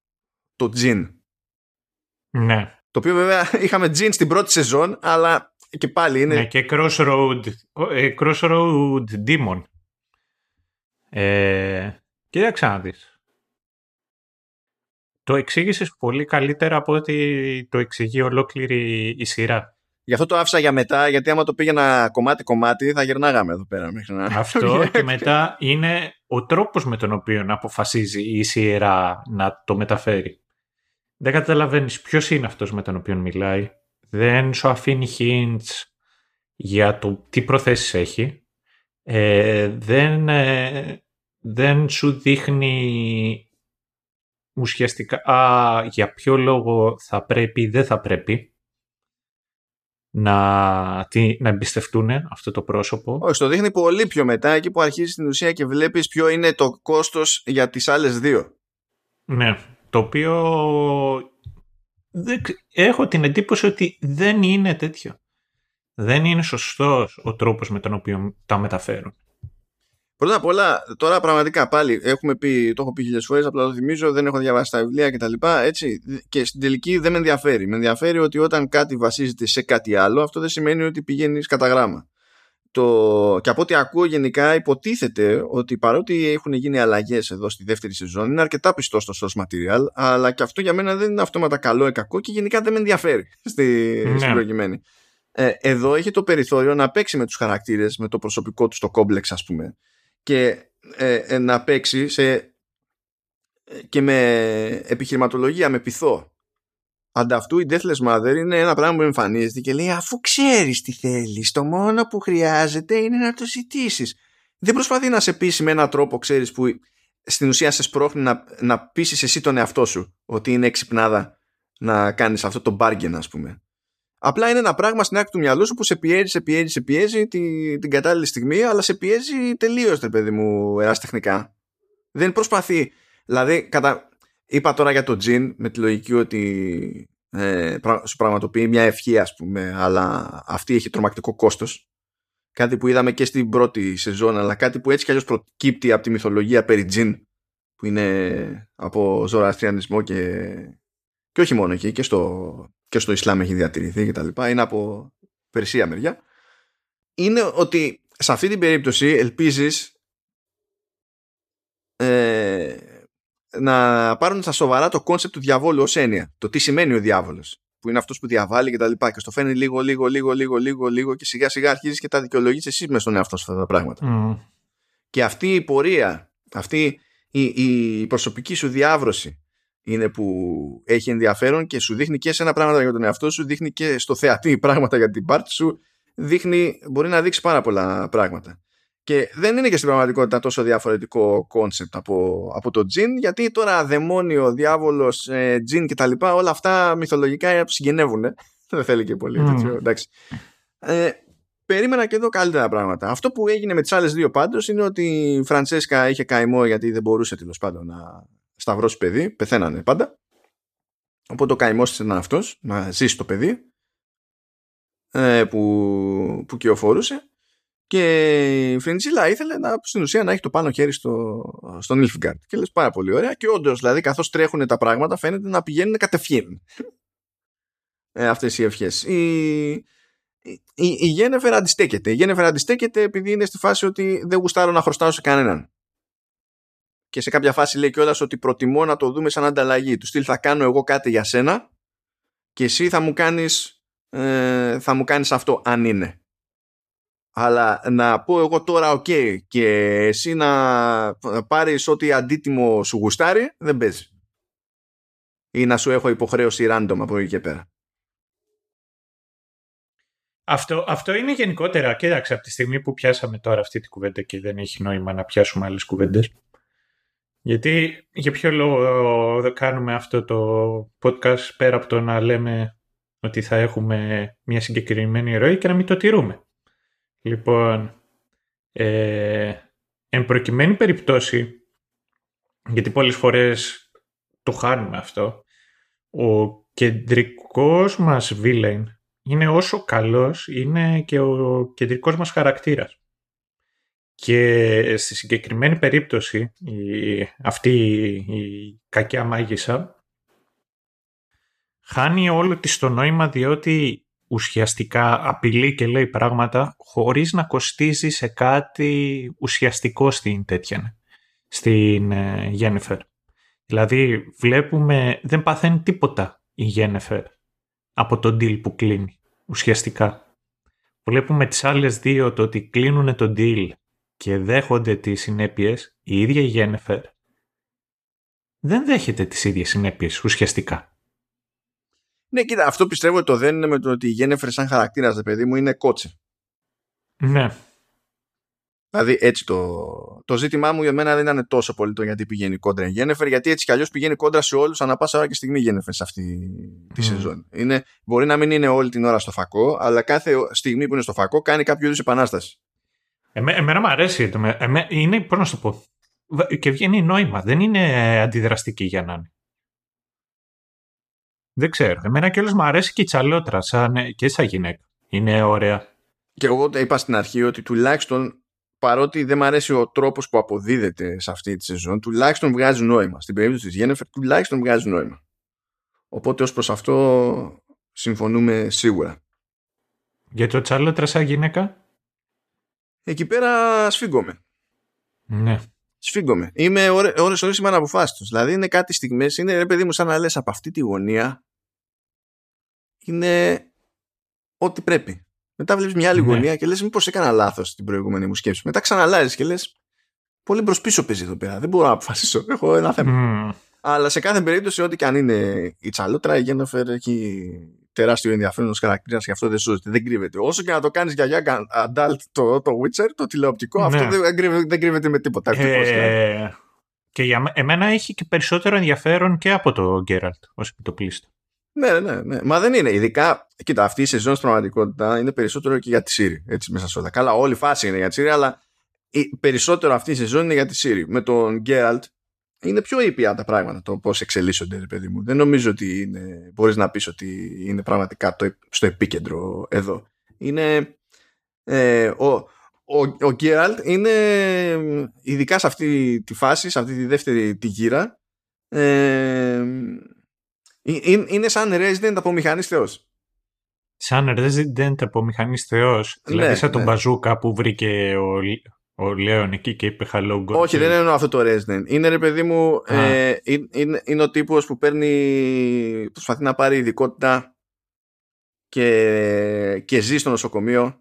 το djinn. Ναι. Το οποίο βέβαια [laughs] είχαμε djinn στην πρώτη σεζόν, αλλά και πάλι είναι... Ναι, και Crossroad, ε, crossroad Demon. Ε, κοίταξε να δεις. Το εξήγησες πολύ καλύτερα από ότι το εξηγεί ολόκληρη η σειρά. Γι' αυτό το άφησα για μετά, γιατί άμα το πήγαινα κομμάτι-κομμάτι θα γερνάγαμε εδώ πέρα. Μέχρι να... [laughs] Αυτό και μετά είναι ο τρόπος με τον οποίο αποφασίζει η σειρά να το μεταφέρει. Δεν καταλαβαίνεις ποιος είναι αυτός με τον οποίο μιλάει. Δεν σου αφήνει hints για το τι προθέσεις έχει. Ε, δεν, ε, δεν σου δείχνει ουσιαστικά α, για ποιο λόγο θα πρέπει ή δεν θα πρέπει να, τι, να εμπιστευτούν αυτό το πρόσωπο. Όχι, το δείχνει πολύ πιο μετά, εκεί που αρχίζει στην ουσία και βλέπεις ποιο είναι το κόστος για τις άλλες δύο. Ναι, το οποίο έχω την εντύπωση ότι δεν είναι τέτοιο. Δεν είναι σωστός ο τρόπος με τον οποίο τα μεταφέρουν. Πρώτα απ' όλα, τώρα πραγματικά πάλι έχουμε πει, το έχω πει χιλιάδε φορές, απλά το θυμίζω, δεν έχω διαβάσει τα βιβλία κτλ. Έτσι, και στην τελική δεν με ενδιαφέρει. Με ενδιαφέρει ότι όταν κάτι βασίζεται σε κάτι άλλο, αυτό δεν σημαίνει ότι πηγαίνεις κατά γράμμα. Το... Και από ό,τι ακούω γενικά υποτίθεται ότι παρότι έχουν γίνει αλλαγές εδώ στη δεύτερη σεζόν είναι αρκετά πιστό στο source material αλλά και αυτό για μένα δεν είναι αυτόματα καλό ή κακό και γενικά δεν με ενδιαφέρει [laughs] στη, ναι. στην προκειμένη. Ε, εδώ έχει το περιθώριο να παίξει με τους χαρακτήρες, με το προσωπικό του στο κόμπλεξ ας πούμε και ε, ε, να παίξει σε, και με επιχειρηματολογία, με πειθό. Ανταυτού η Deathless Mother είναι ένα πράγμα που εμφανίζεται και λέει αφού ξέρεις τι θέλεις, το μόνο που χρειάζεται είναι να το ζητήσεις. Δεν προσπαθεί να σε πείσει με έναν τρόπο, ξέρεις, που στην ουσία σε σπρώχνει να, να πείσεις εσύ τον εαυτό σου ότι είναι εξυπνάδα να κάνεις αυτό το bargain ας πούμε. Απλά είναι ένα πράγμα στην άκρη του μυαλού σου που σε πιέζει, σε πιέζει, σε πιέζει την, την κατάλληλη στιγμή, αλλά σε πιέζει τελείως, ρε παιδί μου, εραστεχνικά. Δεν προσπαθεί. Δηλαδή, κατα... είπα τώρα για το τζιν με τη λογική ότι ε, σου πραγματοποιεί μια ευχή, ας πούμε, αλλά αυτή έχει τρομακτικό κόστος. Κάτι που είδαμε και στην πρώτη σεζόν, αλλά κάτι που έτσι κι αλλιώς προκύπτει από τη μυθολογία περί τζιν, που είναι από ζωροαστρισμό και, και όχι μόνο εκεί, και στο και στο Ισλάμ έχει διατηρηθεί και τα λοιπά, είναι από Περσία μεριά, είναι ότι σε αυτή την περίπτωση ελπίζεις ε, να πάρουν στα σοβαρά το concept του διαβόλου ως έννοια. Το τι σημαίνει ο διάβολος που είναι αυτός που διαβάλλει και τα λοιπά και στο υφαίνει λίγο, λίγο, λίγο, λίγο, λίγο, λίγο και σιγά σιγά αρχίζεις και τα δικαιολογείς εσύ μες στον εαυτό σου αυτά τα πράγματα. Και αυτή η πορεία, αυτή η, η προσωπική σου διάβρωση είναι που έχει ενδιαφέρον και σου δείχνει και σε σένα πράγματα για τον εαυτό σου, δείχνει και στο θεατή [laughs] πράγματα για την πάρτι σου, δείχνει, μπορεί να δείξει πάρα πολλά πράγματα. Και δεν είναι και στην πραγματικότητα τόσο διαφορετικό concept από, από το τζιν, γιατί τώρα δαιμόνιο, διάβολος, ε, τζιν κτλ. όλα αυτά μυθολογικά συγγενεύουν. [laughs] δεν θέλει και πολύ mm. τέτοιο, εντάξει. Ε, περίμενα και εδώ καλύτερα πράγματα. Αυτό που έγινε με τις άλλες δύο πάντως είναι ότι η Φραντσέσκα είχε καημό γιατί δεν μπορούσε τέλος πάντων να, σταυρώσει παιδί, πεθαίνανε πάντα. Οπότε ο καημός ήταν αυτός, να ζήσει το παιδί ε, που, που κυοφορούσε. Και Και η Φρεντζίλα ήθελε να, στην ουσία να έχει το πάνω χέρι στο, στον Nilfgaard. Και λες πάρα πολύ ωραία. Και όντως, δηλαδή, καθώς τρέχουν τα πράγματα, φαίνεται να πηγαίνουν κατευθείαν. Ε, Αυτές οι ευχές. Η, η, η Γένεφερ αντιστέκεται. Η Γένεφερ αντιστέκεται επειδή είναι στη φάση ότι δεν γουστάρω να χρωστάω σε κανέναν. Και σε κάποια φάση λέει κιόλας ότι προτιμώ να το δούμε σαν ανταλλαγή. Του στυλ θα κάνω εγώ κάτι για σένα και εσύ θα μου κάνεις, ε, θα μου κάνεις αυτό αν είναι. Αλλά να πω εγώ τώρα οκ και εσύ να πάρεις ό,τι αντίτιμο σου γουστάρει δεν παίζει. Ή να σου έχω υποχρέωση random από εκεί και πέρα. Αυτό, αυτό είναι γενικότερα, κοίταξε, από τη στιγμή που πιάσαμε τώρα αυτή τη κουβέντα και δεν έχει νόημα να πιάσουμε άλλες κουβέντες. Γιατί για ποιο λόγο κάνουμε αυτό το podcast πέρα από το να λέμε ότι θα έχουμε μια συγκεκριμένη ροή και να μην το τηρούμε. Λοιπόν, ε, εν προκειμένη περιπτώσει, γιατί πολλές φορές το χάνουμε αυτό, ο κεντρικός μας villain είναι όσο καλός είναι και ο κεντρικός μας χαρακτήρας. Και στη συγκεκριμένη περίπτωση η, αυτή η κακιά μάγισσα χάνει όλο της το νόημα διότι ουσιαστικά απειλεί και λέει πράγματα χωρίς να κοστίζει σε κάτι ουσιαστικό στην τέτοια, στην ε, Γένεφερ. Δηλαδή βλέπουμε, δεν παθαίνει τίποτα η Γένεφερ από τον deal που κλείνει ουσιαστικά. Βλέπουμε τις άλλες δύο το ότι κλείνουν τον deal και δέχονται τις συνέπειες, η ίδια η Γένεφερ δεν δέχεται τις ίδιες συνέπειες ουσιαστικά. Ναι, κοίτα, αυτό πιστεύω ότι το δεν είναι με το ότι η Γένεφερ σαν χαρακτήρας, παιδί μου, είναι κότσε. Ναι. Δηλαδή έτσι το, το ζήτημά μου για μένα δεν ήταν τόσο πολύ το γιατί πηγαίνει κόντρα η Γένεφερ, γιατί έτσι κι αλλιώς πηγαίνει κόντρα σε όλους ανά πάσα ώρα και στιγμή η Γένεφερ σε αυτή τη mm. σεζόν. Είναι, μπορεί να μην είναι όλη την ώρα στο φακό, αλλά κάθε στιγμή που είναι στο φακό κάνει κάποιο είδους επανάσταση. Εμέ, εμένα μου αρέσει. Εμέ, είναι, πώς να σου πω, και βγαίνει νόημα. Δεν είναι αντιδραστική για να είναι. Δεν ξέρω. Εμένα κιόλας μου αρέσει και η τσαλότρα σαν, και σαν γυναίκα. Είναι ωραία. Και εγώ είπα στην αρχή ότι τουλάχιστον παρότι δεν μου αρέσει ο τρόπος που αποδίδεται σε αυτή τη σεζόν, τουλάχιστον βγάζει νόημα. Στην περίπτωση της Γένεφερ, τουλάχιστον βγάζει νόημα. Οπότε ως προς αυτό συμφωνούμε σίγουρα. Για το τσαλότρα σαν γυναίκα. Εκεί πέρα σφίγγομαι. Ναι. Σφίγγομαι. Είμαι ώρες ώρες είμαι αναποφάσιστος. Δηλαδή είναι κάτι στιγμές, είναι ρε παιδί μου σαν να λες από αυτή τη γωνία είναι ό,τι πρέπει. Μετά βλέπεις μια άλλη ναι. γωνία και λες μήπως έκανα λάθος την προηγούμενη μου σκέψη. Μετά ξαναλάζεις και λες πολύ μπρος πίσω παίζει εδώ πέρα. Δεν μπορώ να αποφασίσω. [laughs] Έχω ένα θέμα. Mm. Αλλά σε κάθε περίπτωση, ό,τι και αν είναι η τσαλότρα, η Γένοφερ έχει τεράστιο ενδιαφέρον ως χαρακτήρας και αυτό δεν σώζεται, δεν κρύβεται. Όσο και να το κάνεις για young adult το, το Witcher, το τηλεοπτικό, ναι. αυτό δεν, κρύβεται, δεν κρύβεται με τίποτα. Ε, και για εμένα έχει και περισσότερο ενδιαφέρον και από το Γκέραλτ ως επιτοπλίστο. Ναι, ναι, ναι. Μα δεν είναι. Ειδικά, κοίτα, αυτή η σεζόν στην πραγματικότητα είναι περισσότερο και για τη Σύρη. Έτσι μέσα σε όλα. Καλά, όλη η φάση είναι για τη Σύρη, αλλά περισσότερο αυτή η σεζόν είναι για τη Σύρη. Με τον Γκέραλτ είναι πιο ήπια τα πράγματα το πώς εξελίσσονται ρε παιδί μου. Δεν νομίζω ότι είναι, μπορείς να πεις ότι είναι πραγματικά το, στο επίκεντρο εδώ. Είναι ε, ο, ο, ο Γκέραλτ είναι ειδικά σε αυτή τη φάση, σε αυτή τη δεύτερη τη γύρα ε, είναι σαν Resident από μηχανής θεός. Σαν Resident από μηχανής θεός. Δηλαδή ναι, σαν τον ναι. Μπαζούκα που βρήκε ο, ο Λέων εκεί και είπε hello God. Όχι, δεν εννοώ αυτό το Resident. Είναι ρε παιδί μου, ε, είναι, είναι ο τύπος που παίρνει, προσπαθεί να πάρει ειδικότητα και, και ζει στο νοσοκομείο.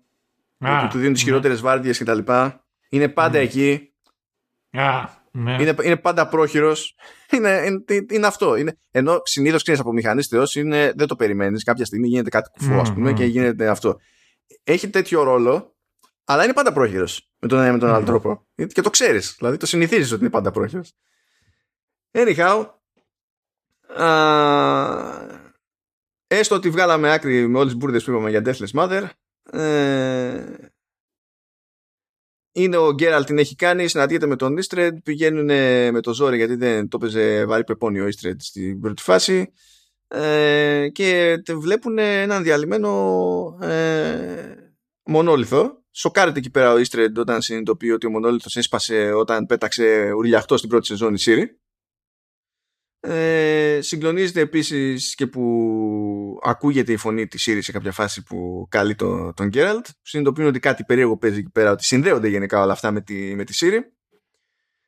Α, του δίνουν τις ναι. χειρότερες βάρδιες κτλ. Είναι πάντα ναι. εκεί. Α, ναι. είναι, είναι πάντα πρόχειρος. Είναι, είναι, είναι, αυτό. Είναι, ενώ συνήθως ξέρεις από μηχανής θεός, δεν το περιμένεις. Κάποια στιγμή γίνεται κάτι κουφό, ας πούμε, και γίνεται αυτό. Έχει τέτοιο ρόλο αλλά είναι πάντα πρόχειρος με τον ένα με τον άλλο τρόπο. Και το ξέρεις. Δηλαδή το συνηθίζεις ότι είναι πάντα πρόχειρος. Anyhow, έστω ότι βγάλαμε άκρη με όλες τις μπουρδες που είπαμε για Deathless Mother. Ε, είναι ο Γκέραλ την έχει κάνει, συναντιέται με τον Ιστρεντ, πηγαίνουν με το ζόρι γιατί δεν το έπαιζε βαρύ πεπόνι ο Ιστρεντ στην πρώτη φάση ε, και βλέπουν έναν διαλυμένο ε, μονόλιθο. Σοκάρεται εκεί πέρα ο Easter όταν συνειδητοποιεί ότι ο μονόλιθος έσπασε όταν πέταξε ουρλιαχτό στην πρώτη σεζόν η Σύρη. Ε, συγκλονίζεται επίσης και που ακούγεται η φωνή της Σύρη σε κάποια φάση που καλεί τον, τον Γκέραλτ. Συνειδητοποιούν ότι κάτι περίεργο παίζει εκεί πέρα, ότι συνδέονται γενικά όλα αυτά με τη, με τη Σύρη.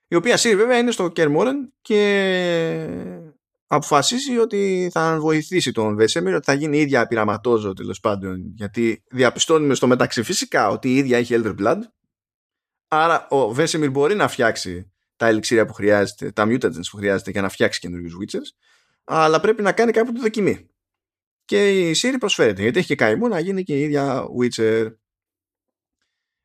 Η οποία Σύρη βέβαια είναι στο Κέρμορεν και αποφασίζει ότι θα βοηθήσει τον Βέσεμιρ, ότι θα γίνει η ίδια πειραματόζω τέλος πάντων, γιατί διαπιστώνουμε στο μεταξύ φυσικά ότι η ίδια έχει Elder Blood. Άρα ο Βέσεμιρ μπορεί να φτιάξει τα ελιξήρια που χρειάζεται, τα mutagens που χρειάζεται για να φτιάξει καινούριους Witchers, αλλά πρέπει να κάνει κάποιο τη δοκιμή. Και η Siri προσφέρεται, γιατί έχει και καημό να γίνει και η ίδια Witcher.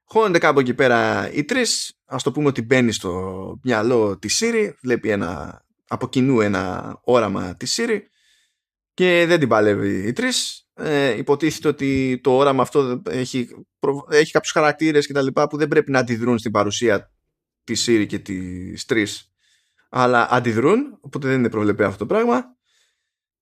Χώνονται κάπου εκεί πέρα οι τρεις. Α το πούμε ότι μπαίνει στο μυαλό της Siri, βλέπει ένα, από κοινού ένα όραμα της Siri και δεν την παλεύει οι τρεις. Ε, υποτίθεται ότι το όραμα αυτό έχει, έχει κάποιους χαρακτήρες κτλ. που δεν πρέπει να αντιδρούν στην παρουσία της Siri και της 3 αλλά αντιδρούν οπότε δεν είναι προβλεπέ αυτό το πράγμα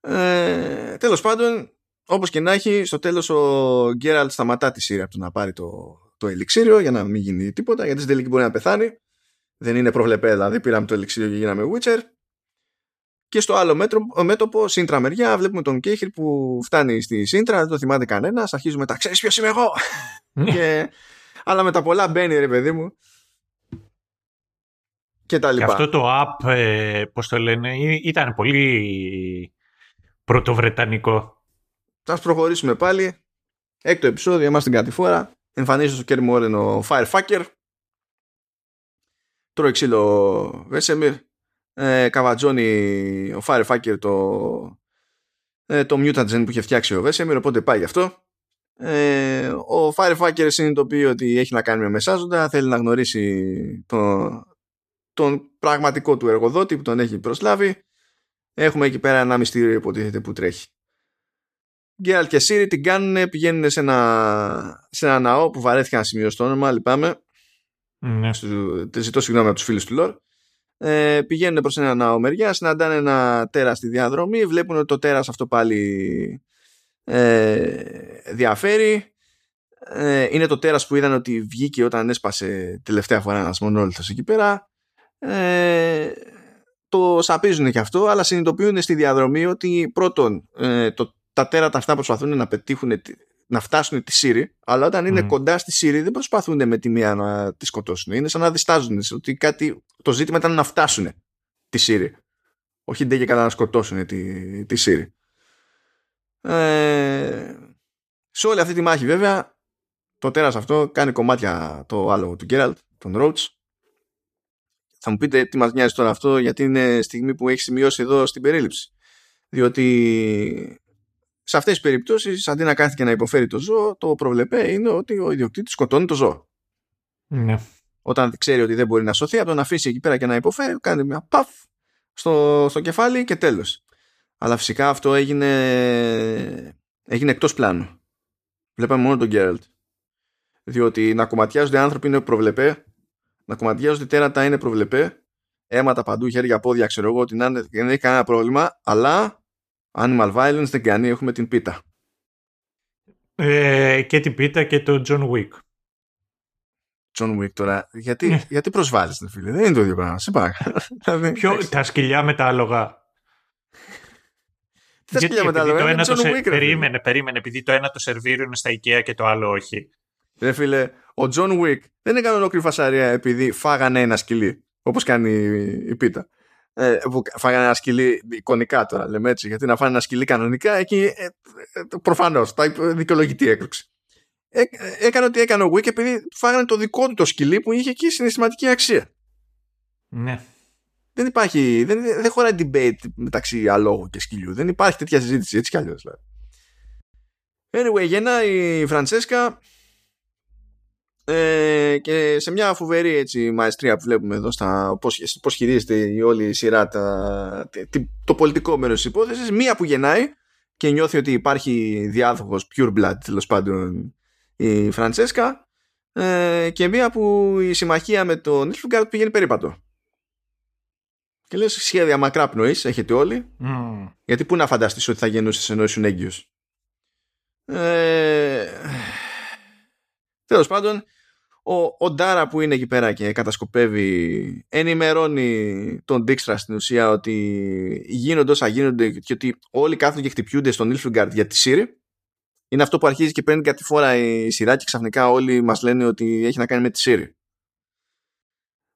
ε, τέλος πάντων όπως και να έχει στο τέλος ο Γκέραλτ σταματά τη Siri από το να πάρει το, το ελιξίριο για να μην γίνει τίποτα γιατί στην τελική μπορεί να πεθάνει δεν είναι προβλεπέ δηλαδή πήραμε το ελιξίριο και γίναμε Witcher και στο άλλο μέτρο, μέτωπο, σύντρα μεριά, βλέπουμε τον Κέχυρ που φτάνει στη σύντρα, δεν το θυμάται κανένας. Αρχίζουμε τα ξέρεις ποιος είμαι εγώ; και, αλλά με τα πολλά μπαίνει, ρε παιδί μου και τα λοιπά. αυτό το app, ε, πώς το λένε, ήταν πολύ πρωτοβρετανικό. Θα προχωρήσουμε πάλι. Έκτο επεισόδιο, είμαστε την κατηφόρα. Εμφανίζεται στο Κέρι Μόρεν ο Firefucker. Τρώει ξύλο Βέσεμιρ. Ε, καβατζώνει ο Firefucker το, ε, το mutagen που είχε φτιάξει ο Βέσεμιρ, οπότε πάει γι' αυτό. Ε, ο Firefucker συνειδητοποιεί ότι έχει να κάνει με μεσάζοντα, θέλει να γνωρίσει το, τον πραγματικό του εργοδότη που τον έχει προσλάβει. Έχουμε εκεί πέρα ένα μυστήριο υποτίθεται που τρέχει. Γκέραλ και Σύρι την κάνουν, πηγαίνουν σε ένα, σε ένα ναό που βαρέθηκα να σημειώσω το όνομα, λυπάμαι. Ναι. ζητώ συγγνώμη από τους φίλους του Λόρ. Ε, πηγαίνουν προς ένα ναό μεριά, συναντάνε ένα τέρας στη διαδρομή, βλέπουν ότι το τέρας αυτό πάλι ε, διαφέρει. Ε, είναι το τέρας που είδαν ότι βγήκε όταν έσπασε τελευταία φορά ένας μονόλιθος εκεί πέρα ε, το σαπίζουν και αυτό, αλλά συνειδητοποιούν στη διαδρομή ότι πρώτον ε, το, τα τέρατα αυτά προσπαθούν να πετύχουν να φτάσουν τη Σύρη, αλλά όταν είναι κοντά στη Σύρη δεν προσπαθούν με τη μία να τη σκοτώσουν. Είναι σαν να διστάζουν. Ότι κάτι, το ζήτημα ήταν να φτάσουν τη Σύρη. Όχι ντε και καλά να σκοτώσουν τη, τη Σύρη. Ε, σε όλη αυτή τη μάχη βέβαια το τέρας αυτό κάνει κομμάτια το άλογο του Γκέραλτ, τον Ρότς θα μου πείτε τι μας νοιάζει τώρα αυτό γιατί είναι στιγμή που έχεις σημειώσει εδώ στην περίληψη. Διότι σε αυτές τις περιπτώσεις αντί να κάθεται και να υποφέρει το ζώο το προβλεπέ είναι ότι ο ιδιοκτήτης σκοτώνει το ζώο. Ναι. Όταν ξέρει ότι δεν μπορεί να σωθεί από το να αφήσει εκεί πέρα και να υποφέρει κάνει μια παφ στο, στο κεφάλι και τέλος. Αλλά φυσικά αυτό έγινε, έγινε εκτός πλάνου. Βλέπαμε μόνο τον Γκέραλτ. Διότι να κομματιάζονται άνθρωποι είναι προβλεπέ να κομματιάζονται τέρατα είναι προβλεπέ, αίματα παντού, χέρια, πόδια, ξέρω εγώ, ότι να είναι, δεν έχει κανένα πρόβλημα, αλλά animal violence δεν κάνει, έχουμε την πίτα. Ε, και την πίτα και το John Wick. John Wick τώρα, γιατί, ναι. γιατί προσβάλλεις, φίλε, δεν είναι το ίδιο πράγμα, σε [laughs] δηλαδή, Ποιο, τα σκυλιά με τα άλογα. Τα σκυλιά με τα άλογα, είναι John Wick, Περίμενε, περίμενε, επειδή το ένα το σερβίριο είναι στα IKEA και το άλλο όχι. Ρε φίλε, ο Τζον Wick δεν έκανε ολόκληρη φασαρία επειδή φάγανε ένα σκυλί, όπως κάνει η πίτα. Ε, που φάγανε ένα σκυλί εικονικά τώρα, λέμε έτσι, γιατί να φάνε ένα σκυλί κανονικά, εκεί ε, ε, προφανώς, τα δικαιολογητή έκρουξη. Ε, έκανε ό,τι έκανε ο Wick επειδή φάγανε το δικό του το σκυλί που είχε εκεί συναισθηματική αξία. Ναι. Δεν υπάρχει, δεν, δεν χωράει debate μεταξύ αλόγου και σκυλιού. Δεν υπάρχει τέτοια συζήτηση έτσι κι αλλιώς. Δηλαδή. Anyway, γεννάει η Φραντσέσκα ε, και σε μια φοβερή έτσι, μαεστρία που βλέπουμε εδώ στα πώς, πώς χειρίζεται η όλη η σειρά τα, το πολιτικό μέρος της υπόθεσης μία που γεννάει και νιώθει ότι υπάρχει διάδοχος pure blood τέλος πάντων η Φραντσέσκα ε, και μία που η συμμαχία με τον Νίλφουγκάρτ πηγαίνει περίπατο και λες σχέδια μακρά πνοής έχετε όλοι mm. γιατί πού να φανταστείς ότι θα γεννούσες ενώ ήσουν έγκυος; Ε, Τέλος πάντων, ο, ο Ντάρα που είναι εκεί πέρα και κατασκοπεύει ενημερώνει τον Dijkstra στην ουσία ότι γίνονται όσα γίνονται και ότι όλοι κάθονται και χτυπιούνται στον Ilfgard για τη Σύρη. Είναι αυτό που αρχίζει και παίρνει κάτι φορά η σειρά και ξαφνικά όλοι μας λένε ότι έχει να κάνει με τη Σύρη.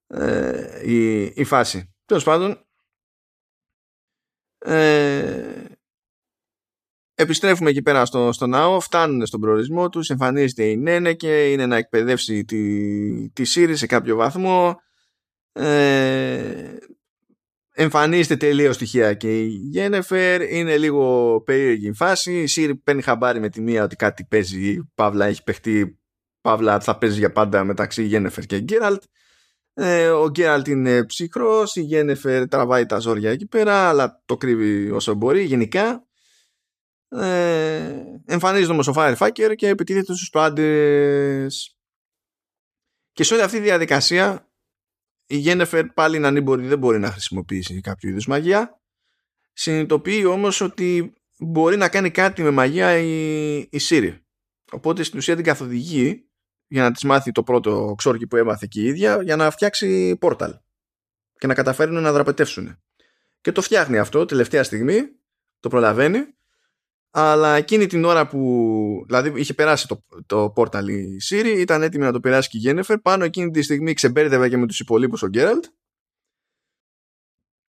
Ε, η, η φάση. Τέλος πάντων, ε, επιστρέφουμε εκεί πέρα στο, στο ναό, φτάνουν στον προορισμό τους, εμφανίζεται η Νένε και είναι να εκπαιδεύσει τη, τη Σύρη σε κάποιο βαθμό. Ε, εμφανίζεται τελείως στοιχεία και η Γένεφερ είναι λίγο περίεργη η φάση. Η Σύρη παίρνει χαμπάρι με τη μία ότι κάτι παίζει Παύλα έχει παιχτεί Παύλα θα παίζει για πάντα μεταξύ Γένεφερ και Γκέραλτ. Ε, ο Γκέραλτ είναι ψυχρός η Γένεφερ τραβάει τα ζόρια εκεί πέρα αλλά το κρύβει όσο μπορεί γενικά ε, εμφανίζεται όμως ο Firefighter και επιτίθεται στους πάντες και σε όλη αυτή τη διαδικασία η Γένεφερ πάλι να μπορεί, δεν μπορεί να χρησιμοποιήσει κάποιο είδους μαγεία. Συνειδητοποιεί όμως ότι μπορεί να κάνει κάτι με μαγεία η, η Siri. Οπότε στην ουσία την καθοδηγεί για να της μάθει το πρώτο ξόρκι που έμαθε και η ίδια για να φτιάξει πόρταλ και να καταφέρουν να δραπετεύσουν και το φτιάχνει αυτό τελευταία στιγμή το προλαβαίνει αλλά εκείνη την ώρα που δηλαδή είχε περάσει το, το πόρταλ η Siri ήταν έτοιμη να το περάσει και η Γένεφερ πάνω εκείνη τη στιγμή ξεμπέρδευε και με τους υπολείπους ο Γκέραλτ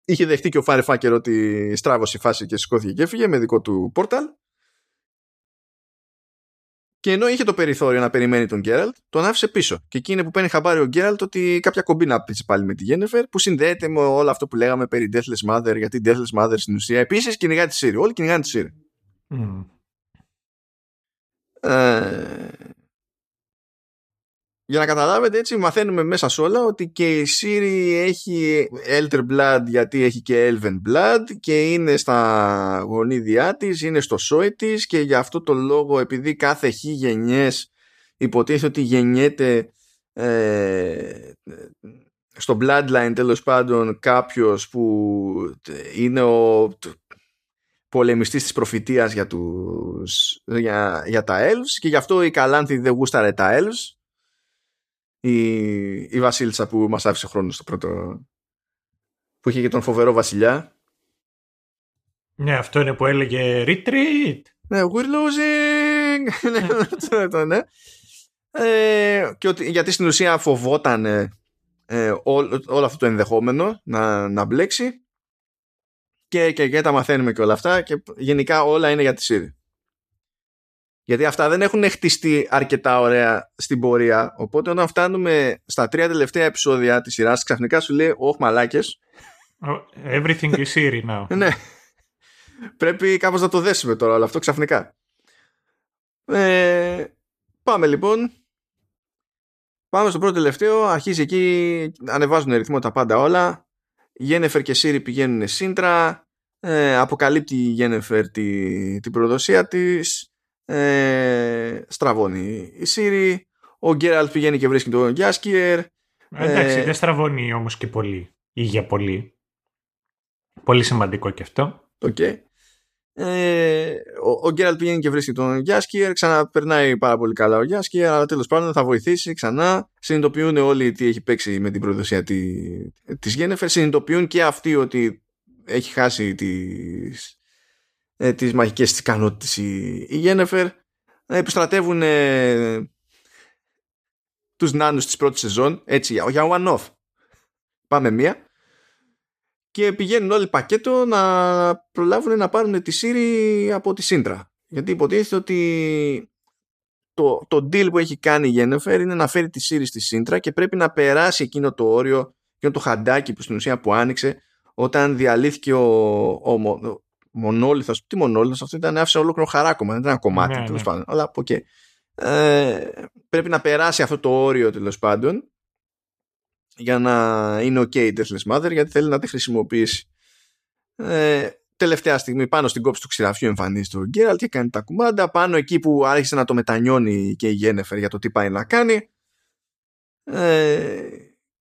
είχε δεχτεί και ο Firefucker ότι στράβωσε η φάση και σηκώθηκε και έφυγε με δικό του πόρταλ και ενώ είχε το περιθώριο να περιμένει τον Γκέραλτ, τον άφησε πίσω. Και εκεί είναι που παίρνει χαμπάρι ο Γκέραλτ ότι κάποια κομπίνα πέσει πάλι με τη Γένεφερ, που συνδέεται με όλο αυτό που λέγαμε περί Deathless Mother, γιατί Deathless Mother στην ουσία επίσης κυνηγά τη Siri. Όλοι κυνηγάνε τη Siri. Ε, για να καταλάβετε έτσι μαθαίνουμε μέσα σε όλα ότι και η Siri έχει Elder Blood γιατί έχει και Elven Blood και είναι στα γονίδια της, είναι στο σόι της και για αυτό το λόγο επειδή κάθε χι γενιές υποτίθεται ότι γεννιέται ε, στο bloodline τέλος πάντων κάποιος που είναι ο πολεμιστής της προφητείας για, τους, για, για τα elves και γι' αυτό η Καλάνθη δεν γούσταρε τα elves. Η, η Βασίλισσα που μας άφησε χρόνο στο πρώτο που είχε και τον φοβερό βασιλιά. Ναι αυτό είναι που έλεγε retreat! Ναι we're losing! [laughs] Ναι, ναι. Ε, και ότι, γιατί στην ουσία φοβόταν ε, όλο αυτό το ενδεχόμενο να, να μπλέξει και, και, και τα μαθαίνουμε και όλα αυτά και γενικά όλα είναι για τη Siri. Γιατί αυτά δεν έχουν χτιστεί αρκετά ωραία στην πορεία. Οπότε όταν φτάνουμε στα τρία τελευταία επεισόδια της σειράς ξαφνικά σου λέει «Ωχ μαλάκες». Everything is Siri now. [laughs] ναι. Πρέπει κάπως να το δέσουμε τώρα όλο αυτό ξαφνικά. Ε, πάμε λοιπόν. Πάμε στο πρώτο τελευταίο. Αρχίζει εκεί, ανεβάζουν ρυθμό τα πάντα όλα. Γένεφερ και Σύρι πηγαίνουν σύντρα, ε, αποκαλύπτει η Γένεφερ τη, την προδοσία της, ε, στραβώνει η Σύρι, ο Γκέραλτ πηγαίνει και βρίσκει τον Γιάσκιερ. Εντάξει, ε, δεν στραβώνει όμως και πολύ, ή για πολύ. Πολύ σημαντικό και αυτό. Okay. Ε, ο, ο Γκέραλτ πηγαίνει και βρίσκει τον Γιάσκιερ, ξαναπερνάει πάρα πολύ καλά ο Γιάσκιερ, αλλά τέλος πάντων θα βοηθήσει ξανά. Συνειδητοποιούν όλοι τι έχει παίξει με την προδοσία τη της Γένεφερ. Συνειδητοποιούν και αυτοί ότι έχει χάσει τις, ε, τις μαγικές της ικανότητες η, η Γένεφερ. Επιστρατεύουν ε, τους νάνους της πρώτης σεζόν, έτσι για, για one-off. Πάμε μία και πηγαίνουν όλοι πακέτο να προλάβουν να πάρουν τη Siri από τη Σύντρα. Γιατί υποτίθεται ότι το, το deal που έχει κάνει η Γενεφέρ είναι να φέρει τη Siri στη Σύντρα και πρέπει να περάσει εκείνο το όριο, εκείνο το χαντάκι που στην ουσία που άνοιξε όταν διαλύθηκε ο, ο, ο μονόλιθος. Τι μονόλιθος, αυτό ήταν άφησε ολόκληρο χαράκομα, δεν ήταν ένα κομμάτι ναι, τέλος ναι. πάντων. Αλλά okay. ε, πρέπει να περάσει αυτό το όριο τέλος πάντων για να είναι ok η Deathless Mother γιατί θέλει να τη χρησιμοποιήσει. Ε, τελευταία στιγμή πάνω στην κόψη του ξηραφιού εμφανίζεται ο Γκέραλτ και κάνει τα κουμάντα πάνω εκεί που άρχισε να το μετανιώνει και η Γένεφερ για το τι πάει να κάνει ε,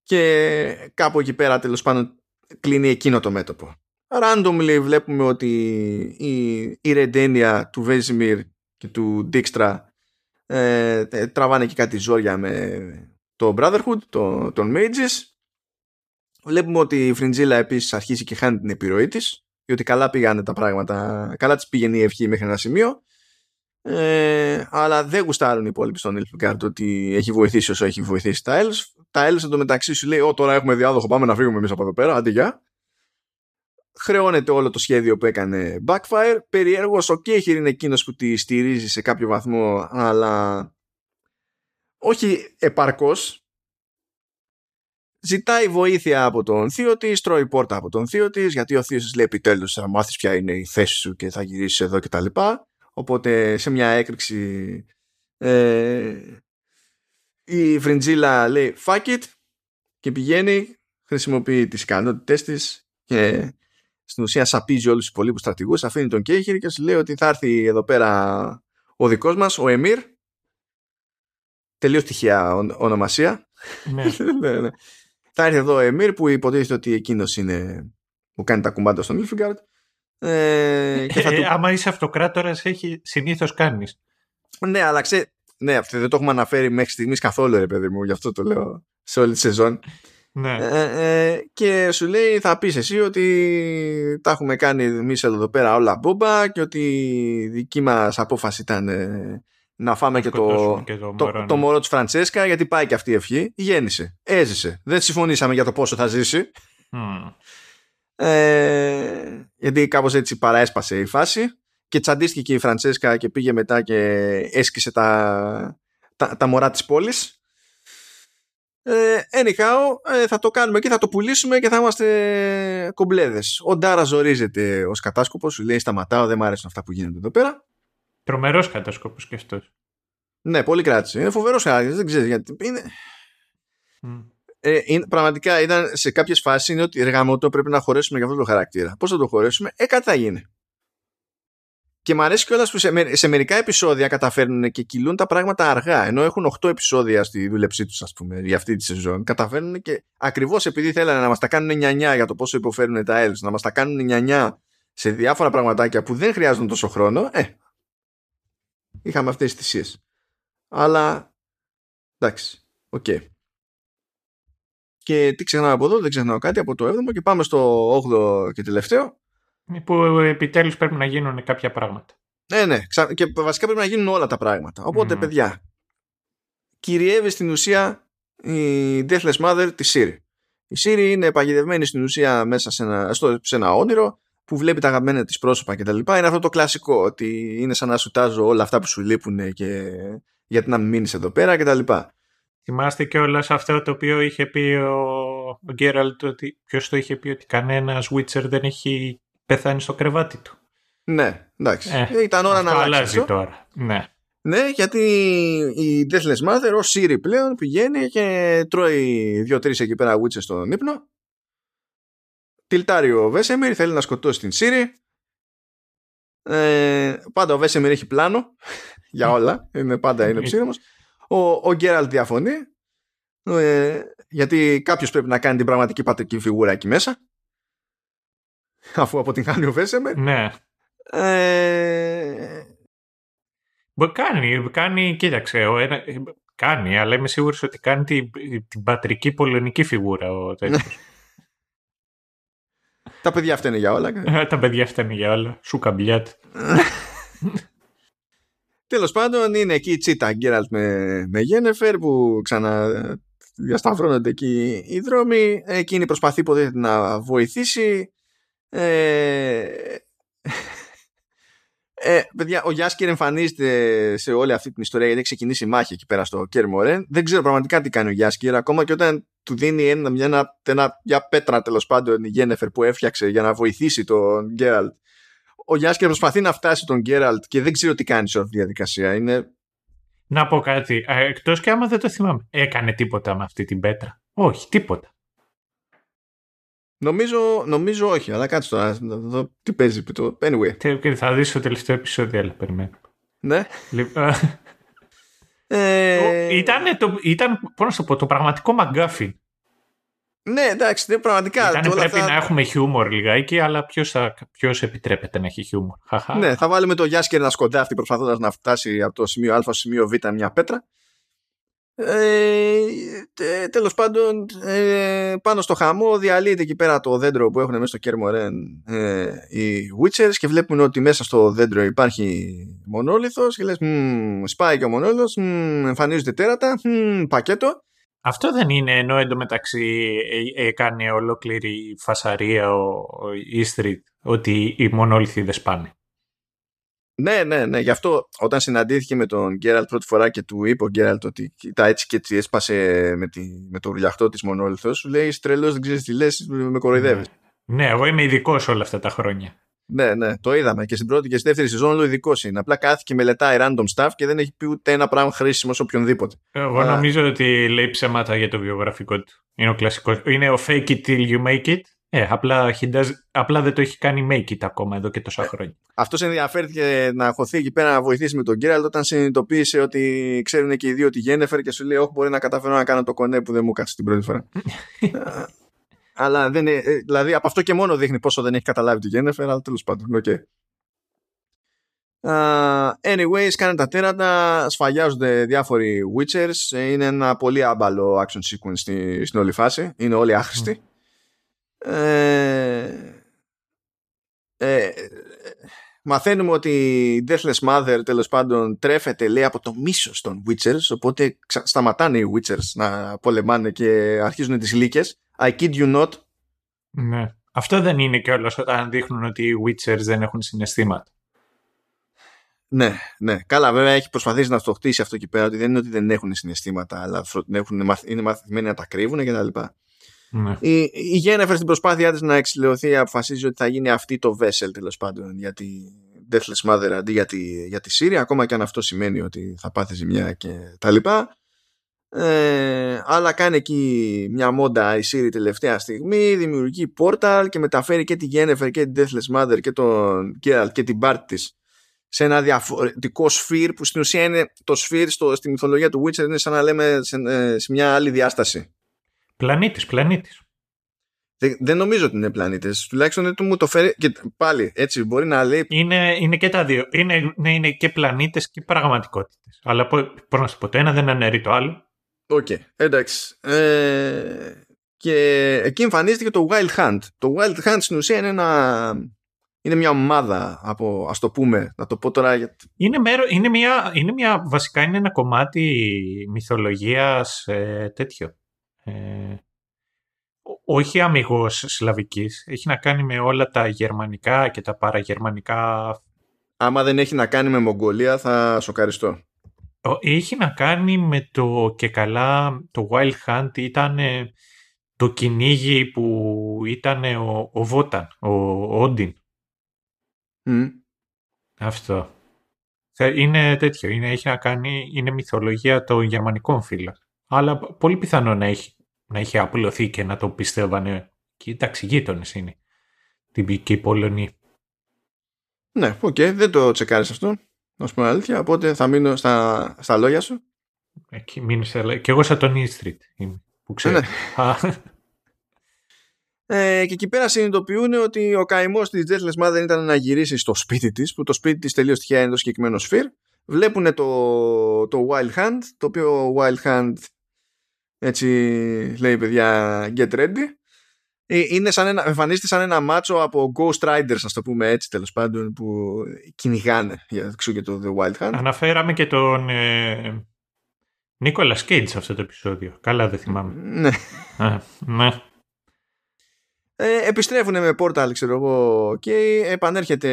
και κάπου εκεί πέρα τέλος πάντων κλείνει εκείνο το μέτωπο. Randomly βλέπουμε ότι η, η Ρεντένια του Βέζιμιρ και του Ντίξτρα Ε, τραβάνε και κάτι ζόρια με το Brotherhood, το, τον Mages. Βλέπουμε ότι η Φριντζίλα επίσης αρχίζει και χάνει την επιρροή της, διότι καλά πήγανε τα πράγματα, καλά της πήγαινε η ευχή μέχρι ένα σημείο. Ε, αλλά δεν γουστάρουν οι υπόλοιποι στον Nilfgaard ότι έχει βοηθήσει όσο έχει βοηθήσει τα Elves. Τα Elves εντωμεταξύ σου λέει: Ω, τώρα έχουμε διάδοχο, πάμε να φύγουμε εμείς από εδώ πέρα. Αντί για. Χρεώνεται όλο το σχέδιο που έκανε Backfire. Περιέργως, ο Κέχυρ είναι εκείνος που τη στηρίζει σε κάποιο βαθμό, αλλά όχι επαρκώς ζητάει βοήθεια από τον θείο της, τρώει πόρτα από τον θείο της, γιατί ο θείος της λέει επιτέλους θα μάθεις ποια είναι η θέση σου και θα γυρίσεις εδώ κτλ. Οπότε σε μια έκρηξη ε, η Φριντζίλα λέει fuck it και πηγαίνει, χρησιμοποιεί τις ικανότητες της και στην ουσία σαπίζει όλους τους υπολείπους στρατηγούς, αφήνει τον Κέχυρ και σου λέει ότι θα έρθει εδώ πέρα ο δικός μας, ο Εμίρ, τελείως τυχαία ονομασία. Ναι. [laughs] ναι, ναι. Θα έρθει εδώ ο Εμίρ που υποτίθεται ότι εκείνος είναι που κάνει τα κουμπάτα στον Νίλφιγκαρτ ε, και θα ε, του... άμα είσαι αυτοκράτορας έχει συνήθως κάνεις. Ναι, αλλά ξέρει, ναι, αυτό δεν το έχουμε αναφέρει μέχρι στιγμής καθόλου, ρε παιδί μου, γι' αυτό το λέω σε όλη τη σεζόν. Ναι. Ε, ε, και σου λέει θα πεις εσύ ότι τα έχουμε κάνει εμείς εδώ πέρα όλα μπόμπα και ότι η δική μας απόφαση ήταν ε, να φάμε και το, και το, το, το, μωρό της Φραντσέσκα γιατί πάει και αυτή η ευχή. Γέννησε, έζησε. Δεν συμφωνήσαμε για το πόσο θα ζήσει. Mm. Ε, γιατί κάπως έτσι παραέσπασε η φάση και τσαντίστηκε και η Φραντσέσκα και πήγε μετά και έσκησε τα, τα, τα μωρά της πόλης ε, anyhow ε, θα το κάνουμε και θα το πουλήσουμε και θα είμαστε κομπλέδες ο Ντάρα ζορίζεται ως κατάσκοπος σου λέει σταματάω δεν μου αρέσουν αυτά που γίνονται εδώ πέρα τρομερός κατάσκοπος και αυτός ναι πολύ κράτησε είναι φοβερός χαρακτήρας δεν ξέρεις γιατί είναι... Mm ε, είναι, πραγματικά ήταν σε κάποιες φάσεις είναι ότι εργαμότο πρέπει να χωρέσουμε για αυτό το χαρακτήρα. Πώς θα το χωρέσουμε, ε, κάτι θα γίνει. Και μου αρέσει κιόλας που σε, σε, μερικά επεισόδια καταφέρνουν και κυλούν τα πράγματα αργά. Ενώ έχουν 8 επεισόδια στη δούλεψή τους, ας πούμε, για αυτή τη σεζόν. Καταφέρνουν και ακριβώς επειδή θέλανε να μας τα κάνουν νιανιά για το πόσο υποφέρουν τα Elves, να μας τα κάνουν νιανιά σε διάφορα πραγματάκια που δεν χρειάζονται τόσο χρόνο, ε, είχαμε αυτές τις θυσίες. Αλλά εντάξει, οκ. Okay. Και τι ξεχνάω από εδώ, δεν ξεχνάω κάτι από το 7ο και πάμε στο 8ο και τελευταίο. Που επιτέλους πρέπει να γίνουν κάποια πράγματα. Ναι, ναι. Και βασικά πρέπει να γίνουν όλα τα πράγματα. Οπότε, mm. παιδιά, κυριεύει στην ουσία η Deathless Mother τη Siri. Η Siri είναι παγιδευμένη στην ουσία μέσα σε ένα, στο, σε ένα όνειρο που βλέπει τα αγαπημένα της πρόσωπα κτλ. Είναι αυτό το κλασικό ότι είναι σαν να σου τάζω όλα αυτά που σου λείπουν και γιατί να μην μείνεις εδώ πέρα κτλ. Θυμάστε και όλα αυτό το οποίο είχε πει ο, ο Γκέραλτ, ότι ποιος το είχε πει ότι κανένας Witcher δεν έχει πεθάνει στο κρεβάτι του. Ναι, εντάξει. Ε, Ήταν ώρα να αλλάξει. αλλάζει τώρα. Ναι. Ναι, γιατί η Deathless Mother ο Siri πλέον πηγαίνει και τρώει δύο-τρεις εκεί πέρα Witcher στον ύπνο. Τιλτάρει ο Βέσεμιρ, θέλει να σκοτώσει την Siri. Ε, πάντα ο Βέσεμιρ έχει πλάνο [laughs] για όλα. Είναι, πάντα είναι ψήρεμος. Ο, ο Γκέραλτ διαφωνεί ε, γιατί κάποιος πρέπει να κάνει την πραγματική πατρική φιγούρα εκεί μέσα αφού αποτυγχάνει ο Βέσεμερ. Ναι. Ε... Κάνει, κάνει, κοίταξε, ο ένα, κάνει, αλλά είμαι σίγουρος ότι κάνει την, την πατρική πολωνική φιγούρα ο [laughs] τέτοιος. Τα παιδιά φταίνε για όλα. Τα παιδιά φταίνε για όλα. Σου καμπιάτ. [laughs] Τέλος πάντων είναι εκεί η Τσίτα Γκέραλτ με, με Γένεφερ που ξανα διασταυρώνονται εκεί οι δρόμοι. Εκείνη προσπαθεί ποτέ να βοηθήσει. Ε, ε, παιδιά, ο Γιάσκερ εμφανίζεται σε όλη αυτή την ιστορία γιατί έχει ξεκινήσει η μάχη εκεί πέρα στο Κέρμορεν. Δεν ξέρω πραγματικά τι κάνει ο Γιάσκερ, ακόμα και όταν του δίνει ένα, μια, ένα, μια πέτρα τέλος πάντων η Γένεφερ που έφτιαξε για να βοηθήσει τον Γκέραλτ ο Γιάσκερ προσπαθεί να φτάσει τον Γκέραλτ και δεν ξέρω τι κάνει σε αυτή τη διαδικασία. Είναι... Να πω κάτι. Ε, Εκτός και άμα δεν το θυμάμαι. Έκανε τίποτα με αυτή την πέτρα. Όχι, τίποτα. Νομίζω, νομίζω όχι, αλλά κάτσε τώρα να δω τι παίζει. Το... Anyway. Θα δεις το τελευταίο επεισόδιο, αλλά περιμένω. Ναι. Λοιπόν, ε... Ήταν, το, ήταν πώς να το, πω, το πραγματικό McGuffin. Ναι, εντάξει, ναι, πραγματικά. Ήταν πρέπει να έχουμε χιούμορ λιγάκι, αλλά ποιος επιτρέπεται να έχει χιούμορ; Ναι, θα βάλουμε το Γιάσκερ να σκοντάφτει προσπαθώντας να φτάσει από το σημείο Α στο σημείο Β μια πέτρα. Ε, τέλος πάντων ε, πάνω στο χαμό διαλύεται εκεί πέρα το δέντρο που έχουν μέσα στο Κέρμορεν ε, οι Witchers και βλέπουν ότι μέσα στο δέντρο υπάρχει μονόλιθος και λες σπάει και ο μονόλιθος εμφανίζονται τέρατα πακέτο αυτό δεν είναι ενώ εντωμεταξύ ε, έκανε ολόκληρη φασαρία ο, ο Eastreet ότι οι μονόλιθοι δεν σπάνε ναι, ναι, ναι. Γι' αυτό όταν συναντήθηκε με τον Γκέραλτ πρώτη φορά και του είπε ο Γκέραλτ ότι τα έτσι και έτσι έσπασε με, τη, με το ρουλιαχτό της μονόλιθο, σου λέει Είσαι τρελό, δεν ξέρεις τι λες, με κοροϊδεύεις. Ναι. ναι, εγώ είμαι ειδικός όλα αυτά τα χρόνια. Ναι, ναι, το είδαμε και στην πρώτη και στη δεύτερη σεζόν ο ειδικός είναι. Απλά κάθεται και μελετάει random stuff και δεν έχει πει ούτε ένα πράγμα χρήσιμο σε οποιονδήποτε. Εγώ νομίζω ότι λέει ψέματα για το βιογραφικό του. Είναι ο κλασικός. Είναι ο fake it till you make it. Ε, απλά, does, απλά δεν το έχει κάνει make it ακόμα εδώ και τόσα χρόνια. Αυτός ενδιαφέρθηκε να χωθεί εκεί πέρα να βοηθήσει με τον Γκέραλτ όταν συνειδητοποίησε ότι ξέρουν και οι δύο τη Γένεφερ και σου λέει: Όχι, μπορεί να καταφέρω να κάνω το κονέ που δεν μου κάτσε την πρώτη φορά. [laughs] αλλά δεν είναι, ε, δηλαδή από αυτό και μόνο δείχνει πόσο δεν έχει καταλάβει τη Γένεφερ, αλλά τέλος πάντων. Okay. Uh, anyways, κάνε τα τέρατα, σφαγιάζονται διάφοροι Witchers. Είναι ένα πολύ άμπαλο action sequence στη, στην όλη φάση. Είναι όλοι άχρηστοι. Ε, ε, μαθαίνουμε ότι η Deathless Mother τέλος πάντων τρέφεται λέει από το μίσος των Witchers οπότε σταματάνε οι Witchers να πολεμάνε και αρχίζουν τις λύκες I kid you not ναι. Αυτό δεν είναι κιόλας όταν δείχνουν ότι οι Witchers δεν έχουν συναισθήματα ναι, ναι. Καλά, βέβαια έχει προσπαθήσει να το χτίσει αυτό εκεί πέρα ότι δεν είναι ότι δεν έχουν συναισθήματα, αλλά είναι μαθημένοι να τα κρύβουν κτλ. Ναι. Η, η Γένεφερ στην προσπάθειά της να εξηλαιωθεί αποφασίζει ότι θα γίνει αυτή το vessel τέλος πάντων για τη Deathless Mother αντί για τη, για τη Σύρια ακόμα και αν αυτό σημαίνει ότι θα πάθει ζημιά και τα λοιπά ε, αλλά κάνει εκεί μια μόντα η Σύρη τελευταία στιγμή δημιουργεί πόρταλ και μεταφέρει και τη Γένεφερ και την Deathless Mother και τον Geralt και την Bart της σε ένα διαφορετικό sphere που στην ουσία είναι το sphere στο, στη μυθολογία του Witcher είναι σαν να λέμε σε, ε, σε μια άλλη διάσταση Πλανήτης, πλανήτης. Δεν, δεν νομίζω ότι είναι πλανήτες. Τουλάχιστον δεν μου το φέρει. Και πάλι έτσι μπορεί να λέει. Είναι, είναι και τα δύο. Είναι, ναι, είναι και πλανήτες και πραγματικότητες. Αλλά πώ να σου πω, το ένα δεν αναιρεί το άλλο. Οκ, okay, εντάξει. Ε, και εκεί εμφανίστηκε το Wild Hunt. Το Wild Hunt στην ουσία είναι, ένα, είναι μια ομάδα από, ας το πούμε, να το πω τώρα. Για... Είναι, μέρο, είναι, μια, είναι μια, βασικά είναι ένα κομμάτι μυθολογίας ε, τέτοιο ε, όχι αμυγός σλαβικής. Έχει να κάνει με όλα τα γερμανικά και τα παραγερμανικά. Άμα δεν έχει να κάνει με Μογγολία θα σοκαριστώ. Έχει να κάνει με το και καλά το Wild Hunt ήταν το κυνήγι που ήταν ο, ο Βόταν, ο, Όντιν. Αυτό. Είναι τέτοιο. Είναι, έχει να κάνει, είναι μυθολογία των γερμανικών φύλων. Αλλά πολύ πιθανό να έχει να είχε απλωθεί και να το πιστεύανε. Κοίταξε, γείτονες είναι. Την και η Πολωνία. Ναι, οκ, okay, δεν το τσεκάρεις αυτό. Να σου πω αλήθεια, οπότε θα μείνω στα, στα λόγια σου. Εκεί μείνω σε Και εγώ σαν τον E Street είμαι, που ξέρω. Ναι. ε, και εκεί πέρα συνειδητοποιούν ότι ο καημός της Deathless Mother ήταν να γυρίσει στο σπίτι της, που το σπίτι της τελείως τυχαία είναι το συγκεκριμένο σφυρ. Βλέπουν το, το Wild Hunt, το οποίο Wild Hunt έτσι λέει παιδιά get ready. Ε, είναι σαν ένα, εμφανίζεται σαν ένα μάτσο από Ghost Riders, ας το πούμε έτσι τέλος πάντων, που κυνηγάνε για και το The Wild Hunt. Αναφέραμε και τον ε, Νίκολα Cage σε αυτό το επεισόδιο. Καλά δεν θυμάμαι. Ναι. ναι. Ε, επιστρέφουν με πόρταλ, ξέρω εγώ, και επανέρχεται,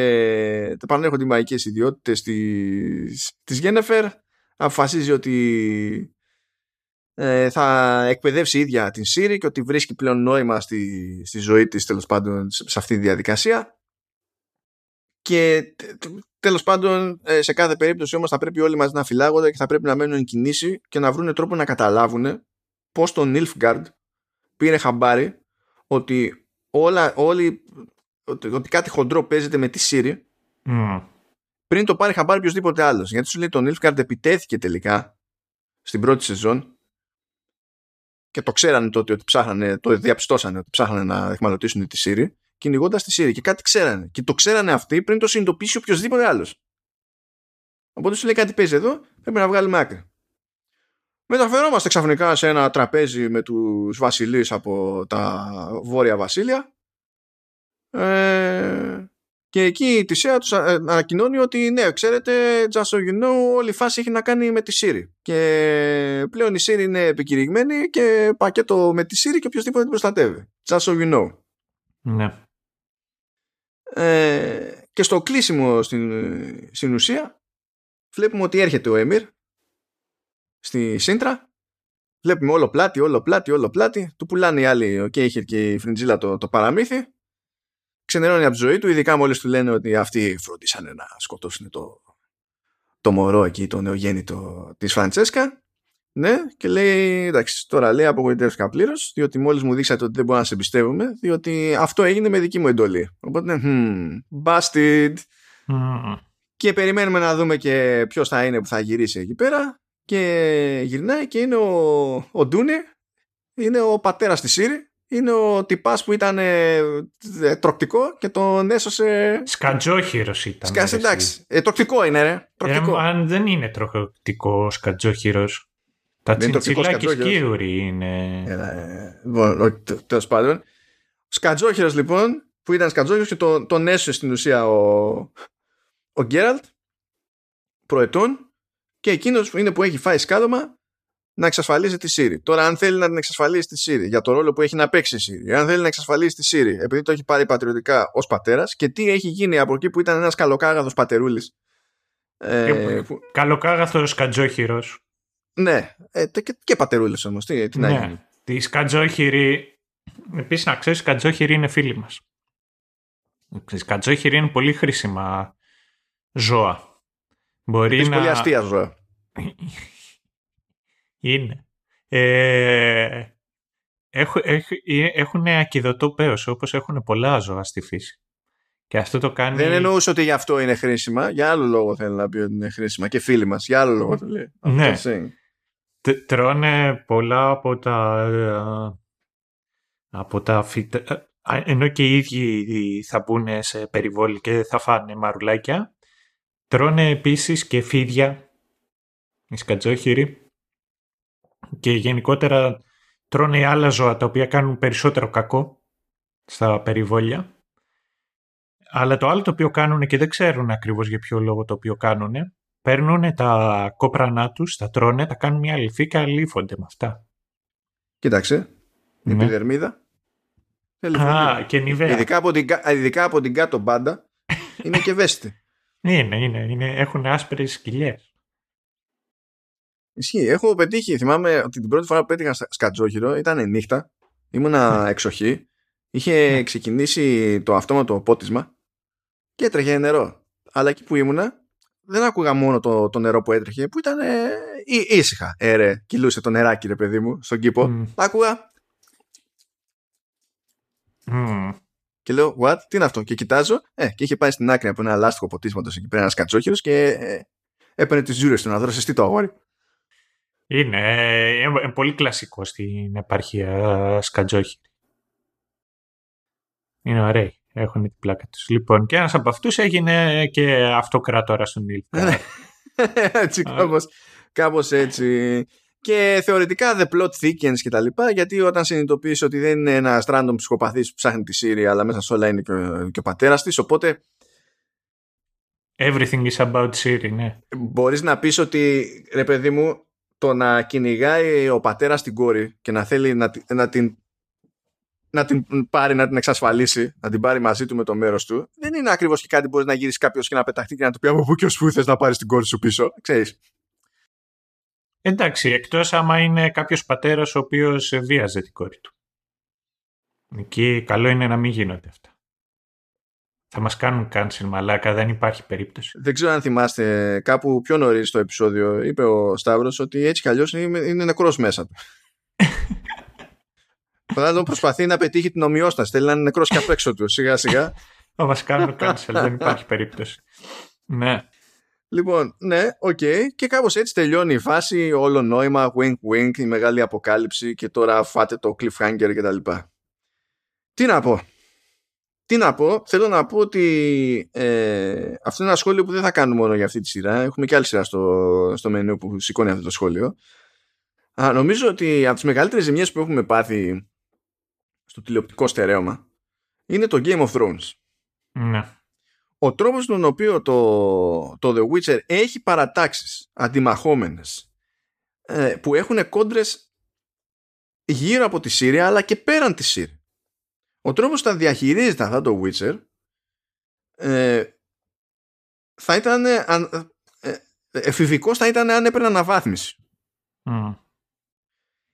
επανέρχονται οι μαϊκές ιδιότητες της, της Γένεφερ. Αποφασίζει ότι ε, θα εκπαιδεύσει η ίδια την Siri και ότι βρίσκει πλέον νόημα στη, στη ζωή της τέλος πάντων σε αυτή τη διαδικασία και τέλος πάντων ε, σε κάθε περίπτωση όμως θα πρέπει όλοι μας να φυλάγονται και θα πρέπει να μένουν εν κινήσει και να βρουν τρόπο να καταλάβουν πως το Nilfgaard πήρε χαμπάρι ότι όλα, όλοι, ότι, ότι κάτι χοντρό παίζεται με τη Siri mm. πριν το πάρει χαμπάρι οποιοδήποτε άλλος γιατί σου λέει το Nilfgaard επιτέθηκε τελικά στην πρώτη σεζόν και το ξέρανε τότε ότι ψάχνανε, το διαπιστώσανε ότι ψάχνανε να εχμαλωτήσουν τη Siri κυνηγώντας τη Siri και κάτι ξέρανε. Και το ξέρανε αυτοί πριν το συνειδητοποιήσει οποιοδήποτε άλλος. Οπότε σου λέει κάτι παίζει εδώ, πρέπει να βγάλουμε άκρη. Μεταφερόμαστε ξαφνικά σε ένα τραπέζι με τους βασιλείς από τα βόρεια βασίλεια ε, και εκεί η Τησέα τους ανακοινώνει ότι ναι, ξέρετε, just so you know, όλη η φάση έχει να κάνει με τη Siri. Και πλέον η Siri είναι επικηρυγμένη και πακέτο με τη Siri και οποιοδήποτε την προστατεύει. Just so you know. Ναι. Ε, και στο κλείσιμο στην, στην ουσία βλέπουμε ότι έρχεται ο Έμιρ στη Σύντρα βλέπουμε όλο πλάτη, όλο πλάτη, όλο πλάτι του πουλάνε οι άλλοι ο Κέιχερ και η Φριντζίλα το, το παραμύθι ξενερώνει από τη ζωή του ειδικά μόλις του λένε ότι αυτοί φροντίσανε να σκοτώσουν το, το μωρό εκεί, το νεογέννητο της Φραντσέσκα ναι, και λέει, εντάξει, τώρα λέει απογοητεύτηκα πλήρως, διότι μόλις μου δείξατε ότι δεν μπορώ να σε εμπιστεύομαι, διότι αυτό έγινε με δική μου εντολή. Οπότε, hmm, busted. Mm. Και περιμένουμε να δούμε και ποιος θα είναι που θα γυρίσει εκεί πέρα. Και γυρνάει και είναι ο, ο Ντούνι, είναι ο πατέρας της Σύρη, είναι ο τυπάς που ήταν ε, ε, τροκτικό και τον έσωσε. Σκατζόχυρος ήταν. Σκάς, εντάξει. Ε, τροκτικό είναι, ρε. Τροκτικό. Ε, αν δεν είναι τροκτικό σκατζόχυρος. Τα τσιντσιλάκι σκύουροι είναι. Ε, λοιπόν, τέλος πάντων. Σκατζόχυρος λοιπόν, που ήταν σκατζόχυρος και τον, τον έσωσε στην ουσία ο, ο Γκέραλτ προετών και εκείνος είναι που έχει φάει σκάλωμα να εξασφαλίσει τη Siri. Τώρα, αν θέλει να την εξασφαλίσει τη Siri για το ρόλο που έχει να παίξει η Siri, αν θέλει να εξασφαλίσει τη Siri επειδή το έχει πάρει πατριωτικά ως πατέρας και τι έχει γίνει από εκεί που ήταν ένας καλοκάγαθο πατερούλης. Ε, που... Καλοκάγαθος σκατζόχυρος. Ναι, ε, και, και πατερούλε όμως. Τι, τι να ναι. γίνει. Τη σκατζόχυρη. Επίσης, να ξέρεις, η σκατζόχυρη είναι φίλη μας. Οι σκατζόχυροι είναι πολύ χρήσιμα ζώα. Μπορεί Επίσης να. πολύ αστεία ζώα. [laughs] είναι. Ε, έχουν, έχουν ακιδωτό πέος, όπως έχουν πολλά ζώα στη φύση. Και αυτό το κάνει... Δεν εννοούσε ότι γι' αυτό είναι χρήσιμα. Για άλλο λόγο θέλει να πει ότι είναι χρήσιμα. Και φίλοι μας. Για άλλο λόγο το λέει. Ναι. I'm just saying. Τε- τρώνε πολλά από τα ε, από τα φυτα... ε, ενώ και οι ίδιοι θα μπουν σε περιβόλη και θα φάνε μαρουλάκια τρώνε επίσης και φίδια οι σκατζόχυροι και γενικότερα τρώνε άλλα ζώα τα οποία κάνουν περισσότερο κακό στα περιβόλια αλλά το άλλο το οποίο κάνουν και δεν ξέρουν ακριβώς για ποιο λόγο το οποίο κάνουν παίρνουν τα κόπρανά τους, τα τρώνε, τα κάνουν μια αληθή και αλήφονται με αυτά. Κοίταξε. Η Ναι. επιδερμίδα. Θέλεις Α, φροντίδα. και νιβαία. Ειδικά από, την, κα- ειδικά από την κάτω μπάντα [laughs] είναι και ευαίσθητη. Είναι, είναι, είναι, έχουν άσπρες σκυλιές. Ισχύει. Έχω πετύχει. Θυμάμαι ότι την πρώτη φορά που πέτυχα στα- σκατζόχυρο ήταν νύχτα. Ήμουνα Ναι. εξοχή. Είχε ξεκινήσει το αυτόματο πότισμα και έτρεχε νερό. Αλλά εκεί που ήμουνα δεν άκουγα μόνο το, το νερό που έτρεχε, που ήταν ε, ή- ήσυχα. Ε, ρε, κυλούσε το νεράκι, ρε παιδί μου, στον κήπο. Μμ. Άκουγα Μμμ. και λέω, What, τι είναι αυτό; Και κοιτάζω, ε, και είχε πάει στην άκρη από ένα λάστιχο ποτίσματος εκεί πέρα ένας κατσόχυρο και ε, έπαιρνε τις ζούρες του να δώσει τι το αγόρι; Είναι, ε, ε, πολύ κλασικό στην επαρχία σκατζόχη. Είναι ωραίοι. Έχουν την πλάκα τους. Λοιπόν, και ένας από αυτούς έγινε και αυτοκράτορας στον Νίλ. Ναι. [laughs] έτσι, κάπως, κάπως έτσι. Και θεωρητικά the plot thickens και τα λοιπά, γιατί όταν συνειδητοποιείς ότι δεν είναι ένας random ψυχοπαθής που ψάχνει τη Σύρια, αλλά μέσα σε όλα είναι και ο, και ο πατέρας της, οπότε Everything is about Siri, ναι. μπορείς να πεις ότι, ρε παιδί μου, το να κυνηγάει ο πατέρας την κόρη και να θέλει να, τη- να την να την πάρει, να την εξασφαλίσει, να την πάρει μαζί του με το μέρος του, δεν είναι ακριβώς και κάτι που μπορείς να γυρίσει κάποιος και να πεταχτεί και να του πει από πού και ως πού θες να πάρεις την κόρη σου πίσω. Ξέρεις. Εντάξει, εκτός άμα είναι κάποιος πατέρας ο οποίος βίαζε την κόρη του. Εκεί καλό είναι να μην γίνονται αυτά. Θα μας κάνουν cancel μαλάκα, δεν υπάρχει περίπτωση. Δεν ξέρω αν θυμάστε κάπου πιο νωρίς στο επεισόδιο είπε ο Σταύρος ότι έτσι κι αλλιώς είναι, είναι νεκρός μέσα του. [laughs] Φαντάζομαι προσπαθεί να πετύχει την ομοιόσταση. Θέλει να είναι νεκρός και απ' έξω του. Σιγά σιγά. Θα μας κάνουν cancel, δεν υπάρχει περίπτωση. Ναι. Λοιπόν, ναι, οκ. Και κάπως έτσι τελειώνει η φάση, όλο νόημα, wink wink, η μεγάλη αποκάλυψη και τώρα φάτε το cliffhanger κτλ. Τι να πω. Τι να πω, θέλω να πω ότι ε, αυτό είναι ένα σχόλιο που δεν θα κάνουμε μόνο για αυτή τη σειρά. Έχουμε και άλλη σειρά στο, στο μενού που σηκώνει αυτό το σχόλιο. Α, νομίζω ότι από τις μεγαλύτερες ζημιές που έχουμε πάθει στο τηλεοπτικό στερέωμα είναι το Game of Thrones. Ναι. Ο τρόπος τον οποίο το, το The Witcher έχει παρατάξεις αντιμαχόμενες ε, που έχουν κόντρες γύρω από τη Σύρια αλλά και πέραν της Σύρια. Ο τρόπος που τα διαχειρίζεται αυτά το Witcher ε, θα ήταν ε, ε, εφηβικός θα ήταν αν έπαιρνε αναβάθμιση. Mm.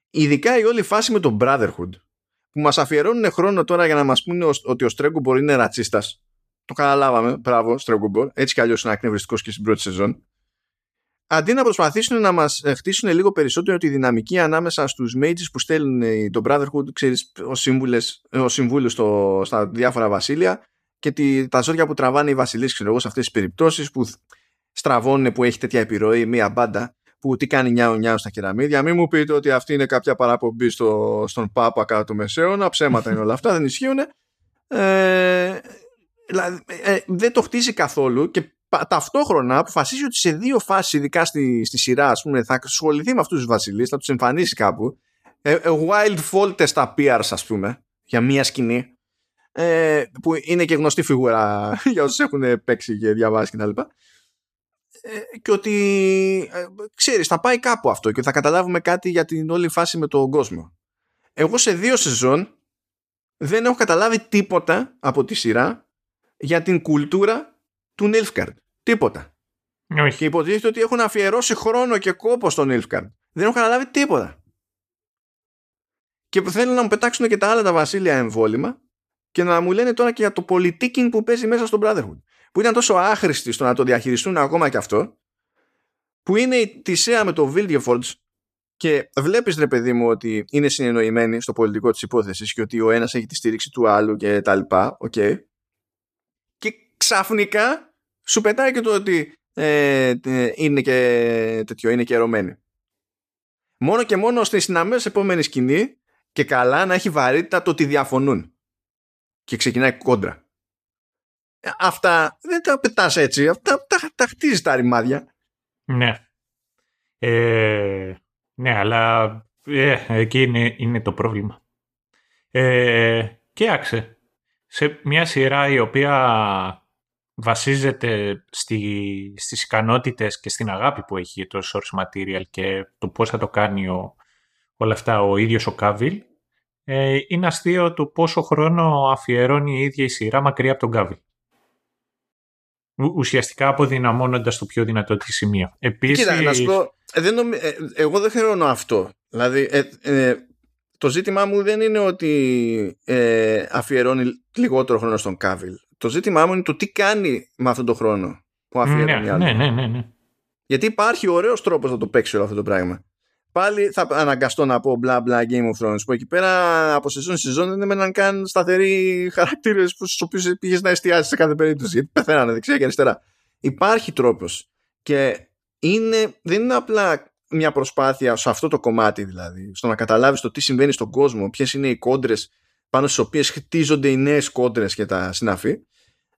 Ειδικά η όλη φάση με τον Brotherhood που μας αφιερώνουν χρόνο τώρα για να μας πούνε ότι ο Στρέγκομπορ είναι ρατσίστας. Το καταλάβαμε. Μπράβο, Στρέγκομπορ. Έτσι κι αλλιώς είναι ακνευριστικός και στην πρώτη σεζόν. Αντί να προσπαθήσουν να μας χτίσουν λίγο περισσότερο τη δυναμική ανάμεσα στους mages που στέλνουν τον Brotherhood, ξέρεις, ω συμβούλου στα διάφορα βασίλεια και τη, τα ζώρια που τραβάνε οι βασιλείς, ξέρω εγώ, σε αυτές τις περιπτώσεις που στραβώνουν που έχει τέτοια επιρροή μία μπάντα που τι κάνει νιάου νιάου στα κεραμίδια. Μην μου πείτε ότι αυτή είναι κάποια παραπομπή στο, στον Πάπα κάτω του Μεσαίωνα. Ψέματα είναι όλα αυτά, δεν ισχύουν. Ε, δηλαδή, ε, δεν το χτίζει καθόλου και ταυτόχρονα αποφασίζει ότι σε δύο φάσεις ειδικά στη, στη σειρά ας πούμε, θα ασχοληθεί με αυτούς τους βασιλείς, θα τους εμφανίσει κάπου ε, ε, wild fault test appears ας πούμε για μία σκηνή ε, που είναι και γνωστή φιγούρα [laughs] για όσους έχουν παίξει και διαβάσει κτλ. Ε, και ότι ε, ξέρεις θα πάει κάπου αυτό και θα καταλάβουμε κάτι για την όλη φάση με τον κόσμο. Εγώ σε δύο σεζόν δεν έχω καταλάβει τίποτα από τη σειρά για την κουλτούρα του Νίλφκαρντ. Τίποτα. Όχι. Και υποτίθεται ότι έχουν αφιερώσει χρόνο και κόπο στον Νίλφκαρντ. Δεν έχω καταλάβει τίποτα. Και θέλουν να μου πετάξουν και τα άλλα τα βασίλεια εμβόλυμα και να μου λένε τώρα και για το πολιτικινγκ που παίζει μέσα στον Brotherhood που ήταν τόσο άχρηστη στο να το διαχειριστούν ακόμα και αυτό, που είναι η Τισέα με το Vilgefortz και βλέπεις ρε παιδί μου ότι είναι συνεννοημένοι στο πολιτικό της υπόθεσης και ότι ο ένας έχει τη στήριξη του άλλου και τα λοιπά, okay. και ξαφνικά σου πετάει και το ότι ε, είναι και τέτοιο, είναι και ερωμένοι. Μόνο και μόνο ώστε στην αμέσως επόμενη σκηνή και καλά να έχει βαρύτητα το ότι διαφωνούν. Και ξεκινάει κόντρα αυτά δεν τα πετάς έτσι. Αυτά τα, τα χτίζεις τα ρημάδια. Ναι. Ε, ναι, αλλά ε, εκεί είναι, είναι το πρόβλημα. Ε, άξε. Σε μια σειρά η οποία βασίζεται στη, στις ικανότητες και στην αγάπη που έχει το source material και το πώς θα το κάνει ο, όλα αυτά ο ίδιος ο Κάβιλ, ε, είναι αστείο το πόσο χρόνο αφιερώνει η ίδια η σειρά μακριά από τον Κάβιλ ουσιαστικά αποδυναμώνοντας το πιο δυνατό της σημείο. Επίσης... Κοίτα, να σου πω, ε, δεν ε, εγώ δεν χρεώνω αυτό. Δηλαδή, ε, το ζήτημά μου δεν είναι ότι αφιερώνει λιγότερο χρόνο στον Κάβιλ. Το ζήτημά μου είναι το τι κάνει με αυτόν τον χρόνο που αφιερώνει ναι, ναι, ναι, ναι, ναι. Γιατί υπάρχει ωραίος τρόπος να το παίξει όλο αυτό το πράγμα πάλι θα αναγκαστώ να πω μπλα μπλα Game of Thrones που εκεί πέρα από σεζόν σε σεζόν δεν έμεναν καν σταθεροί χαρακτήρες στους οποίους πήγες να εστιάσεις σε κάθε περίπτωση γιατί πεθαίνανε δεξιά και αριστερά. Υπάρχει τρόπος και είναι, δεν είναι απλά μια προσπάθεια σε αυτό το κομμάτι δηλαδή, στο να καταλάβεις το τι συμβαίνει στον κόσμο, ποιες είναι οι κόντρες πάνω στις οποίες χτίζονται οι νέες κόντρες και τα συναφή.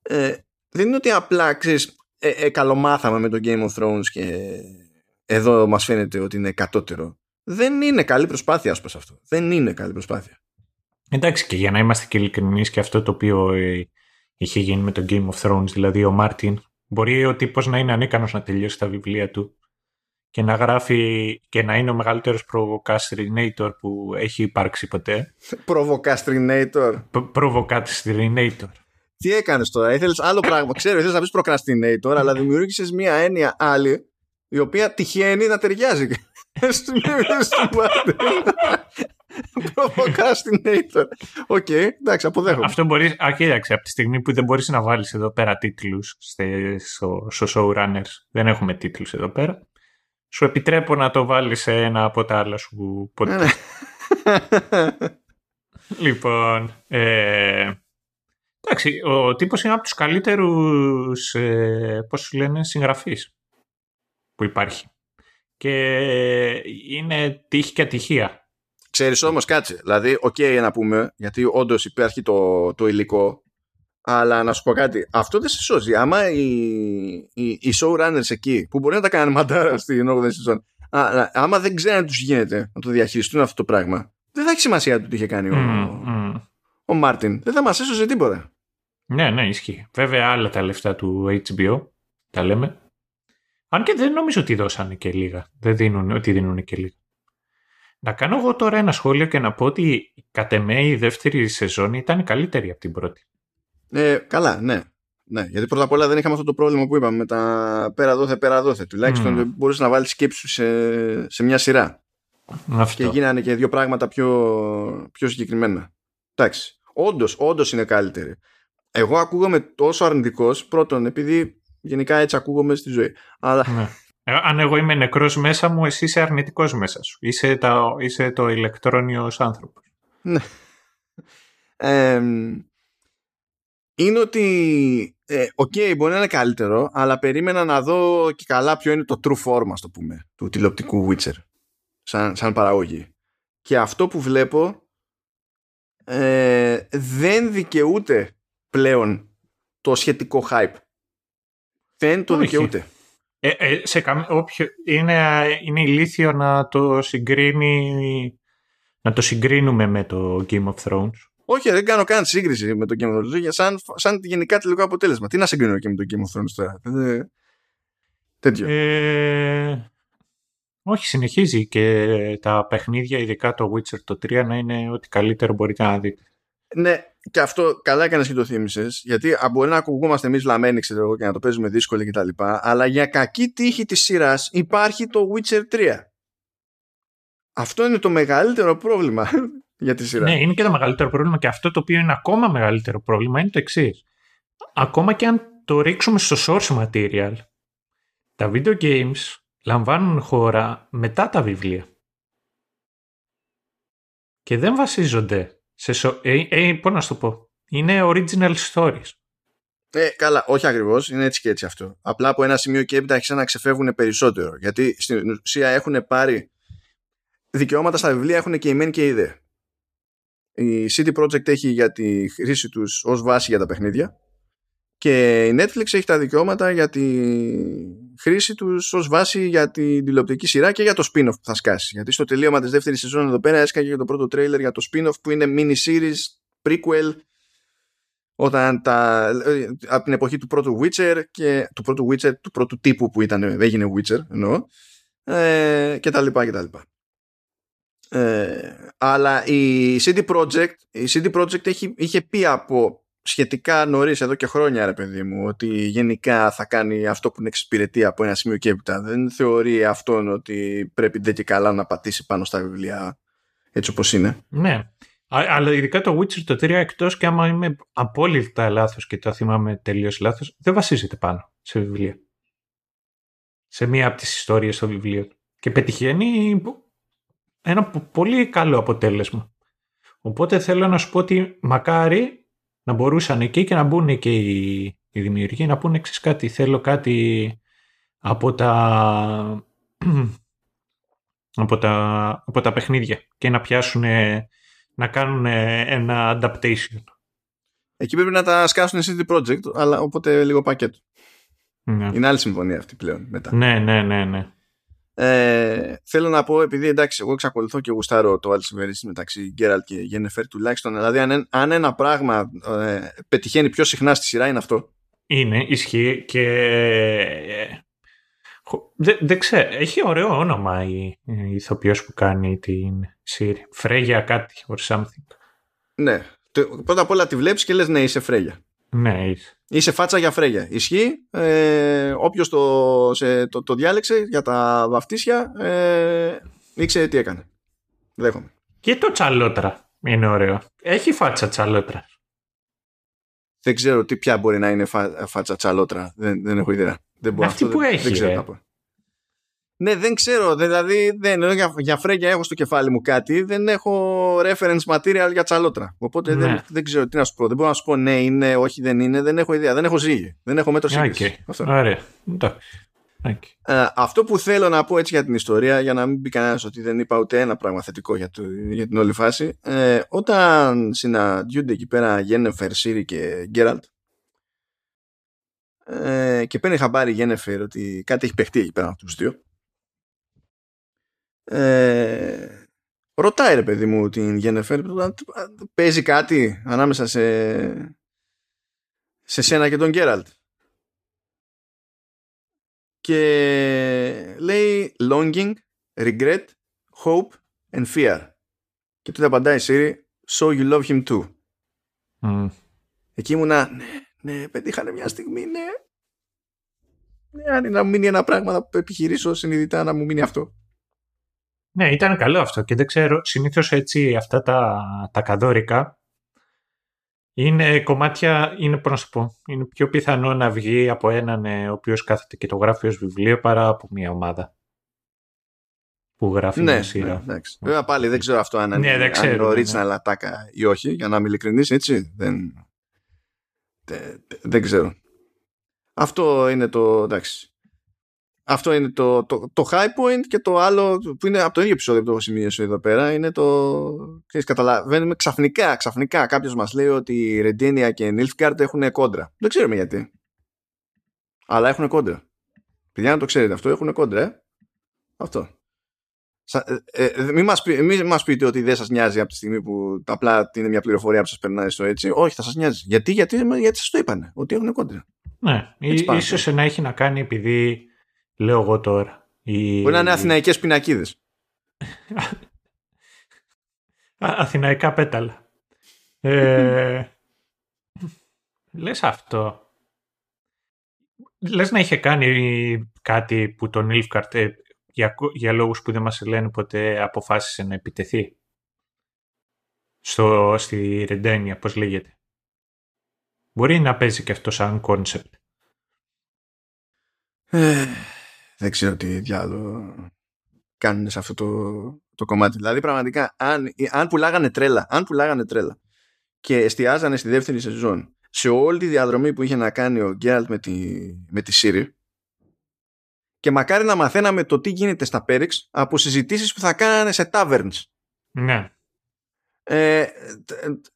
Ε, δεν είναι ότι απλά ξέρεις, ε, ε, καλομάθαμε με το Game of Thrones και εδώ μας φαίνεται ότι είναι κατώτερο. Δεν είναι καλή προσπάθεια ας πούμε αυτό. Δεν είναι καλή προσπάθεια. Εντάξει και για να είμαστε και ειλικρινείς και αυτό το οποίο ε, είχε γίνει με το Game of Thrones, δηλαδή ο Μάρτιν, μπορεί ο τύπος να είναι ανίκανος να τελειώσει τα βιβλία του και να γράφει και να είναι ο μεγαλύτερος provocastrinator που έχει υπάρξει ποτέ. [laughs] Provocastrinator. Provocastrinator. Τι έκανες τώρα, ήθελες άλλο πράγμα. Ξέρω, ήθελες να πεις procrastinator, αλλά δημιούργησες μία έννοια άλλη η οποία τυχαίνει να ταιριάζει [laughs] Procrastinator. Οκ, εντάξει, αποδέχομαι. Αυτό μπορείς. Α, κοίταξε, από τη στιγμή που δεν μπορείς να βάλεις εδώ πέρα τίτλους στο, στο showrunners, δεν έχουμε τίτλους εδώ πέρα. Σου επιτρέπω να το βάλεις σε ένα από τα άλλα σου ποτέ. Ναι, ναι. [laughs] λοιπόν. Ε, εντάξει, ο τύπος είναι από τους καλύτερους, ε, πώς λένε, συγγραφείς που υπάρχει. Και είναι τύχη και ατυχία. Ξέρεις όμως κάτσε, δηλαδή, οκ okay, να πούμε, γιατί όντως υπάρχει το, το υλικό, αλλά να σου πω κάτι, αυτό δεν σε σώζει. Άμα οι, οι, οι showrunners εκεί, που μπορεί να τα κάνουν μαντάρα στην 8η σεζόν, άμα δεν ξέρουν να τους γίνεται να το διαχειριστούν αυτό το πράγμα, δεν θα έχει σημασία το τι είχε κάνει mm, ο, mm. ο Μάρτιν. Δεν θα μας έσωσε τίποτα. Ναι, ναι, ισχύει. Βέβαια άλλα τα λεφτά του HBO, τα λέμε. Αν και δεν νομίζω ότι δώσανε και λίγα. Δεν δίνουν, ότι δίνουν και λίγα. Να κάνω εγώ τώρα ένα σχόλιο και να πω ότι κατ' εμέ η δεύτερη σεζόν ήταν καλύτερη από την πρώτη. Ε, καλά, ναι. Ναι, γιατί πρώτα απ' όλα δεν είχαμε αυτό το πρόβλημα που είπαμε με τα πέρα δόθε, πέρα δόθε. Τουλάχιστον mm. μπορείς να βάλεις σκέψη σε, σε μια σειρά. Αυτό. Και γίνανε και δύο πράγματα πιο, πιο συγκεκριμένα. Εντάξει. Όντως, όντως είναι καλύτερη. Εγώ ακούγομαι τόσο αρνητικός, πρώτον, επειδή γενικά έτσι ακούγομαι στη ζωή. Αλλά... Ναι. Ε, αν εγώ είμαι νεκρός μέσα μου, εσύ είσαι αρνητικός μέσα σου. Είσαι, τα, είσαι το ηλεκτρόνιος άνθρωπος. Ναι. Ε, είναι ότι ε, okay, μπορεί να είναι καλύτερο, αλλά περίμενα να δω και καλά ποιο είναι το true form, ας το πούμε, του τηλεοπτικού Witcher, σαν, σαν παραγωγή. Και αυτό που βλέπω ε, δεν δικαιούται πλέον το σχετικό hype. Δεν το δικαιούται. Ε, ε, σε καμ... όποιο... είναι, είναι ηλίθιο να το συγκρίνει να το συγκρίνουμε με το Game of Thrones. Όχι, δεν κάνω καν σύγκριση με το Game of Thrones, σαν, σαν γενικά τελικό αποτέλεσμα. Τι να συγκρίνω και με το Game of Thrones τώρα. Ε, τέτοιο. Ε, όχι, συνεχίζει και τα παιχνίδια, ειδικά το Witcher το 3, να είναι ό,τι καλύτερο μπορείτε να δείτε. Ναι, και αυτό καλά έκανε και το θύμισες, γιατί μπορεί να ακουγόμαστε εμείς λαμμένοι, ξέρω εγώ, και να το παίζουμε δύσκολο κτλ. Αλλά για κακή τύχη της σειράς υπάρχει το Witcher 3. Αυτό είναι το μεγαλύτερο πρόβλημα για τη σειρά. Ναι, είναι και το μεγαλύτερο πρόβλημα και αυτό το οποίο είναι ακόμα μεγαλύτερο πρόβλημα είναι το εξής. Ακόμα και αν το ρίξουμε στο source material, τα video games λαμβάνουν χώρα μετά τα βιβλία. Και δεν βασίζονται σε, ε, ε, πώς να σου το πω. Είναι original stories. Ε, καλά, όχι ακριβώς, είναι έτσι και έτσι αυτό. Απλά από ένα σημείο και έπειτα άρχισαν να ξεφεύγουν περισσότερο. Γιατί στην ουσία έχουν πάρει δικαιώματα στα βιβλία, έχουν και η μεν και η δε. Η CD Projekt έχει για τη χρήση τους ως βάση για τα παιχνίδια και η Netflix έχει τα δικαιώματα για τη χρήση τους ως βάση για την τηλεοπτική σειρά και για το spin-off που θα σκάσει. Γιατί στο τελείωμα της δεύτερης σεζόν εδώ πέρα έσκαγε και το πρώτο τρέιλερ για το spin-off που είναι mini series, prequel όταν τα, από την εποχή του πρώτου Witcher και του πρώτου Witcher, του πρώτου τύπου που ήταν, έγινε Witcher εννοώ ε, και τα λοιπά και τα λοιπά. Ε, αλλά η CD Projekt, η CD Projekt έχει, είχε πει από σχετικά νωρίς εδώ και χρόνια ρε παιδί μου ότι γενικά θα κάνει αυτό που είναι εξυπηρετεί από ένα σημείο και έπειτα. Δεν θεωρεί αυτόν ότι πρέπει δεν και καλά να πατήσει πάνω στα βιβλία έτσι όπως είναι. Ναι. Αλλά ειδικά το Witcher το 3 εκτός και άμα είμαι απόλυτα λάθος και το θυμάμαι τελείως λάθος δεν βασίζεται πάνω σε βιβλία. Σε μία από τις ιστορίες στο βιβλίο. Και πετυχαίνει ένα πολύ καλό αποτέλεσμα οπότε θέλω να σου πω ότι μακάρι να μπορούσαν εκεί και να μπουν και οι, οι δημιουργοί να πούνε εξής κάτι, θέλω κάτι από τα, [clears throat] από τα, από τα παιχνίδια και να πιάσουν, να κάνουν ένα adaptation. Εκεί πρέπει να τα σκάσουν CD Project, αλλά οπότε λίγο πακέτο. Ναι. Είναι άλλη συμφωνία αυτή πλέον μετά. Ναι, ναι, ναι, ναι. Ε, θέλω να πω, επειδή εντάξει, εγώ εξακολουθώ και γουστάρω το άλλο συμβαίνει μεταξύ Γκέραλτ και Γένεφερ τουλάχιστον. Δηλαδή, αν, αν ένα πράγμα ε, πετυχαίνει πιο συχνά στη σειρά, είναι αυτό. Είναι, ισχύει και. Δεν δε ξέρω, έχει ωραίο όνομα η, η ηθοποιός που κάνει την σύρη. Φρέγια κάτι or something. Ναι. Πρώτα απ' όλα τη βλέπεις και λες ναι είσαι Φρέγια. Ναι, είσαι. Είσαι φάτσα για φρέγια. Ισχύει. Ε, Όποιος το, το, το, διάλεξε για τα βαφτίσια, ε, ήξερε τι έκανε. Δέχομαι. Και το τσαλότρα είναι ωραίο. Έχει φάτσα τσαλότρα. Δεν ξέρω τι πια μπορεί να είναι φάτσα τσαλότρα. Δεν, δεν έχω ιδέα. Δεν μπορώ Αυτή που δεν, έχει. Δεν ξέρω ναι, δεν ξέρω. Δηλαδή, δεν, για, για φρέγια έχω στο κεφάλι μου κάτι. Δεν έχω reference material για τσαλότρα. Οπότε δεν, ναι. δεν ξέρω τι να σου πω. Δεν μπορώ να σου πω ναι, είναι, όχι, δεν είναι. Δεν έχω ιδέα. Δεν έχω ζύγι. Δεν έχω μέτρο σύγκριση. Okay. Ωραία. Ε, αυτό που θέλω να πω έτσι για την ιστορία, για να μην πει κανένας ότι δεν είπα ούτε ένα πράγμα θετικό για, το, για την όλη φάση, ε, όταν συναντιούνται εκεί πέρα Γένεφερ, Σύρι και Γκέραλτ, ε, και παίρνει χαμπάρι η Γένεφερ ότι κάτι έχει παιχτεί εκεί πέρα από τους δύο, ε, ρωτάει ρε παιδί μου την Γένεφερ, παίζει κάτι ανάμεσα σε, σε σένα και τον Γκέραλτ και λέει longing, regret, hope and fear. Και τότε απαντάει η Siri, so you love him too. Mm. Εκεί ήμουνα, ναι, ναι, πετύχανε μια στιγμή, ναι. Ναι, αν είναι να μου μείνει ένα πράγμα να επιχειρήσω συνειδητά να μου μείνει αυτό. Ναι, ήταν καλό αυτό και δεν ξέρω, συνήθως έτσι αυτά τα, τα καδόρικα είναι κομμάτια, είναι πώς να σου πω, είναι πιο πιθανό να βγει από έναν ε, ο οποίος κάθεται και το γράφει ως βιβλίο παρά από μια ομάδα που γράφει ναι, μια σειρά. Ναι, εντάξει. Βέβαια πάλι δεν ξέρω αυτό αν, ναι, είναι, δεν ξέρω, αν είναι original ναι. ή όχι, για να είμαι ειλικρινής, έτσι. Δεν, δεν, δεν ξέρω. Αυτό είναι το, εντάξει. Αυτό είναι το, το, το high point και το άλλο που είναι από το ίδιο επεισόδιο που το έχω σημειώσει εδώ πέρα είναι το. Ξέρεις, καταλαβαίνουμε ξαφνικά, ξαφνικά κάποιος μας λέει ότι η Ρεντίνια και η Νίλφκαρτ έχουν κόντρα. Δεν ξέρουμε γιατί. Αλλά έχουν κόντρα. Παιδιά, να το ξέρετε αυτό, έχουν κόντρα, ε. Αυτό. Ε, ε, μην, μας, μη μας πείτε ότι δεν σας νοιάζει από τη στιγμή που απλά είναι μια πληροφορία που σας περνάει στο έτσι. Όχι, θα σας νοιάζει. Γιατί, γιατί, γιατί σας το είπανε, ότι έχουν κόντρα. Ναι, ίσως να έχει να κάνει επειδή Λέω εγώ τώρα. Η... Μπορεί να είναι αθηναϊκές πινακίδες. Αθηναϊκά πέταλα. ε, λες αυτό. Λες να είχε κάνει κάτι που τον Ιλφκαρτ ε, για, για λόγους που δεν μας λένε ποτέ αποφάσισε να επιτεθεί; Στο, στη Ρεντένια, πώς λέγεται; Μπορεί να παίζει και αυτό σαν κόνσεπτ. Ε, δεν ξέρω τι διάλογο κάνουν σε αυτό το, το κομμάτι. Δηλαδή πραγματικά αν, αν πουλάγανε τρέλα, αν πουλάγανε τρέλα και εστιάζανε στη δεύτερη σεζόν σε όλη τη διαδρομή που είχε να κάνει ο Γκέραλτ με τη, με τη Siri και μακάρι να μαθαίναμε το τι γίνεται στα Πέριξ από συζητήσεις που θα κάνανε σε taverns. Ναι ε,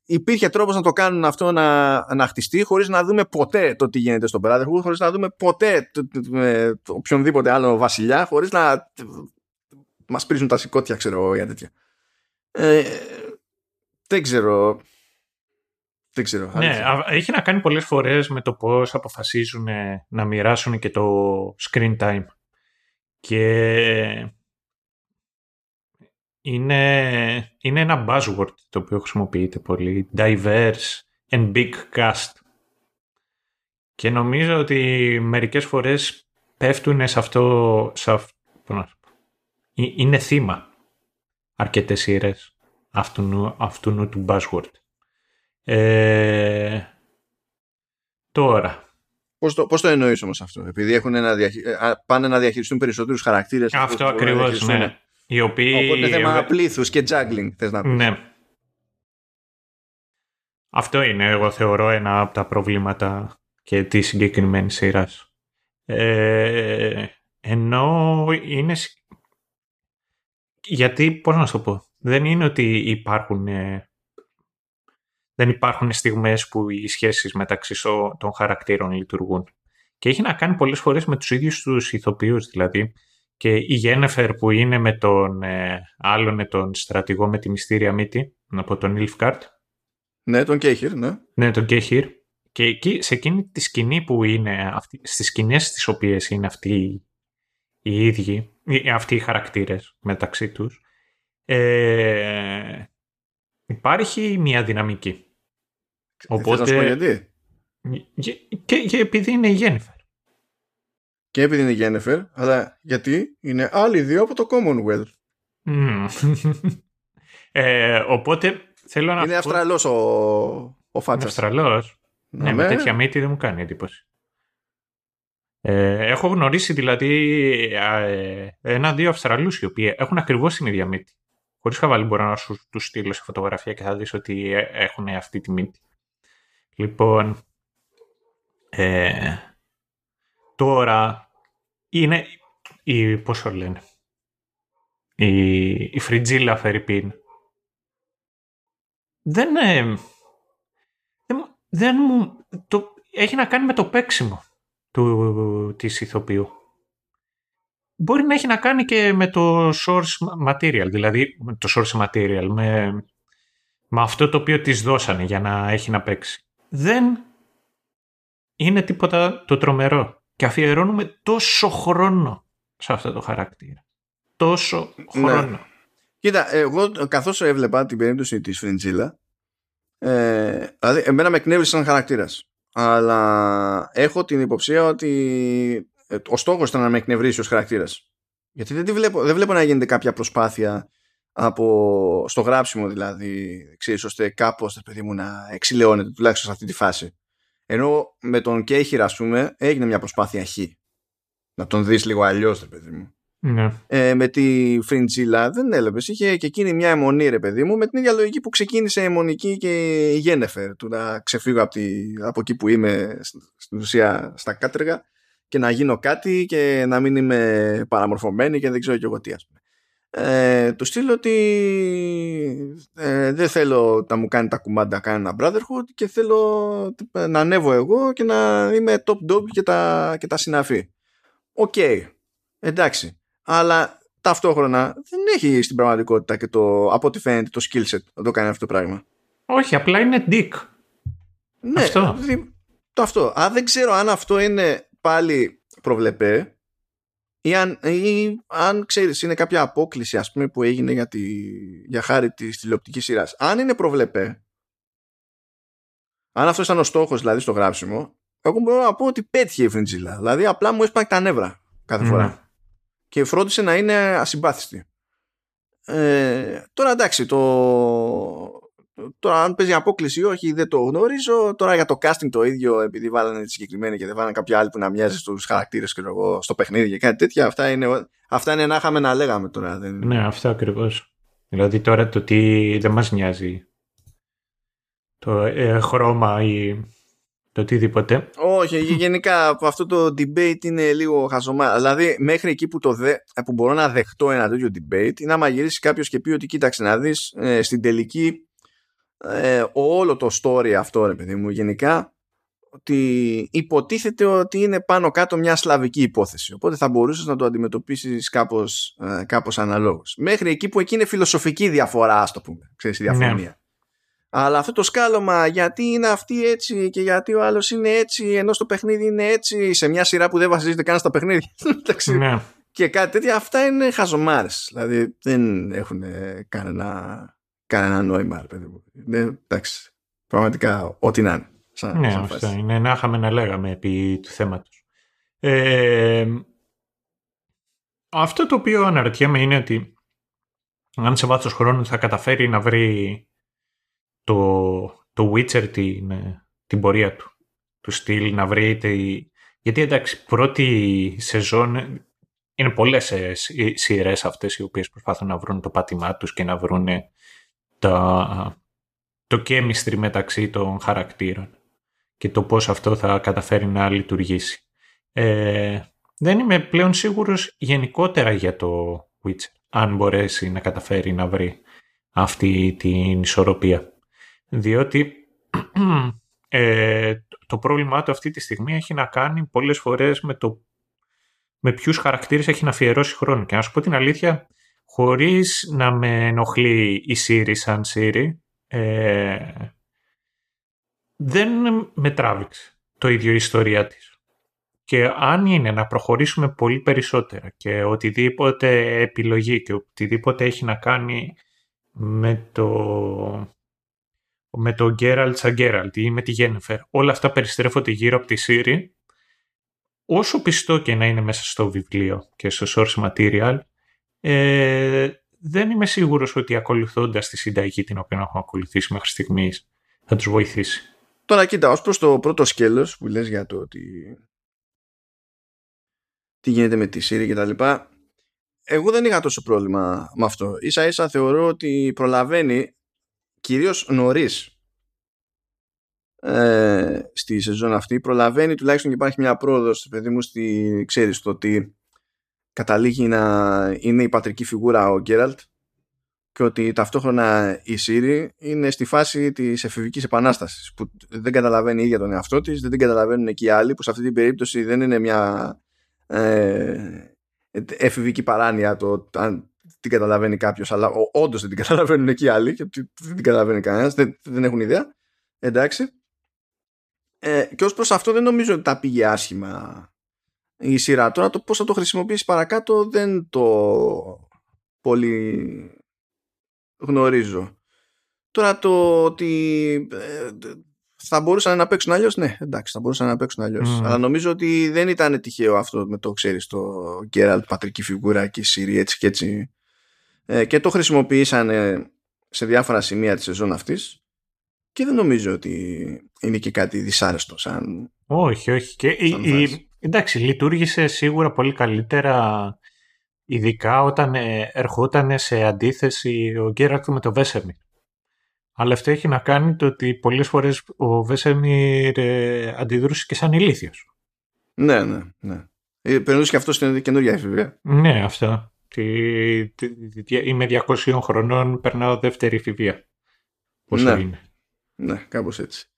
υπήρχε τρόπος να το κάνουν αυτό να, να χτιστεί χωρίς να δούμε ποτέ το τι γίνεται στον Brotherhood χωρίς να δούμε ποτέ το, το, το, οποιονδήποτε άλλο βασιλιά χωρίς να μας πρίζουν τα σηκώτια ξέρω για τέτοια ε, δεν ξέρω δεν ξέρω. Ναι, έχει να κάνει πολλές φορές με το πώς αποφασίζουν να μοιράσουν και το screen time. Και είναι, είναι ένα buzzword το οποίο χρησιμοποιείται πολύ. Diverse and big cast. Και νομίζω ότι μερικές φορές πέφτουν σε αυτό, σε αυτό είναι θύμα αρκετές σειρές αυτού, αυτού του buzzword. Ε, τώρα. Πώς το, πώς το εννοείς όμως αυτό, επειδή έχουν να διαχει... Ε, πάνε να διαχειριστούν περισσότερους χαρακτήρες. Αυτό ακριβώς, ναι. Οι οποίοι... Οπότε θέμα πλήθους και juggling θες να πεις. Ναι. Αυτό είναι, εγώ θεωρώ, ένα από τα προβλήματα και τη συγκεκριμένη σειράς. Ε, ενώ είναι... Γιατί, πώς να σου το πω, δεν είναι ότι υπάρχουν... Ε, δεν υπάρχουν στιγμές που οι σχέσεις μεταξύ των χαρακτήρων λειτουργούν. Και έχει να κάνει πολλές φορές με τους ίδιους τους ηθοποιούς, δηλαδή και η Γένεφερ που είναι με τον ε, άλλον τον στρατηγό με τη μυστήρια μύτη από τον Ιλφκάρτ. Ναι, τον Κέχιρ, ναι. Ναι, τον Κέχιρ. Και εκεί, σε εκείνη τη σκηνή που είναι, αυτή, στις σκηνές τις οποίες είναι αυτοί οι ίδιοι, αυτοί οι χαρακτήρες μεταξύ τους, ε, υπάρχει μια δυναμική. Οπότε, να σου πω γιατί; Και, και επειδή είναι η Γένεφερ και επειδή είναι Γένεφερ, αλλά γιατί είναι άλλοι δύο από το Commonwealth. ε, οπότε θέλω να. Είναι πω... Αυστραλός ο, ο Φάτσας. Είναι Αυστραλός. Ναι, με τέτοια μύτη δεν μου κάνει εντύπωση. Ε, έχω γνωρίσει δηλαδή ε, ένα-δύο Αυστραλούς οι οποίοι έχουν ακριβώς την ίδια μύτη. Χωρίς χαβαλή μπορώ να σου τους στείλω σε φωτογραφία και θα δεις ότι ε, έχουν αυτή τη μύτη. Λοιπόν, ε, τώρα είναι η, πώς το λένε, η, η Φριτζίλα Φερρυπίν. Δεν, ε, δεν, δεν μου, το, έχει να κάνει με το παίξιμο του, της ηθοποιού. Μπορεί να έχει να κάνει και με το source material, δηλαδή με το source material, με, με αυτό το οποίο της δώσανε για να έχει να παίξει. Δεν είναι τίποτα το τρομερό. Και αφιερώνουμε τόσο χρόνο σε αυτό το χαρακτήρα. Τόσο ναι. χρόνο. Κοίτα, εγώ καθώς έβλεπα την περίπτωση της Φρεντζίλα, ε, δηλαδή εμένα με εκνεύρισε σαν χαρακτήρας. Αλλά έχω την υποψία ότι ε, ο στόχος ήταν να με εκνευρίσει ως χαρακτήρας. Γιατί δεν, βλέπω, δεν βλέπω να γίνεται κάποια προσπάθεια από, στο γράψιμο δηλαδή, ξέρεις, ώστε κάπως παιδί μου να εξηλαιώνεται τουλάχιστον σε αυτή τη φάση. Ενώ με τον Κέχυρα, ας πούμε, έγινε μια προσπάθεια χ. Να τον δεις λίγο αλλιώς, ρε παιδί μου. Ναι. Ε, με τη Φριντζίλα δεν έλεπες. Είχε και εκείνη μια αιμονή, ρε παιδί μου, με την ίδια λογική που ξεκίνησε η αιμονική και η Γένεφερ. Του να ξεφύγω από, τη, από εκεί που είμαι, στην ουσία στα κάτεργα, και να γίνω κάτι και να μην είμαι παραμορφωμένη και δεν ξέρω και εγώ τι, ας πούμε ε, του στείλω ότι ε, δεν θέλω να μου κάνει τα κουμάντα κανένα brotherhood και θέλω να ανέβω εγώ και να είμαι top dog και τα, και τα συναφή. Οκ, εντάξει. Αλλά ταυτόχρονα δεν έχει στην πραγματικότητα και το, από ό,τι φαίνεται το skill set να το κάνει αυτό το πράγμα. Όχι, απλά είναι dick. Ναι, αυτό. το αυτό. Α, δεν ξέρω αν αυτό είναι πάλι προβλεπέ ή αν, ή αν ξέρεις είναι κάποια απόκλιση ας πούμε που έγινε για, τη, για χάρη της τηλεοπτικής σειράς. Αν είναι προβλεπέ αν αυτός ήταν ο στόχος δηλαδή στο γράψιμο εγώ μπορώ να πω ότι πέτυχε η Φρεντζίλα δηλαδή απλά μου έσπαγε τα νεύρα κάθε φορά. Ναι. και φρόντισε να είναι ασυμπάθιστη. Ε, τώρα εντάξει το, Τώρα, αν παίζει απόκληση ή όχι, δεν το γνωρίζω. Τώρα για το casting το ίδιο, επειδή βάλανε τη συγκεκριμένη και δεν βάλανε κάποια άλλη που να μοιάζει στους χαρακτήρες και εγώ στο παιχνίδι και κάτι τέτοια. Αυτά είναι, αυτά είναι να είχαμε να λέγαμε τώρα. Δεν... Ναι, αυτό ακριβώς. Δηλαδή τώρα το τι δεν μας νοιάζει το ε, χρώμα ή το οτιδήποτε. Όχι, γενικά αυτό το debate είναι λίγο χαζομά. Δηλαδή, μέχρι εκεί που, το δε, που μπορώ να δεχτώ ένα τέτοιο debate είναι να γυρίσεις κάποιος και πει ότι κοίταξε να δεις ε, στην τελική ε, όλο το story αυτό ρε παιδί μου γενικά ότι υποτίθεται ότι είναι πάνω κάτω μια σλαβική υπόθεση. Οπότε θα μπορούσες να το αντιμετωπίσεις κάπως, ε, κάπως αναλόγως. Μέχρι εκεί που εκεί είναι φιλοσοφική διαφορά ας το πούμε. Ξέρεις η ναι. διαφωνία. Αλλά αυτό το σκάλωμα γιατί είναι αυτή έτσι και γιατί ο άλλος είναι έτσι ενώ στο παιχνίδι είναι έτσι σε μια σειρά που δεν βασίζεται καν στα παιχνίδια [laughs] ναι. και κάτι τέτοια αυτά είναι χαζομάρες. Δηλαδή δεν έχουν κανένα κανένα νόημα, παιδί μου. Ναι, εντάξει. Πραγματικά, ό,τι να είναι. Σαν, ναι, σαν αυτό είναι να είχαμε να λέγαμε επί του θέματος. Ε, αυτό το οποίο αναρωτιέμαι είναι ότι αν σε βάθος χρόνου θα καταφέρει να βρει το, το Witcher την, την πορεία του. Του στυλ να βρει τη... Γιατί εντάξει, πρώτη σεζόν είναι πολλές ε, σειρές αυτές οι οποίες προσπάθουν να βρουν το πάτημά τους και να βρουν τα, το chemistry μεταξύ των χαρακτήρων και το πώς αυτό θα καταφέρει να λειτουργήσει. Ε, δεν είμαι πλέον σίγουρος γενικότερα για το Witcher, αν μπορέσει να καταφέρει να βρει αυτή την ισορροπία. Διότι [clears throat] ε, το πρόβλημά του αυτή τη στιγμή έχει να κάνει πολλές φορές με το με ποιους χαρακτήρες έχει να αφιερώσει χρόνο. Και να σου πω την αλήθεια, χωρίς να με ενοχλεί η Siri σαν Siri, ε, δεν με τράβηξε το ίδιο η ιστορία της. Και αν είναι να προχωρήσουμε πολύ περισσότερα και οτιδήποτε επιλογή και οτιδήποτε έχει να κάνει με το με το Geralt σαν Geralt ή με τη Jennifer, όλα αυτά περιστρέφονται γύρω από τη Siri, όσο πιστό και να είναι μέσα στο βιβλίο και στο source material, ε, δεν είμαι σίγουρος ότι ακολουθώντας τη συνταγή την οποία έχουμε ακολουθήσει μέχρι στιγμής θα τους βοηθήσει. Τώρα κοίτα, ως προς το πρώτο σκέλος που λες για το ότι τι γίνεται με τη Siri και τα λοιπά εγώ δεν είχα τόσο πρόβλημα με αυτό. Ίσα ίσα θεωρώ ότι προλαβαίνει κυρίως νωρίς ε, στη σεζόν αυτή. Προλαβαίνει τουλάχιστον και υπάρχει μια πρόοδος, παιδί μου, στη, ξέρεις το ότι καταλήγει να είναι η πατρική φιγούρα ο Γκέραλτ και ότι ταυτόχρονα η Σύρη είναι στη φάση της εφηβικής επανάστασης που δεν καταλαβαίνει η ίδια τον εαυτό της, δεν την καταλαβαίνουν εκεί οι άλλοι που σε αυτή την περίπτωση δεν είναι μια ε, εφηβική παράνοια το αν την καταλαβαίνει κάποιος, αλλά όντως δεν την καταλαβαίνουν εκεί οι άλλοι και δεν την καταλαβαίνει κανένας, δεν, δεν έχουν ιδέα. Εντάξει. Ε, και ως προς αυτό δεν νομίζω ότι τα πήγε άσχημα η σειρά. Τώρα το πώς θα το χρησιμοποιήσεις παρακάτω δεν το πολύ γνωρίζω. Τώρα το ότι ε, θα μπορούσαν να παίξουν αλλιώς, ναι, εντάξει, θα μπορούσαν να παίξουν αλλιώς. Mm. Αλλά νομίζω ότι δεν ήταν τυχαίο αυτό με το ξέρεις το Γκέραλτ, πατρική φιγούρα και η Σύρι έτσι και έτσι. Ε, και το χρησιμοποίησαν σε διάφορα σημεία της σεζόν αυτής. Και δεν νομίζω ότι είναι και κάτι δυσάρεστο σαν. Όχι, όχι. Και η, εντάξει, λειτουργήσε σίγουρα πολύ καλύτερα ειδικά όταν ε, ερχόταν σε αντίθεση ο Γκέραλτ με το Βέσεμι. Αλλά αυτό έχει να κάνει το ότι πολλές φορές ο Βέσεμιρ ε, αντιδρούσε και σαν ηλίθιος. Ναι, ναι, ναι. Ε, περνούσε και αυτό στην καινούργια εφηβεία. Ναι, αυτό. είμαι 200 χρονών, περνάω δεύτερη εφηβεία. Πόσο ναι. είναι. Ναι, κάπως έτσι.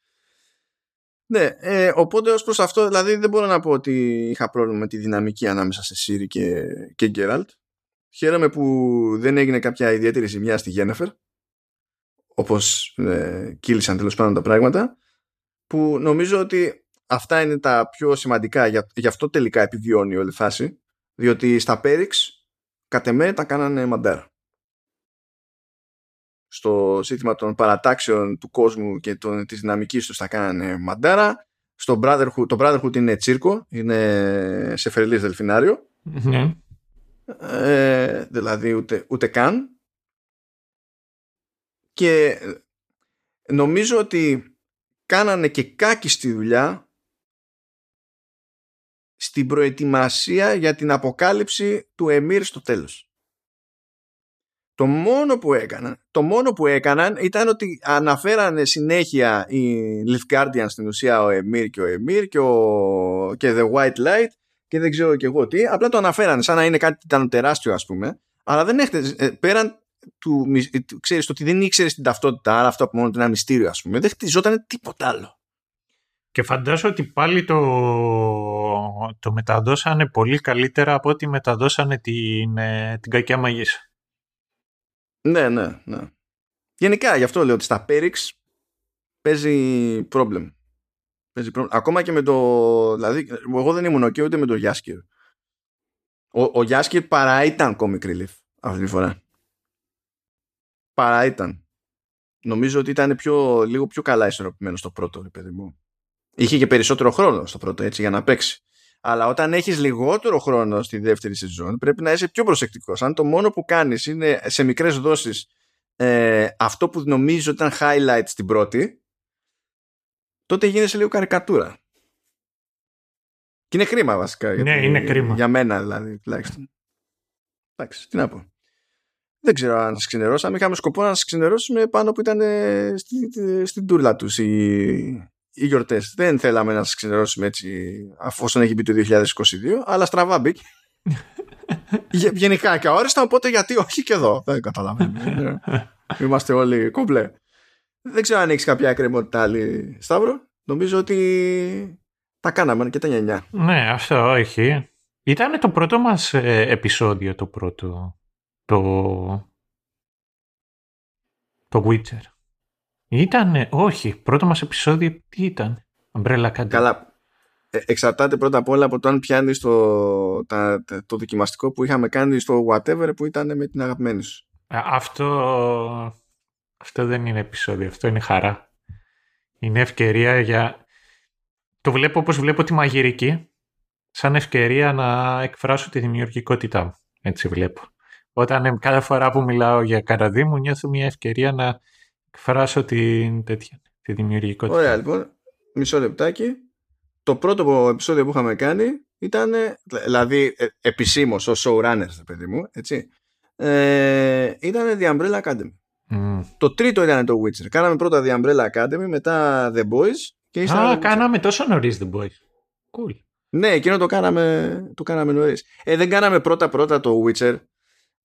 Ναι, ε, οπότε ως προς αυτό, δηλαδή δεν μπορώ να πω ότι είχα πρόβλημα με τη δυναμική ανάμεσα σε Σύρι και, και Γκέραλτ. Χαίρομαι που δεν έγινε κάποια ιδιαίτερη ζημιά στη Γένεφερ όπως ε, κύλησαν τέλος πάντων τα πράγματα που νομίζω ότι αυτά είναι τα πιο σημαντικά γι' αυτό τελικά επιβιώνει όλη η φάση διότι στα Πέριξ κατ' εμέ τα κάνανε μαντέρα στο σύστημα των παρατάξεων του κόσμου και των, της δυναμικής τους τα κάνανε μαντέρα στο Brotherhood, το Brotherhood είναι τσίρκο είναι σε φερλής δελφινάριο ναι. ε, δηλαδή ούτε, ούτε καν και νομίζω ότι κάνανε και κάκι στη δουλειά στην προετοιμασία για την αποκάλυψη του Εμμύρ στο τέλος. Το μόνο που έκαναν, το μόνο που έκαναν ήταν ότι αναφέρανε συνέχεια οι Leaf Guardian στην ουσία ο Εμμύρ και ο Εμμύρ και, ο, και The White Light και δεν ξέρω και εγώ τι, απλά το αναφέρανε σαν να είναι κάτι ήταν τεράστιο ας πούμε, αλλά δεν έχετε, ε, πέραν του, του ξέρεις το ότι δεν ήξερες την ταυτότητα, άρα αυτό από μόνο του είναι ένα μυστήριο ας πούμε, δεν χτιζόταν τίποτα άλλο. Και φαντάζομαι ότι πάλι το, το μεταδώσανε πολύ καλύτερα από ότι μεταδώσανε την, ε, την κακιά μαγίσσα. Ναι, ναι, ναι. Γενικά, γι' αυτό λέω ότι στα Πέριξ παίζει πρόβλημα. Παίζει πρόβλημα. Ακόμα και με το... Δηλαδή, εγώ δεν ήμουν ok ούτε με το Γιάσκυρ. Ο, ο Γιάσκυρ παρά ήταν comic relief αυτή τη φορά παρά ήταν. Νομίζω ότι ήταν πιο, λίγο πιο καλά ισορροπημένο στο πρώτο, ρε παιδί μου. Είχε και περισσότερο χρόνο στο πρώτο, έτσι, για να παίξει. Αλλά όταν έχεις λιγότερο χρόνο στη δεύτερη σεζόν, πρέπει να είσαι πιο προσεκτικός. Αν το μόνο που κάνεις είναι σε μικρές δόσεις ε, αυτό που νομίζω ήταν highlight στην πρώτη, τότε γίνεσαι λίγο καρικατούρα. Και είναι κρίμα βασικά. Ναι, είναι κρίμα. Για μένα δηλαδή, τουλάχιστον. Εντάξει, τι να πω. Δεν ξέρω αν σας ξενερώσαμε. Είχαμε σκοπό να σας ξενερώσουμε πάνω που ήταν στην στη τούρλα τους οι, οι γιορτές. Δεν θέλαμε να σας ξενερώσουμε έτσι, αφού έχει μπει το 2022, αλλά στραβά μπήκε. [laughs] Γενικά και αόριστα, οπότε γιατί όχι και εδώ. Δεν καταλαβαίνω. [laughs] Είμαστε όλοι κομπλέ. Δεν ξέρω αν έχεις κάποια εκκρεμότητα άλλη, Σταύρο. Νομίζω ότι τα κάναμε και τα νιανιά. Ναι, αυτό όχι. Ήταν το πρώτο μας ε, επεισόδιο το πρώτο το, το Witcher. Ήτανε, όχι, πρώτο μας επεισόδιο τι ήταν, Umbrella Academy. Καλά, ε, εξαρτάται πρώτα απ' όλα από το αν πιάνει το, το δοκιμαστικό που είχαμε κάνει στο whatever που ήταν με την αγαπημένη σου. Αυτό, αυτό δεν είναι επεισόδιο, αυτό είναι χαρά. Είναι ευκαιρία για... Το βλέπω όπως βλέπω τη μαγειρική, σαν ευκαιρία να εκφράσω τη δημιουργικότητά μου. Έτσι βλέπω. Όταν κάθε φορά που μιλάω για καραδί μου νιώθω μια ευκαιρία να εκφράσω την τέτοια, τη δημιουργικότητα. Ωραία λοιπόν, μισό λεπτάκι. Το πρώτο επεισόδιο που είχαμε κάνει ήταν, δηλαδή ε, επισήμως ως showrunner, παιδί μου, έτσι, ε, ήταν The Umbrella Academy. Το τρίτο ήταν το Witcher. Κάναμε πρώτα The Umbrella Academy, μετά The Boys Και ύστερα Α, το κάναμε τόσο νωρίς The Boys. Cool. Ναι, εκείνο το κάναμε, το κάναμε νωρίς. Ε, δεν κάναμε πρώτα-πρώτα το Witcher.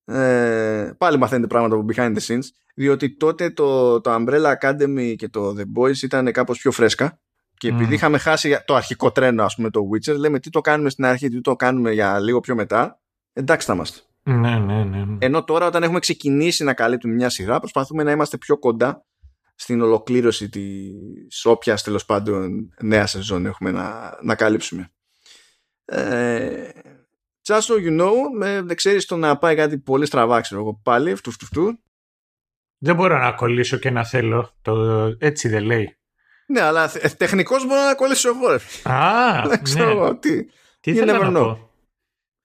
Ε, πάλι μαθαίνετε πράγματα από behind the scenes. Διότι τότε το, το Umbrella Academy και το The Boys ήταν κάπως πιο φρέσκα. Και επειδή Mm. είχαμε χάσει το αρχικό τρένο, ας πούμε, το Witcher, λέμε τι το κάνουμε στην αρχή, τι το κάνουμε για λίγο πιο μετά. Εντάξει θα είμαστε. Ναι, ναι, ναι. Ενώ τώρα όταν έχουμε ξεκινήσει να καλύπτουμε μια σειρά, προσπαθούμε να είμαστε πιο κοντά στην ολοκλήρωση της όποιας τέλος πάντων νέα σεζόν έχουμε να, να καλύψουμε. Ε, just so you know, με, δεν ξέρεις το να πάει κάτι πολύ στραβά, ξέρω εγώ πάλι, αυτού αυτού αυτού. Δεν μπορώ να κολλήσω και να θέλω. Το... Έτσι δεν λέει. Ναι, αλλά θε- τεχνικώς μπορώ να κολλήσω εγώ, ρε. Α, [laughs] Δεν ξέρω ναι. εγώ τι. Τι You θέλω never να know. πω.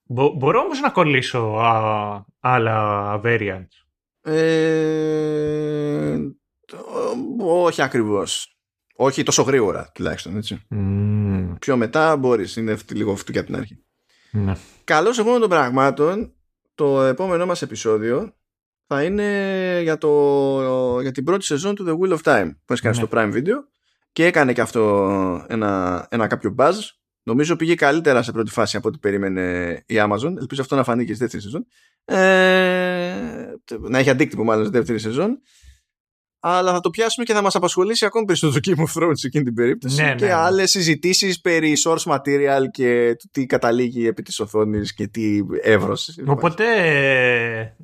Μπο- μπορώ όμως να κολλήσω α, άλλα variants. Ε, το- όχι ακριβώς. Όχι τόσο γρήγορα, τουλάχιστον, έτσι. Μμμ, Πιο μετά μπορείς, είναι αυτή- λίγο αυτού και από την αρχή. Ναι. Καλώς εγώ των πραγμάτων, το επόμενό μας επεισόδιο θα είναι για, το, για την πρώτη σεζόν του The Wheel of Time που έκανε Ναι. στο Prime Video και έκανε και αυτό ένα, ένα κάποιο buzz. Νομίζω πήγε καλύτερα σε πρώτη φάση από ό,τι περίμενε η Amazon. Ελπίζω αυτό να φανεί και στη δεύτερη σεζόν. Ε, να έχει αντίκτυπο μάλλον στη δεύτερη σεζόν. Αλλά θα το πιάσουμε και θα μας απασχολήσει ακόμη περισσότερο το Game of Thrones σε εκείνη την περίπτωση Ναι, ναι, και ναι. άλλες συζητήσεις περί source material και του τι καταλήγει επί της οθόνης και τι εύρος. Οπότε ε,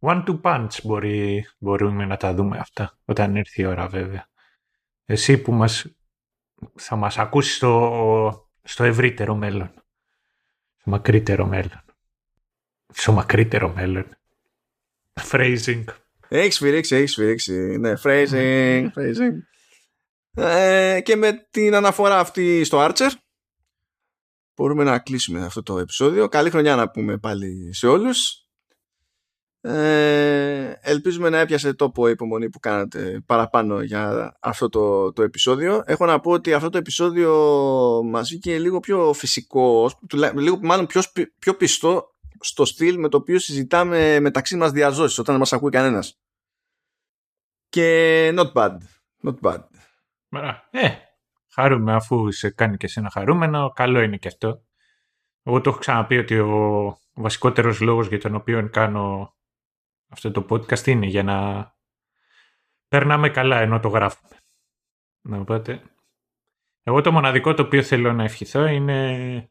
one two punch μπορεί, μπορούμε να τα δούμε αυτά όταν έρθει η ώρα βέβαια. Εσύ που μας, θα μας ακούσεις στο, στο ευρύτερο μέλλον. Στο μακρύτερο μέλλον. Στο μακρύτερο μέλλον. Phrasing. Έχεις σφυρίξει, έχεις σφυρίξει. Ναι, phrasing, [laughs] phrasing. Ε, και με την αναφορά αυτή στο Archer μπορούμε να κλείσουμε αυτό το επεισόδιο. Καλή χρονιά να πούμε πάλι σε όλους. Ε, ελπίζουμε να έπιασε τόπο η υπομονή που κάνατε παραπάνω για αυτό το, το επεισόδιο. Έχω να πω ότι αυτό το επεισόδιο μας βγήκε λίγο πιο φυσικό, τουλά- λίγο μάλλον πιο, σπι- πιο πιστό στο στυλ με το οποίο συζητάμε μεταξύ μας διαζώσεις όταν δεν μας ακούει κανένας. Και not bad. Not bad. Μπρά. Ε, χαρούμε αφού σε κάνει και εσένα χαρούμενο, καλό είναι και αυτό. Εγώ το έχω ξαναπεί ότι ο βασικότερος λόγος για τον οποίο κάνω αυτό το podcast είναι για να περνάμε καλά ενώ το γράφουμε. Οπότε, εγώ το μοναδικό το οποίο θέλω να ευχηθώ είναι να,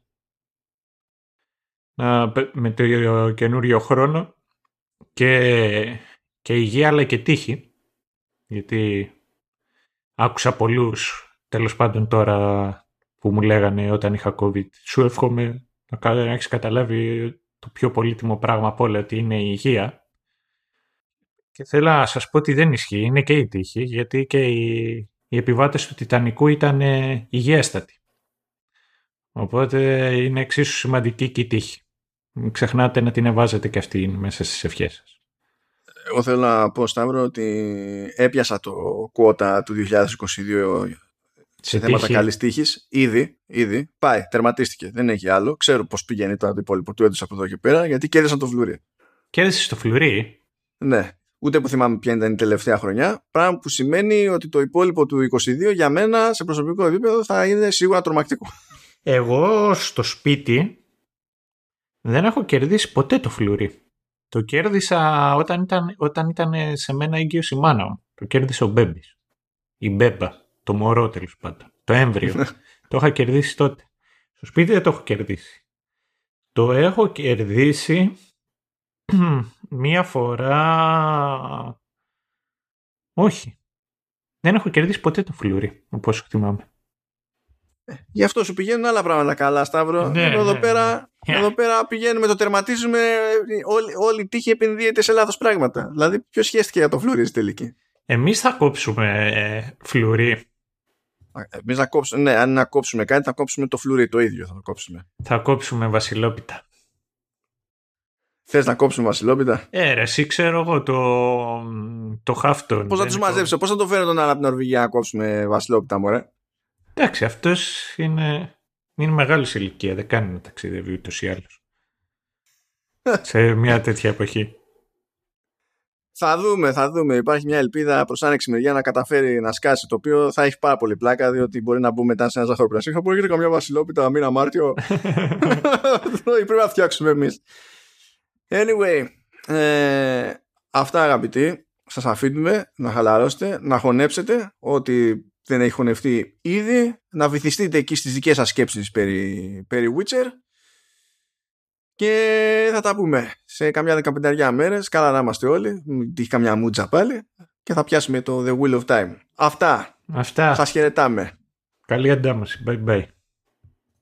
με το καινούριο χρόνο και, και υγεία αλλά και τύχη. Γιατί άκουσα πολλούς τέλος πάντων τώρα που μου λέγανε όταν είχα COVID σου εύχομαι να κα- να έχεις καταλάβει το πιο πολύτιμο πράγμα από όλα ότι είναι η υγεία και θέλω να σας πω ότι δεν ισχύει, είναι και η τύχη γιατί και οι, οι επιβάτες του Τιτανικού ήταν ε, υγιέστατοι. Οπότε είναι εξίσου σημαντική και η τύχη μην ξεχνάτε να την εβάζετε και αυτή μέσα στις ευχές σας Εγώ θέλω να πω, Σταύρο, ότι έπιασα το quota του 2022 σε θέματα τύχη. καλής τύχης. Ήδη, ήδη. Πάει, τερματίστηκε. Δεν έχει άλλο. Ξέρω πώς πηγαίνει τώρα το υπόλοιπο του έτους από εδώ και πέρα, γιατί κέρδισαν το φλουρί. Κέρδισες το φλουρί; Ναι. Ούτε που θυμάμαι ποια ήταν η τελευταία χρονιά. Πράγμα που σημαίνει ότι το υπόλοιπο του 22 για μένα σε προσωπικό επίπεδο θα είναι σίγουρα τρομακτικό. Εγώ στο σπίτι δεν έχω κερδίσει ποτέ το φλουρί. Το κέρδισα όταν ήταν, όταν ήταν σε μένα έγκυος η μάνα μου. Το κέρδισε ο Μπέμπης. Η Μπέμπα. Το μωρό τέλος πάντων. Το έμβριο. το είχα κερδίσει τότε. Στο σπίτι δεν το έχω κερδίσει. Το έχω κερδίσει [clears throat] μία φορά... Όχι. Δεν έχω κερδίσει ποτέ το φλουρί, όπως θυμάμαι. Γι' αυτό σου πηγαίνουν άλλα πράγματα καλά, Σταύρο. Ναι, Ενώ εδώ, ναι, πέρα, ναι. Εδώ πέρα πηγαίνουμε, το τερματίζουμε. Όλη, όλη η τύχη επενδύεται σε λάθος πράγματα. Δηλαδή, ποιος σχέστηκε για το φλουρί στη τελική; Εμείς θα κόψουμε ε, φλουρί. Εμείς να κόψουμε, ναι, αν να κόψουμε κάτι, θα κόψουμε το φλουρί το ίδιο. Θα το κόψουμε. Θα κόψουμε βασιλόπιτα. Θες να κόψουμε βασιλόπιτα; Ε, ρε, εσύ ξέρω εγώ το, το χάφτον. Πώς θα Δεν τους είναι μαζέψω, πώς θα το φέρω τον άλλο από την Νορβηγία να κόψουμε βασιλόπιτα, μωρέ; το- Εντάξει, αυτός είναι, είναι μεγάλης ηλικία. Δεν κάνει να ταξιδεύει ούτως ή άλλως. [laughs] Σε μια τέτοια εποχή. Θα δούμε, θα δούμε. Υπάρχει μια ελπίδα προς άνοιξη μεριά να καταφέρει να σκάσει. Το οποίο θα έχει πάρα πολύ πλάκα, διότι μπορεί να μπούμε μετά σε ένα ζαχαροπλαστή. Θα μπορεί να καμιά βασιλόπιτα μήνα Μάρτιο. [laughs] [laughs] Πρέπει να φτιάξουμε εμείς. Anyway, ε, αυτά αγαπητοί. Σας αφήνουμε να χαλαρώσετε, να χωνέψετε ότι δεν έχει χωνευτεί ήδη, να βυθιστείτε εκεί στις δικές σας σκέψεις περί, περί Witcher και θα τα πούμε σε καμιά δεκαπενταριά μέρες, καλά να είμαστε όλοι, μην τύχει καμιά μούτσα πάλι και θα πιάσουμε το The Wheel of Time. Αυτά. Αυτά. Σας χαιρετάμε. Καλή αντάμωση. Bye bye.